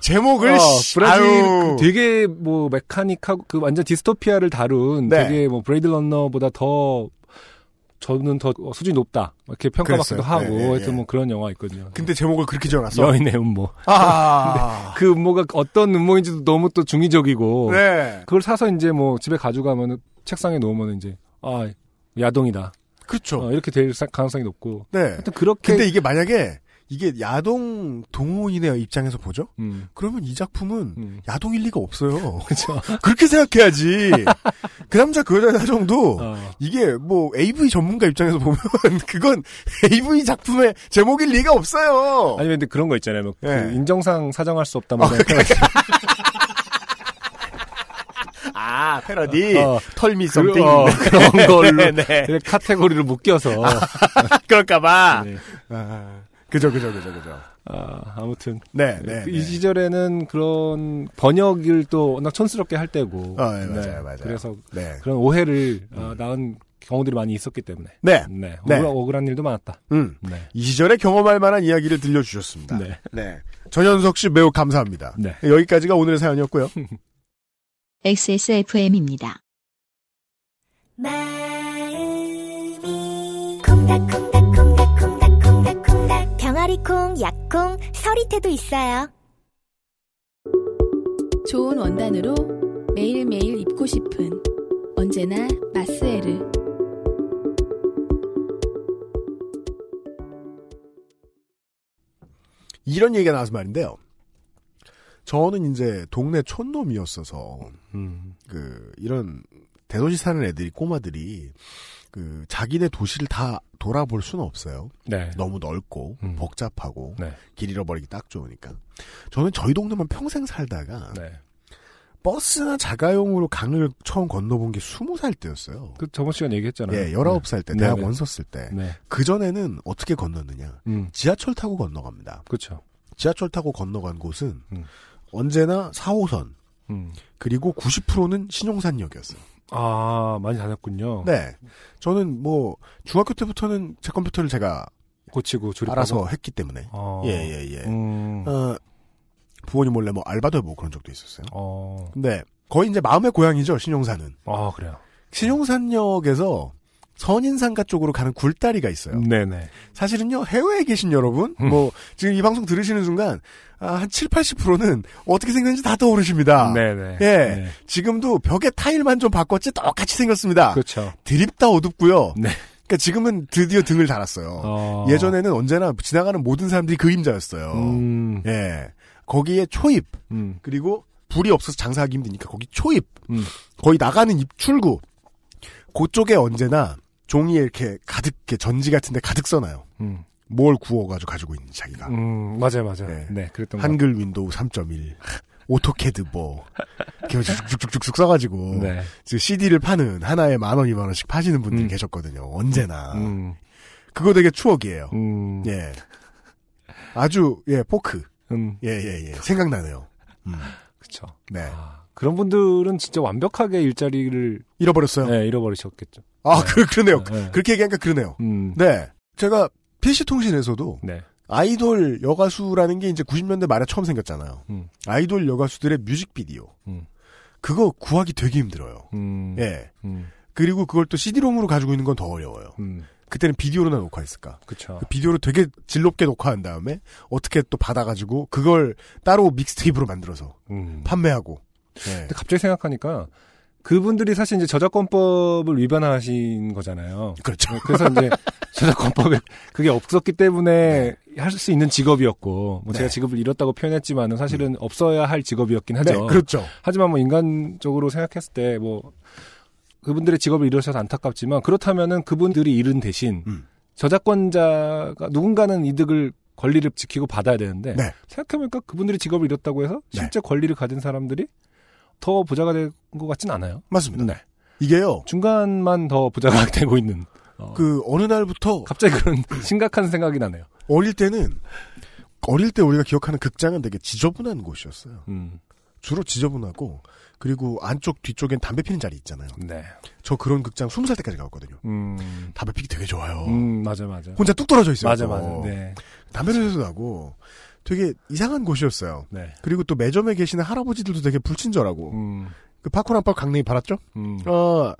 제목을 어, 씨, 브라질 아유. 그 되게 뭐 mechanic하고 그 완전 디스토피아를 다룬 네. 되게 뭐 Blade Runner보다 더 저는 더 수준이 높다 이렇게 평가받기도 그랬어요. 하고 네, 네, 하여튼 네. 뭐 그런 영화 있거든요. 근데 제목을 그렇게 지어놨어. 여인의 음모. 아. 그 음모가 어떤 음모인지도 너무 또 중의적이고 네. 그걸 사서 이제 뭐 집에 가져가면 책상에 놓으면 이제 아 야동이다 그렇죠. 어, 이렇게 될 사- 가능성이 높고 네. 하여튼 그렇게 근데 이게 만약에 이게 야동 동호인의 입장에서 보죠? 음, 그러면 이 작품은 음. 야동일 리가 없어요. 그렇죠. 그렇게 생각해야지. 그 남자 그 여자 사정도 어. 이게 뭐 AV 전문가 입장에서 보면 그건 AV 작품의 제목일 리가 없어요. 아니면 근데 그런 거 있잖아요. 뭐 예. 그 인정상 사정할 수 없다. 뭐 어, 그런 아 패러디 어, 털미 그, 썸띵 어, 그런 걸로 네, 네. 카테고리를 묶여서 그럴까봐. 네. 아, 그죠 그죠 그죠 그죠. 아, 아무튼 네 네. 그 네. 이 시절에는 그런 번역을 또 워낙 촌스럽게 할 때고 어, 네, 맞아요, 맞아요. 그래서 네. 그런 오해를 어, 낳은 경우들이 많이 있었기 때문에 네. 네, 네. 억울한, 억울한 일도 많았다. 음. 네. 이 시절에 경험할 만한 이야기를 들려주셨습니다. 네. 네. 전현석 씨 매우 감사합니다. 네. 여기까지가 오늘의 사연이었고요. XSFM입니다. 마음이 콩닥콩 병아리콩, 약콩, 서리태도 있어요. 좋은 원단으로 매일매일 입고 싶은 언제나 마스에르 이런 얘기가 나와서 말인데요. 저는 이제 동네 촌놈이었어서 음. 그 이런 대도시 사는 애들이 꼬마들이 그 자기네 도시를 다 돌아볼 수는 없어요. 네. 너무 넓고 음. 복잡하고 네. 길 잃어버리기 딱 좋으니까. 저는 저희 동네만 평생 살다가 네. 버스나 자가용으로 강을 처음 건너본 게 스무 살 때였어요. 그 저번 시간 얘기했잖아요. 예, 열아홉 살때 네, 대학 네. 원 썼을 때. 네. 그 전에는 어떻게 건넜느냐? 음. 지하철 타고 건너갑니다. 그렇죠. 지하철 타고 건너간 곳은 음. 언제나 4호선 음. 그리고 90%는 신용산역이었어요. 아, 많이 다녔군요. 네, 저는 뭐 중학교 때부터는 제 컴퓨터를 제가 고치고 조립하고. 알아서 했기 때문에 어. 예예 예. 음. 어, 부모님 몰래 뭐 알바도 해보고 그런 적도 있었어요. 어. 근데 거의 이제 마음의 고향이죠 신용산은. 아, 그래요. 신용산역에서 선인상가 쪽으로 가는 굴다리가 있어요. 네네. 사실은요, 해외에 계신 여러분, 음. 뭐, 지금 이 방송 들으시는 순간, 아, 한 7, 80%는 어떻게 생겼는지 다 떠오르십니다. 네네. 예. 네. 지금도 벽에 타일만 좀 바꿨지 똑같이 생겼습니다. 그렇죠. 드립다 어둡고요. 네. 그러니까 지금은 드디어 등을 달았어요. 어. 예전에는 언제나 지나가는 모든 사람들이 그림자였어요. 음. 예. 거기에 초입, 음. 그리고 불이 없어서 장사하기 힘드니까 거기 초입, 음. 거의 나가는 입출구, 그쪽에 언제나 종이에 이렇게 가득, 이렇게 전지 같은데 가득 써놔요. 음. 뭘 구워가지고 가지고 있는 자기가. 음, 맞아요, 맞아요. 네. 네, 그랬던 거. 한글 윈도우 3.1, 오토캐드 뭐, 이렇게 쭉쭉쭉쭉 써가지고, 네. CD를 파는 하나에 만 원, 이만 원씩 파시는 분들이 음. 계셨거든요. 언제나. 음. 그거 되게 추억이에요. 음. 예. 아주, 예, 포크. 음. 예, 예, 예. 생각나네요. 음. 그쵸. 네. 아, 그런 분들은 진짜 완벽하게 일자리를 잃어버렸어요. 네, 잃어버리셨겠죠. 아, 네. 그, 그러네요. 네. 그렇게 얘기하니까 그러네요. 음. 네. 제가 PC통신에서도 네. 아이돌 여가수라는 게 이제 90년대 말에 처음 생겼잖아요. 음. 아이돌 여가수들의 뮤직비디오. 음. 그거 구하기 되게 힘들어요. 음. 예. 음. 그리고 그걸 또 CD롬으로 가지고 있는 건 더 어려워요. 음. 그때는 비디오로나 녹화했을까? 그쵸. 그 비디오로 되게 질 높게 녹화한 다음에 어떻게 또 받아가지고 그걸 따로 믹스테이프로 만들어서 음. 판매하고. 예. 근데 갑자기 생각하니까 그분들이 사실 이제 저작권법을 위반하신 거잖아요. 그렇죠. 그래서 이제 저작권법에 그게 없었기 때문에 할수 있는 직업이었고, 뭐 네. 제가 직업을 잃었다고 표현했지만은 사실은 없어야 할 직업이었긴 하죠. 네, 그렇죠. 하지만 뭐 인간적으로 생각했을 때 뭐 그분들의 직업을 잃으셔서 안타깝지만 그렇다면은 그분들이 잃은 대신 음. 저작권자가 누군가는 이득을 권리를 지키고 받아야 되는데 네. 생각해보니까 그분들이 직업을 잃었다고 해서 네. 실제 권리를 가진 사람들이 더 부자가 된 것 같진 않아요. 맞습니다. 네. 이게요. 중간만 더 부자가 되고 있는. 어, 그 어느 날부터 갑자기 그런 심각한 생각이 나네요. 어릴 때는 어릴 때 우리가 기억하는 극장은 되게 지저분한 곳이었어요. 음, 주로 지저분하고 그리고 안쪽 뒤쪽엔 담배 피는 자리 있잖아요. 네. 저 그런 극장 20살 때까지 가봤거든요. 음, 담배 피기 되게 좋아요. 음, 맞아, 맞아. 혼자 뚝 떨어져 있어요. 맞아, 또. 맞아. 네. 담배 냄새도 나고 되게 이상한 곳이었어요. 네. 그리고 또 매점에 계시는 할아버지들도 되게 불친절하고 음, 그 파코란밥 강냉이 팔았죠? 음, 어,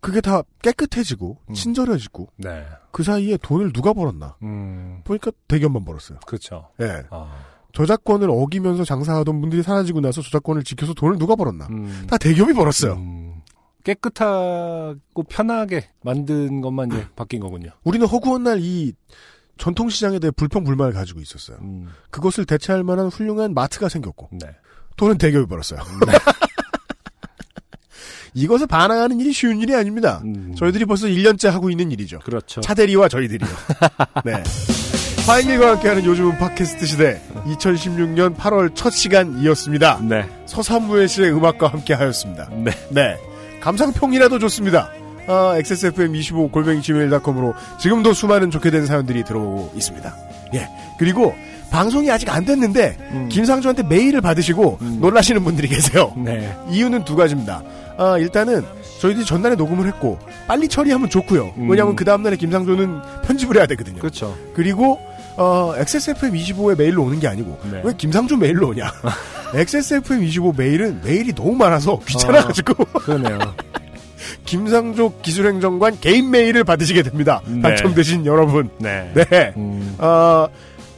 그게 다 깨끗해지고 음. 친절해지고 네. 그 사이에 돈을 누가 벌었나 음, 보니까 대기업만 벌었어요. 그렇죠. 예. 아, 저작권을 어기면서 장사하던 분들이 사라지고 나서 저작권을 지켜서 돈을 누가 벌었나? 음, 다 대기업이 벌었어요. 음, 깨끗하고 편하게 만든 것만 이제 바뀐 거군요. 우리는 허구한 날 이 전통시장에 대해 불평 불만을 가지고 있었어요. 음, 그것을 대체할 만한 훌륭한 마트가 생겼고 네. 돈은 대기업이 벌었어요. 이것을 반항하는 일이 쉬운 일이 아닙니다. 음, 저희들이 벌써 1년째 하고 있는 일이죠. 그렇죠. 차대리와 저희들이요. 네. 화인일과 함께하는 요즘은 팟캐스트 시대 2016년 8월 첫 시간이었습니다. 네. 서삼무의 씨의 음악과 함께하였습니다. 네. 네. 감상평이라도 좋습니다. 아, XSFM25 골뱅이 gmail.com으로 지금도 수많은 좋게 된 사연들이 들어오고 있습니다. 예. 그리고 방송이 아직 안 됐는데 음. 김상조한테 메일을 받으시고 음. 놀라시는 분들이 계세요. 네. 이유는 두 가지입니다. 아, 일단은 저희들이 전날에 녹음을 했고 빨리 처리하면 좋고요. 음. 왜냐하면 그 다음 날에 김상조는 편집을 해야 되거든요. 그렇죠. 그리고 어, XSFM25에 메일로 오는 게 아니고 네. 왜 김상조 메일로 오냐? XSFM25 메일은 메일이 너무 많아서 귀찮아가지고 그러네요. 김상조 기술행정관 개인 메일을 받으시게 됩니다. 네. 당첨되신 여러분. 네. 네. 음. 어,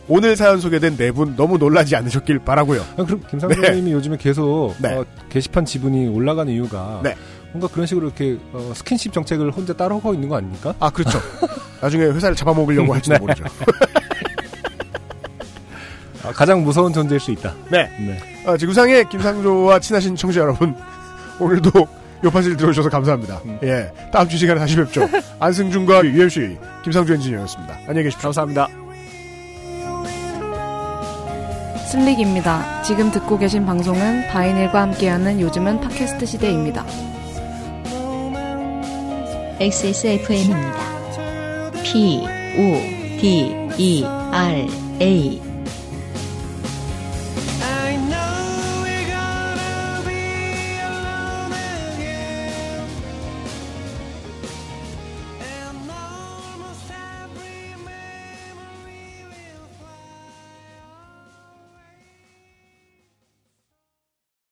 오늘 사연 소개된 네 분 너무 놀라지 않으셨길 바라고요. 아, 그럼 김상조님이 요즘에 계속 네. 어, 게시판 지분이 올라가는 이유가 네. 뭔가 그런 식으로 이렇게 어, 스킨십 정책을 혼자 따로 하고 있는 거 아닙니까? 아 그렇죠. 나중에 회사를 잡아먹으려고 할지도 네. 모르죠. 아, 가장 무서운 존재일 수 있다. 네. 네. 어, 지구상의 김상조와 친하신 청취자 여러분 오늘도 요파실 들어주셔서 감사합니다. 음. 예, 다음 주 시간에 다시 뵙죠. 안승준과 UMC 김상조 엔지니어였습니다. 안녕히 계십시오. 감사합니다. 슬릭입니다. 지금 듣고 계신 방송은 바이닐과 함께하는 요즘은 팟캐스트 시대입니다. XSFM입니다. P, O, D, E, R, A.